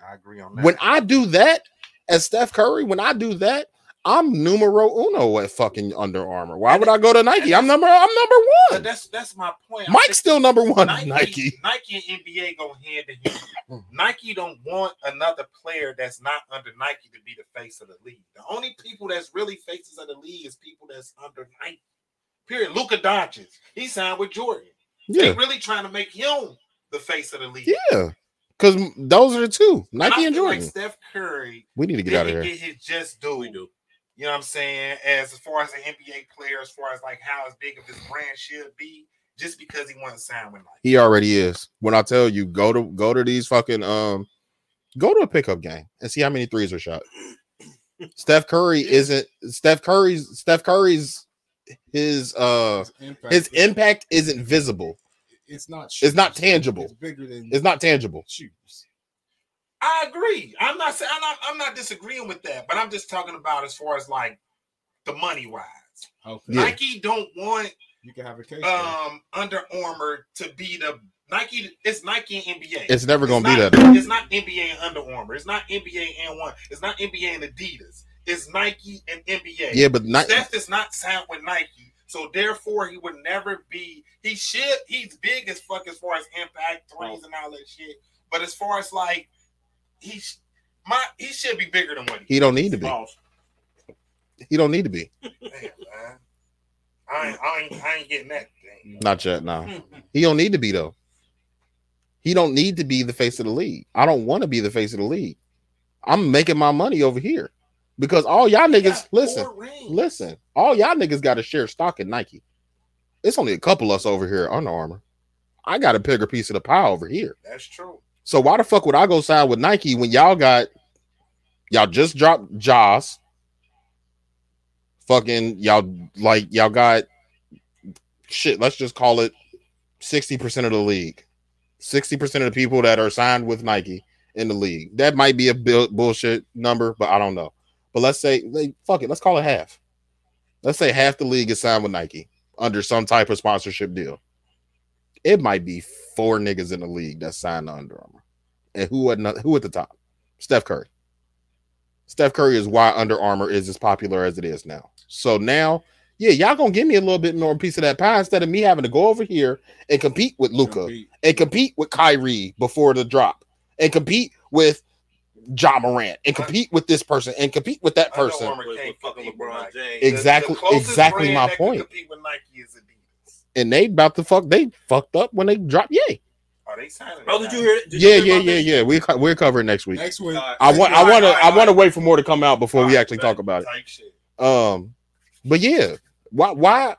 I agree on that. When I do that as Steph Curry, when I do that, I'm numero uno at fucking Under Armour. Why would I go to Nike? I'm number I'm number one. that's that's my point. I Mike's still number one. Nike, Nike. Nike and NBA go hand in hand. Nike don't want another player that's not under Nike to be the face of the league. The only people that's really faces of the league is people that's under Nike. Period. Luka Doncic, he signed with Jordan. Yeah. They Yeah, really trying to make him the face of the league. yeah. Because those are the two, And I Nike and Jordan. Like Steph Curry we need to get out of here. get his just do. We do. You know what I'm saying? As, as far as the NBA player, as far as like how as big of his brand should be, just because he wants to sign with Nike. He already is. When I tell you, go to go to these fucking um, go to a pickup game and see how many threes are shot. Steph Curry isn't Steph Curry's Steph Curry's his uh impact, his impact isn't visible. it's not. It's not tangible. It's bigger than It's not tangible. shoes. I agree. I'm not saying I'm not, I'm not disagreeing with that, but I'm just talking about as far as like the money wise. Okay, Yeah. Nike don't want you can have a case. there. um Under Armour to be the Nike. It's Nike and NBA. It's never gonna be that. It's not NBA and Under Armour. It's not NBA and one. It's not NBA and Adidas. It's Nike and NBA. Yeah, but not Steph is not signed with Nike, so therefore he would never be. He should. He's big as fuck as far as impact threes and all that shit. But as far as like, he sh- my he should be bigger than what he. he don't need to be. He don't need to be. Damn, man. I ain't, I ain't, I ain't getting that thing. Not yet. No, he don't need to be though. He don't need to be the face of the league. I don't want to be the face of the league. I'm making my money over here because all y'all niggas listen. Listen, all y'all niggas got to share stock in Nike. It's only a couple of us over here Under Armour. I got a bigger piece of the pie over here. That's true. So why the fuck would I go sign with Nike when y'all got y'all just dropped Jaws? Fucking y'all like y'all got shit. Let's just call it sixty percent of the league. Sixty percent of the people that are signed with Nike in the league. That might be a bu- bullshit number, but I don't know. But let's say, like, fuck it. Let's call it half. Let's say half the league is signed with Nike under some type of sponsorship deal. It might be four niggas in the league that signed to Under Armour. And who at who at the top? Steph Curry. Steph Curry is why Under Armour is as popular as it is now. So now Yeah, y'all gonna give me a little bit more piece of that pie instead of me having to go over here and compete with Luka and compete with Kyrie before the drop and compete with Ja Morant and compete with this person and compete with that Under person. Armour With- can't with fucking LeBron James. Exactly- the exactly brand my that can point. And they about to fuck. They fucked up when they dropped. Yay. Are they signing? Oh, did you hear? Did you Yeah, hear yeah, yeah, this? yeah. We co- we're covering next week. Next week. Alright. I want I want to I want to wait for more to come out before we actually talk about it. Um, but yeah, why why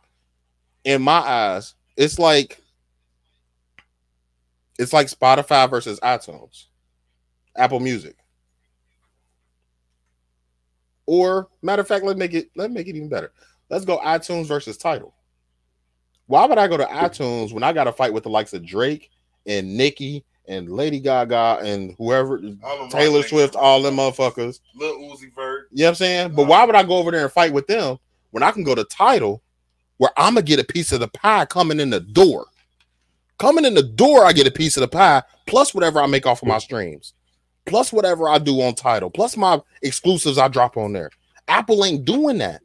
in my eyes, it's like it's like Spotify versus iTunes, Apple Music. Or matter of fact, let's make it let's make it even better. Let's go iTunes versus Tidal. Why would I go to iTunes when I got to fight with the likes of Drake and Nicki and Lady Gaga and whoever Taylor Swift, all them motherfuckers? Lil Uzi Vert. You know what I'm saying? But uh-huh. why would I go over there and fight with them when I can go to Tidal where I'm gonna get a piece of the pie coming in the door? Coming in the door, I get a piece of the pie, plus whatever I make off of my streams, plus whatever I do on Tidal, plus my exclusives I drop on there. Apple ain't doing that.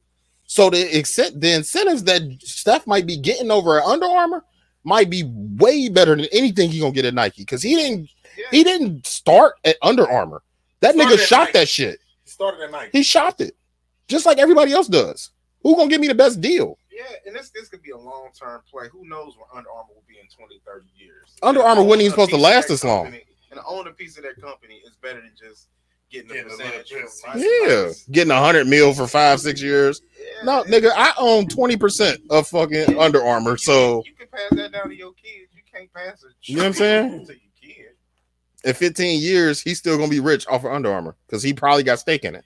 So the except the incentives that Steph might be getting over at Under Armour might be way better than anything he gonna get at Nike because he didn't Yeah. he didn't start at Under Armour. That Started nigga shot Nike. that shit. He started at Nike. He shopped it, just like everybody else does. Who gonna give me the best deal? Yeah, and this this could be a long term play. Who knows where Under Armour will be in 20, 30 years? Under Armour wasn't even supposed to last this long. company- And owning a piece of that company is better than just getting the Getting a percentage. Yeah, getting a hundred mil for five, six years. Yeah, No, it- nigga, I own twenty percent of fucking Under Armour. So you can pass that down to your kids. You can't pass it. You know what I'm saying? To your kid. in fifteen years, he's still gonna be rich off of Under Armour because he probably got stake in it.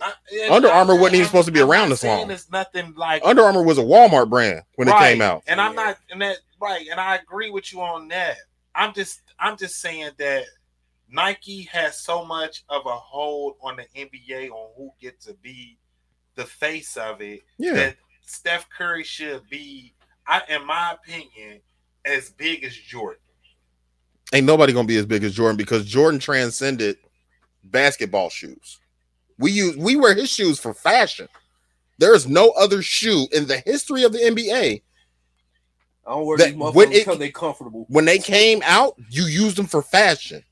I- and Under Armour wasn't even I'm- supposed to be I'm around not this saying long. It's nothing like Under Armour was a Walmart brand when it came out. And I'm not and that right, and I agree with you on that. I'm just I'm just saying that Nike has so much of a hold on the NBA on who gets to be the face of it Yeah, that Steph Curry should be, I in my opinion, as big as Jordan. ain't nobody gonna be as big as Jordan because Jordan transcended basketball shoes. We use we wear his shoes for fashion. There is no other shoe in the history of the NBA I don't wear That- these motherfuckers when it- because they comfortable. when they came out, you used them for fashion.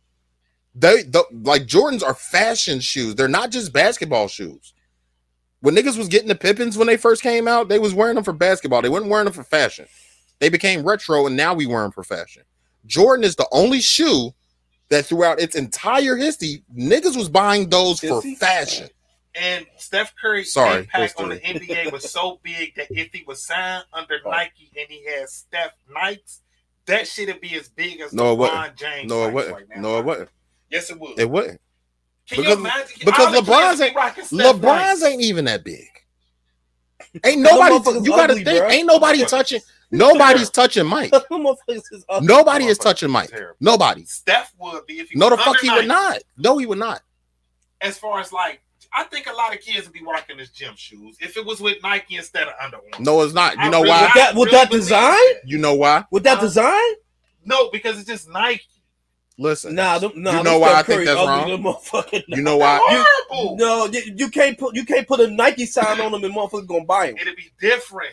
They the, like Jordans are fashion shoes. They're not just basketball shoes. When niggas was getting the Pippins when they first came out, they was wearing them for basketball. They weren't wearing them for fashion. They became retro, and now we wear them for fashion. Jordan is the only shoe that throughout its entire history, niggas was buying those for fashion. And Steph Curry's Sorry, impact on the. NBA was so big that if he was signed under Oh. Nike and he had Steph Nikes, that shit'd be as big as No, LeBron. James. No, it wasn't. right now. No, it wasn't. Yes, it would. It wouldn't. Can because- you imagine? because LeBron's ain't- LeBron's Nikes. ain't even that big. Ain't nobody. you gotta ugly, think. bruh. Ain't nobody touching. Nobody's touching Mike. Is. Nobody is touching Mike. Terrible. Nobody. Steph would be if he No, the fuck he would not. No, he would not. As far as like, I think a lot of kids would be rocking his gym shoes if it was with Nike instead of Under Armour. No, it's not. I You know really- why? I That- with really that design? that. You know why? With that Uh, design? No, because it's just Nike. Listen. Nah, them, nah. You know why Steph I think Curry that's ugly, wrong? You know why? Horrible. No, you, you can't put you can't put a Nike sign on them and motherfuckers gonna buy them. It'd be different.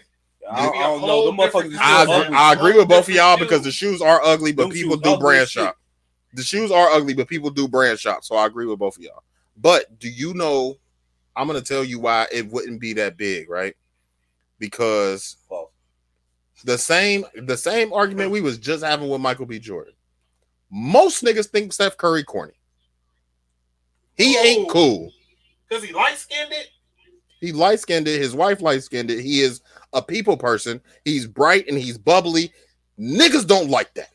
I, don't- be I a don't know. whole motherfuckers I agree. I agree with both of y'all shoes. because the shoes are ugly, but Them people do brand as shit. shop. The shoes are ugly, but people do brand shop. So I agree with both of y'all. But do you know? I'm gonna tell you why it wouldn't be that big, right? Because the same the same argument we was just having with Michael B. Jordan. Most niggas think Steph Curry corny. He oh. ain't Oh. cool. Because he light skinned it. He light skinned it. His wife light skinned it. He is a people person. He's bright and he's bubbly. Niggas don't like that.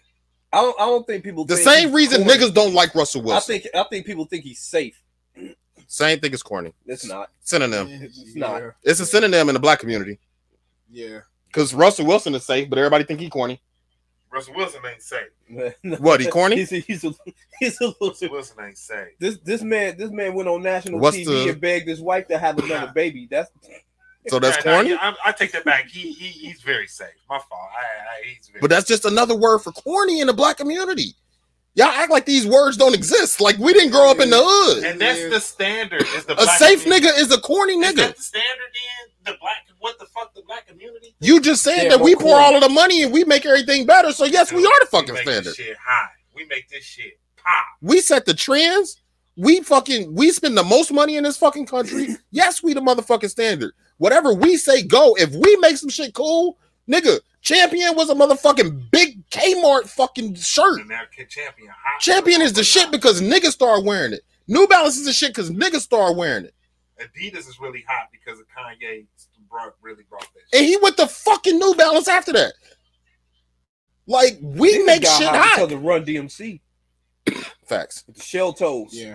I don't. I don't think people. The think same reason corny. niggas don't like Russell Wilson. I Wilson. think. I think people think he's safe. Same thing as corny. It's not. Synonym. It's not. It's a synonym in the black community Yeah. because Russell Wilson is safe, but everybody think he corny. Russell Wilson ain't safe. What, he corny? He's a, he's a, he's a little. Russell Wilson ain't safe. This this man this man went on national What's TV the- and begged his wife to have another baby. That's So that's Nah, nah, corny. yeah, I, I take that back. He, he he's very safe. My fault. I, I, he's very But that's just another word for corny in the black community. Y'all act like these words don't exist. Like we didn't grow up in the hood. and that's the standard. Is the A black safe community. nigga is a corny Is nigga. that the standard then? The black what the fuck the black community? You just said Yeah, that we more pour all of the money and we make everything better. So yes, we are the fucking make standard. This shit high. We make this shit pop. We set the trends. We fucking we spend the most money in this fucking country. Yes, we the motherfucking standard. Whatever we say go. If we make some shit cool, nigga, champion was a motherfucking big Kmart fucking shirt. Now champion. Champion is the shit because niggas start wearing it. New Balance is the shit because niggas start wearing it. Adidas is really hot because of Kanye brought really brought that. Shit. And he went to fucking New Balance after that. Like we Niggas make shit hot hot. because of Run DMC Facts. with the shell toes. Yeah.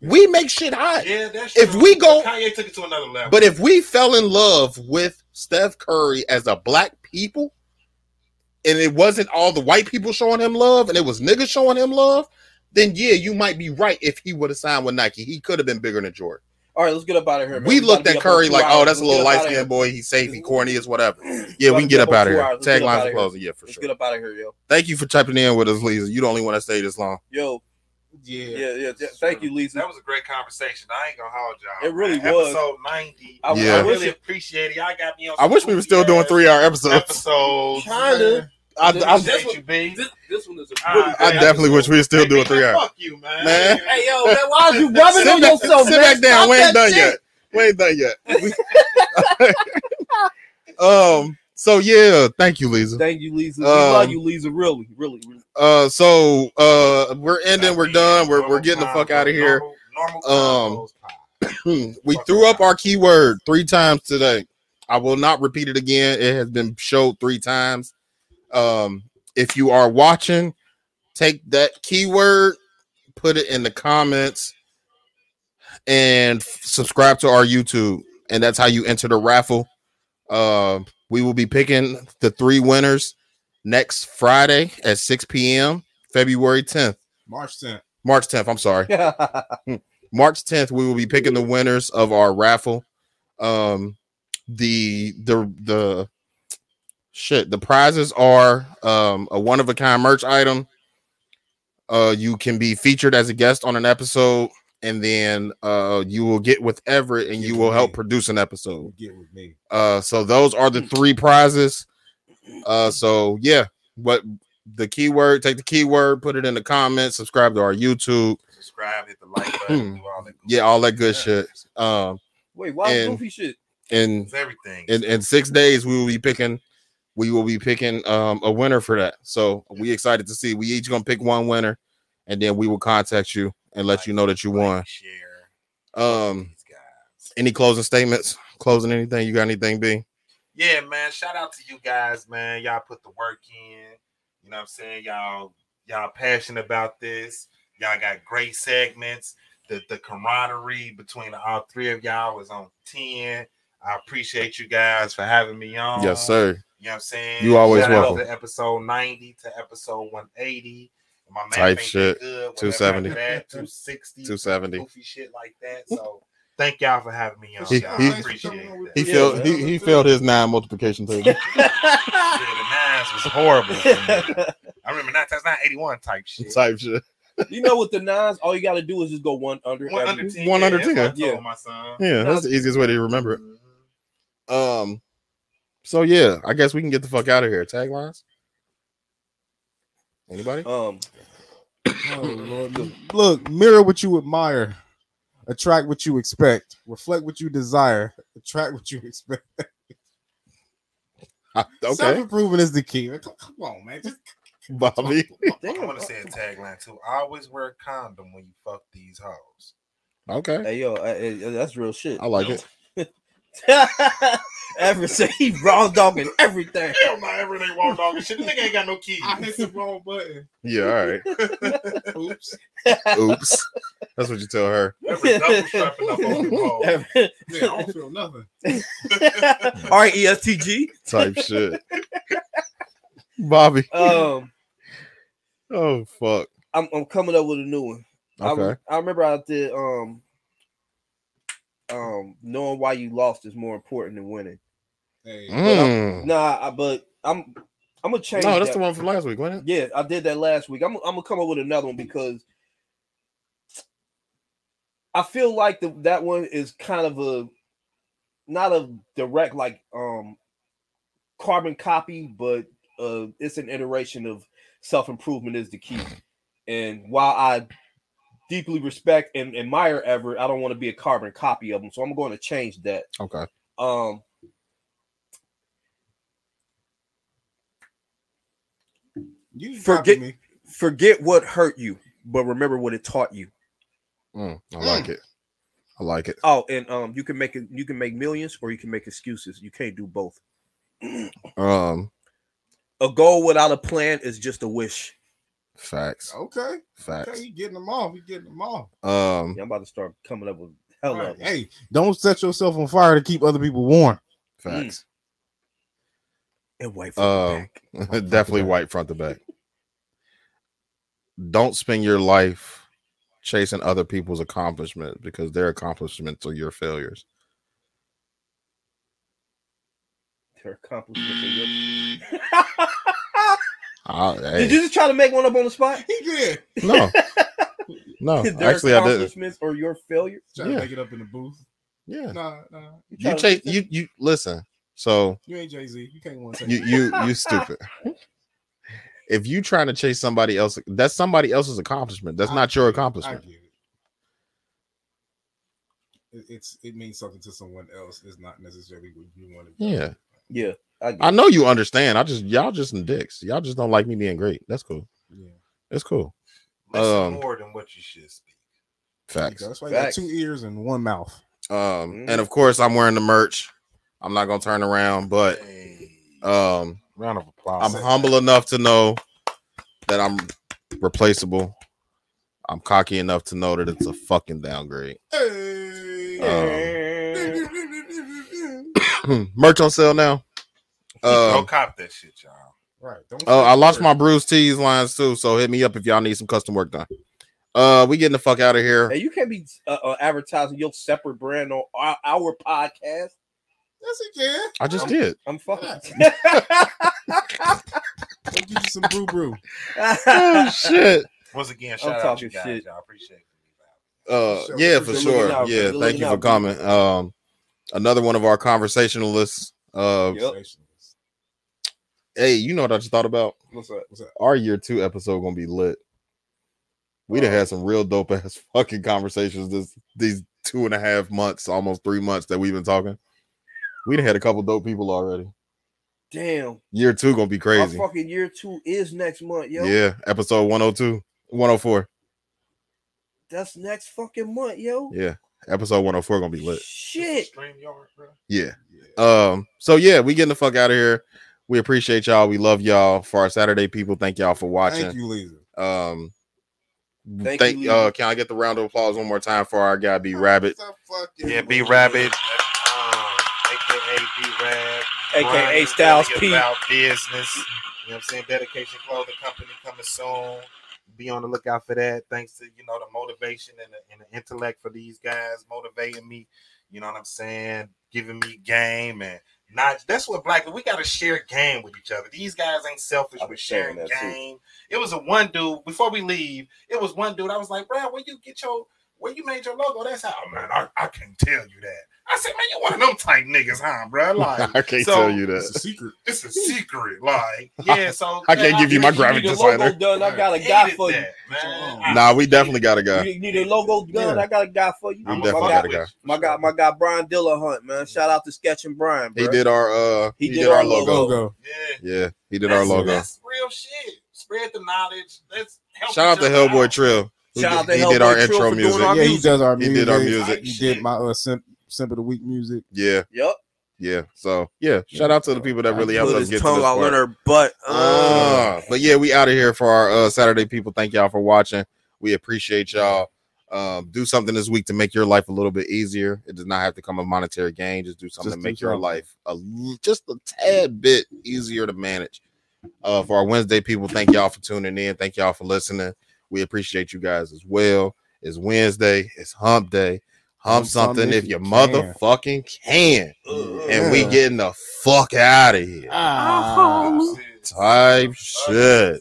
We make shit hot. Yeah, that's If we go- But Kanye took it to another level. But if we fell in love with Steph Curry as a black people, and it wasn't all the white people showing him love, and it was niggas showing him love, then yeah, you might be right. If he would have signed with Nike, he could have been bigger than Jordan. All right, let's get up out of here. Man. We gotta looked at Curry two like, oh, that's a Let's little get up light skinned boy. He's safe, he corny is whatever. Yeah, we can be get up up out of here. hours. Let's get up Taglines are closing. Yeah, for Let's sure. get up out of here, yo. Thank you for typing in with us, Lisa. You the only one that stayed this long. Yo, Yeah. yeah, yeah. yeah. Thank you, Lisa. that was a great conversation. I ain't gonna hold y'all. It really man. was. Episode ninety. I, Yeah. I I really appreciate it. Y'all got me on. I wish we were still doing three hour episodes. episodes. kinda. I, I, Appreciate you, B. This, this one is a All really right, I hey, definitely wish we were still Hey, doing B, three man, hours. Fuck you, man. Man. Hey, yo, man, why are you rubbing sit on back, yourself, sit man? back down. Stop We ain't done shit. yet. We ain't done yet. Um. So yeah, thank you, Lisa. Thank you, Lisa. We Um, love you, Lisa. Really, really, really. Uh. So uh, we're ending. We're done. We're we're getting the fuck out of here. Um, we threw up our keyword three times today. I will not repeat it again. It has been showed three times. Um, if you are watching, take that keyword, put it in the comments, and subscribe to our YouTube. And that's how you enter the raffle. Uh, we will be picking the three winners next Friday at 6 p.m. February 10th. March 10th. March 10th. I'm sorry. March 10th, we will be picking the winners of our raffle. Um, the the the shit, the prizes are um a one of a kind merch item. Uh, you can be featured as a guest on an episode, and then uh you will get with Everett and you will help produce an episode. Get with me. Uh, so those are the three prizes. Uh, so yeah, but the keyword? Take the keyword, put it in the comments, subscribe to our YouTube. Subscribe, hit the like button, all that. Yeah, all that good shit. Um, Wait, why And- goofy shit? and It's everything. in, in six days we will be picking we will be picking um a winner for that so we excited to see we each gonna pick one winner and then we will contact you and let you know that you won Share. um any closing statements closing anything you got anything b Yeah, man. Shout out to you guys, man. Y'all put the work in. You know what I'm saying? Y'all, y'all passionate about this. Y'all got great segments. The the camaraderie between all three of y'all was on 10. I appreciate you guys for having me on. yes sir You know what I'm saying? You always Shout out welcome. To episode 90 to episode 180. My man Type shit. Good, 270. That, 260. 270 Goofy shit like that. So thank y'all for having me on. He- y'all. he- I appreciate it. he Yeah, failed he, he failed his nine multiplication table Yeah, the nines was horrible. I remember that that's not 81 type shit. type shit you know, with the nines, all you got to do is just go one under. One under 10. One yeah, under that's what I 10. told Yeah. my son. yeah that's the easiest way to remember it mm-hmm. Um so yeah i guess we can get the fuck out of here taglines anybody Um, Oh, Lord. Look, mirror what you admire, attract what you expect, reflect what you desire, attract what you expect. Self okay improvement is the key. Come, come on, man. Just bobby I damn. want to say a tagline too. I Always wear a condom when you fuck these hoes. okay Hey yo, I- I- that's real shit. i like it Ever say he wrong dogging everything. Hell no, everything wrong dog and shit. The nigga ain't got no keys. I hit the wrong button. Yeah, all right. Oops. Oops. That's what you tell her. Every double strapping up on the ball. Every- Man, I don't feel nothing. R E S T G. Type shit. Bobby. Um, Oh fuck. I'm I'm coming up with a new one. I, Okay. I remember I did um um knowing why you lost is more important than winning. Hey, Mm. Nah, I, but I'm I'm gonna change. No, that's that. the one from last week, wasn't it? Yeah, I did that last week. I'm, I'm gonna come up with another one because I feel like the, that one is kind of a not a direct like um carbon copy, but uh, it's an iteration of self improvement is the key. And while I deeply respect and admire Everett, I don't want to be a carbon copy of him, so I'm going to change that. Okay. Um, You Forget- forget me. forget what hurt you, but remember what it taught you. Mm, I like it. I like it. Oh, and um, you can make it. You can make millions, or you can make excuses. You can't do both. Um, A goal without a plan is just a wish. Facts. Okay. Facts. Okay, you getting them off. You getting them off. Um, Yeah, I'm about to start coming up with hell Right. of them. Hey, don't set yourself on fire to keep other people warm. facts. and white front the Um, back. definitely white front to back. Don't spend your life chasing other people's accomplishments because their accomplishments are your failures. Their accomplishments are your- Ah, Did you just try to make one up on the spot? He did. no, no. Their Actually, I didn't. accomplishments or your failures? Trying Yeah. to make it up in the booth. Yeah, Nah, nah. you trying to- chase. You you listen. So You ain't Jay Z. You can't want to. you you you stupid. If you trying to chase somebody else, that's somebody else's accomplishment. That's not your I accomplishment. get it. It- It's it means something to someone else. It's not necessarily what you want to. do. Yeah, Yeah, I, I know you understand. I just y'all just some dicks. Y'all just don't like me being great. That's cool. Yeah. It's cool. Listen Um, more than what you should speak. Facts. That's why you got two ears and one mouth. Um, Mm. and of course I'm wearing the merch. I'm not gonna turn around, but um, round of applause. I'm humble enough to know that I'm replaceable. I'm cocky enough to know that it's a fucking downgrade. Hey. merch on sale now. Go Um, cop that shit, y'all. right. Don't oh, I lost my Bruce Tees lines too, so hit me up if y'all need some custom work done. Uh, we getting the fuck out of here. Hey, you can't be uh, uh, advertising your separate brand on our, our podcast. Yes, he can. I just did. I'm fucking. Go get you some brew brew. Oh shit. Once again, I'm shout out talking you guys, shit. y'all. Appreciate it. Uh, Sure, yeah, for sure. out, Yeah, thank looking you for coming. Um, another one of our conversationalists. Uh, Yep. Hey, you know what I just thought about? What's up? What's up? Our year two episode gonna be lit. We'd have had some real dope ass fucking conversations this these two and a half months, almost three months that we've been talking. We done had a couple dope people already. Damn. Year two gonna be crazy. Our fucking year two is next month, yo. Yeah, episode 102, 104. That's next fucking month, yo. Yeah, episode 104 gonna be lit. Shit. Stream yard, bro. Yeah. Um, so yeah, we getting the fuck out of here. We appreciate y'all. We love y'all. For our Saturday people, thank y'all for watching. Thank you, Lisa. Um Thank thank, you, uh can I get the round of applause one more time for our guy B Rabbit? Yeah, B. Rabbit, um, aka B Rab, AKA Styles P. About business. You know what I'm saying? Dedication Clothing Company coming soon. Be on the lookout for that. Thanks to you know the motivation and the, and the intellect for these guys motivating me. You know what I'm saying? Giving me game and not. That's what black. We got to share game with each other. These guys ain't selfish with sharing that, too. game. It was a one dude before we leave. It was one dude. I was like, Brad, where you get your where you made your logo? That's how man. I, I can't tell you that. I said, man, you one of them type niggas, huh, bro? Like, I can't so- tell you that. It's a secret. it's a secret. Like, yeah. So I can't give you my need graphic the designer. logo done. I got a guy hated for you. man. Nah, we definitely got a guy. You need a logo done. Yeah. I got a guy for you. We My definitely guy- got a guy. My guy, my guy, Brian Dillahunt, man. Shout out to Sketch and Brian. He did our uh He he, did did, our our logo. logo. Logo. Yeah. Yeah, he did our logo. That's real shit. Spread the knowledge. Let's help Shout out each to Hellboy out. Trill. Who Shout out did- to he did our intro music. our Yeah, he does our music. He did our music. He did my uh, simp, simp of the week music. Yeah, Yep. yeah. So yeah, shout out to the people that really helped Put us his get to tongue this all part. in her butt. Uh, Uh, but yeah, we out of here for our uh, Saturday people. Thank y'all for watching. We appreciate y'all. Um, do something this week to make your life a little bit easier. It does not have to come a monetary gain. Just do something Just to make your something. life a l- just a tad bit easier to manage. Uh, for our Wednesday people, thank y'all for tuning in. Thank y'all for listening. We appreciate you guys as well. It's Wednesday. It's Hump Day. Hump Hump something something if if you you can. motherfucking can. And we getting the fuck out of here. Ah. Type shit.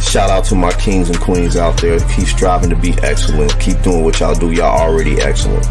Shout out to my kings and queens out there. Keep striving to be excellent. Keep doing what y'all do. Y'all already excellent.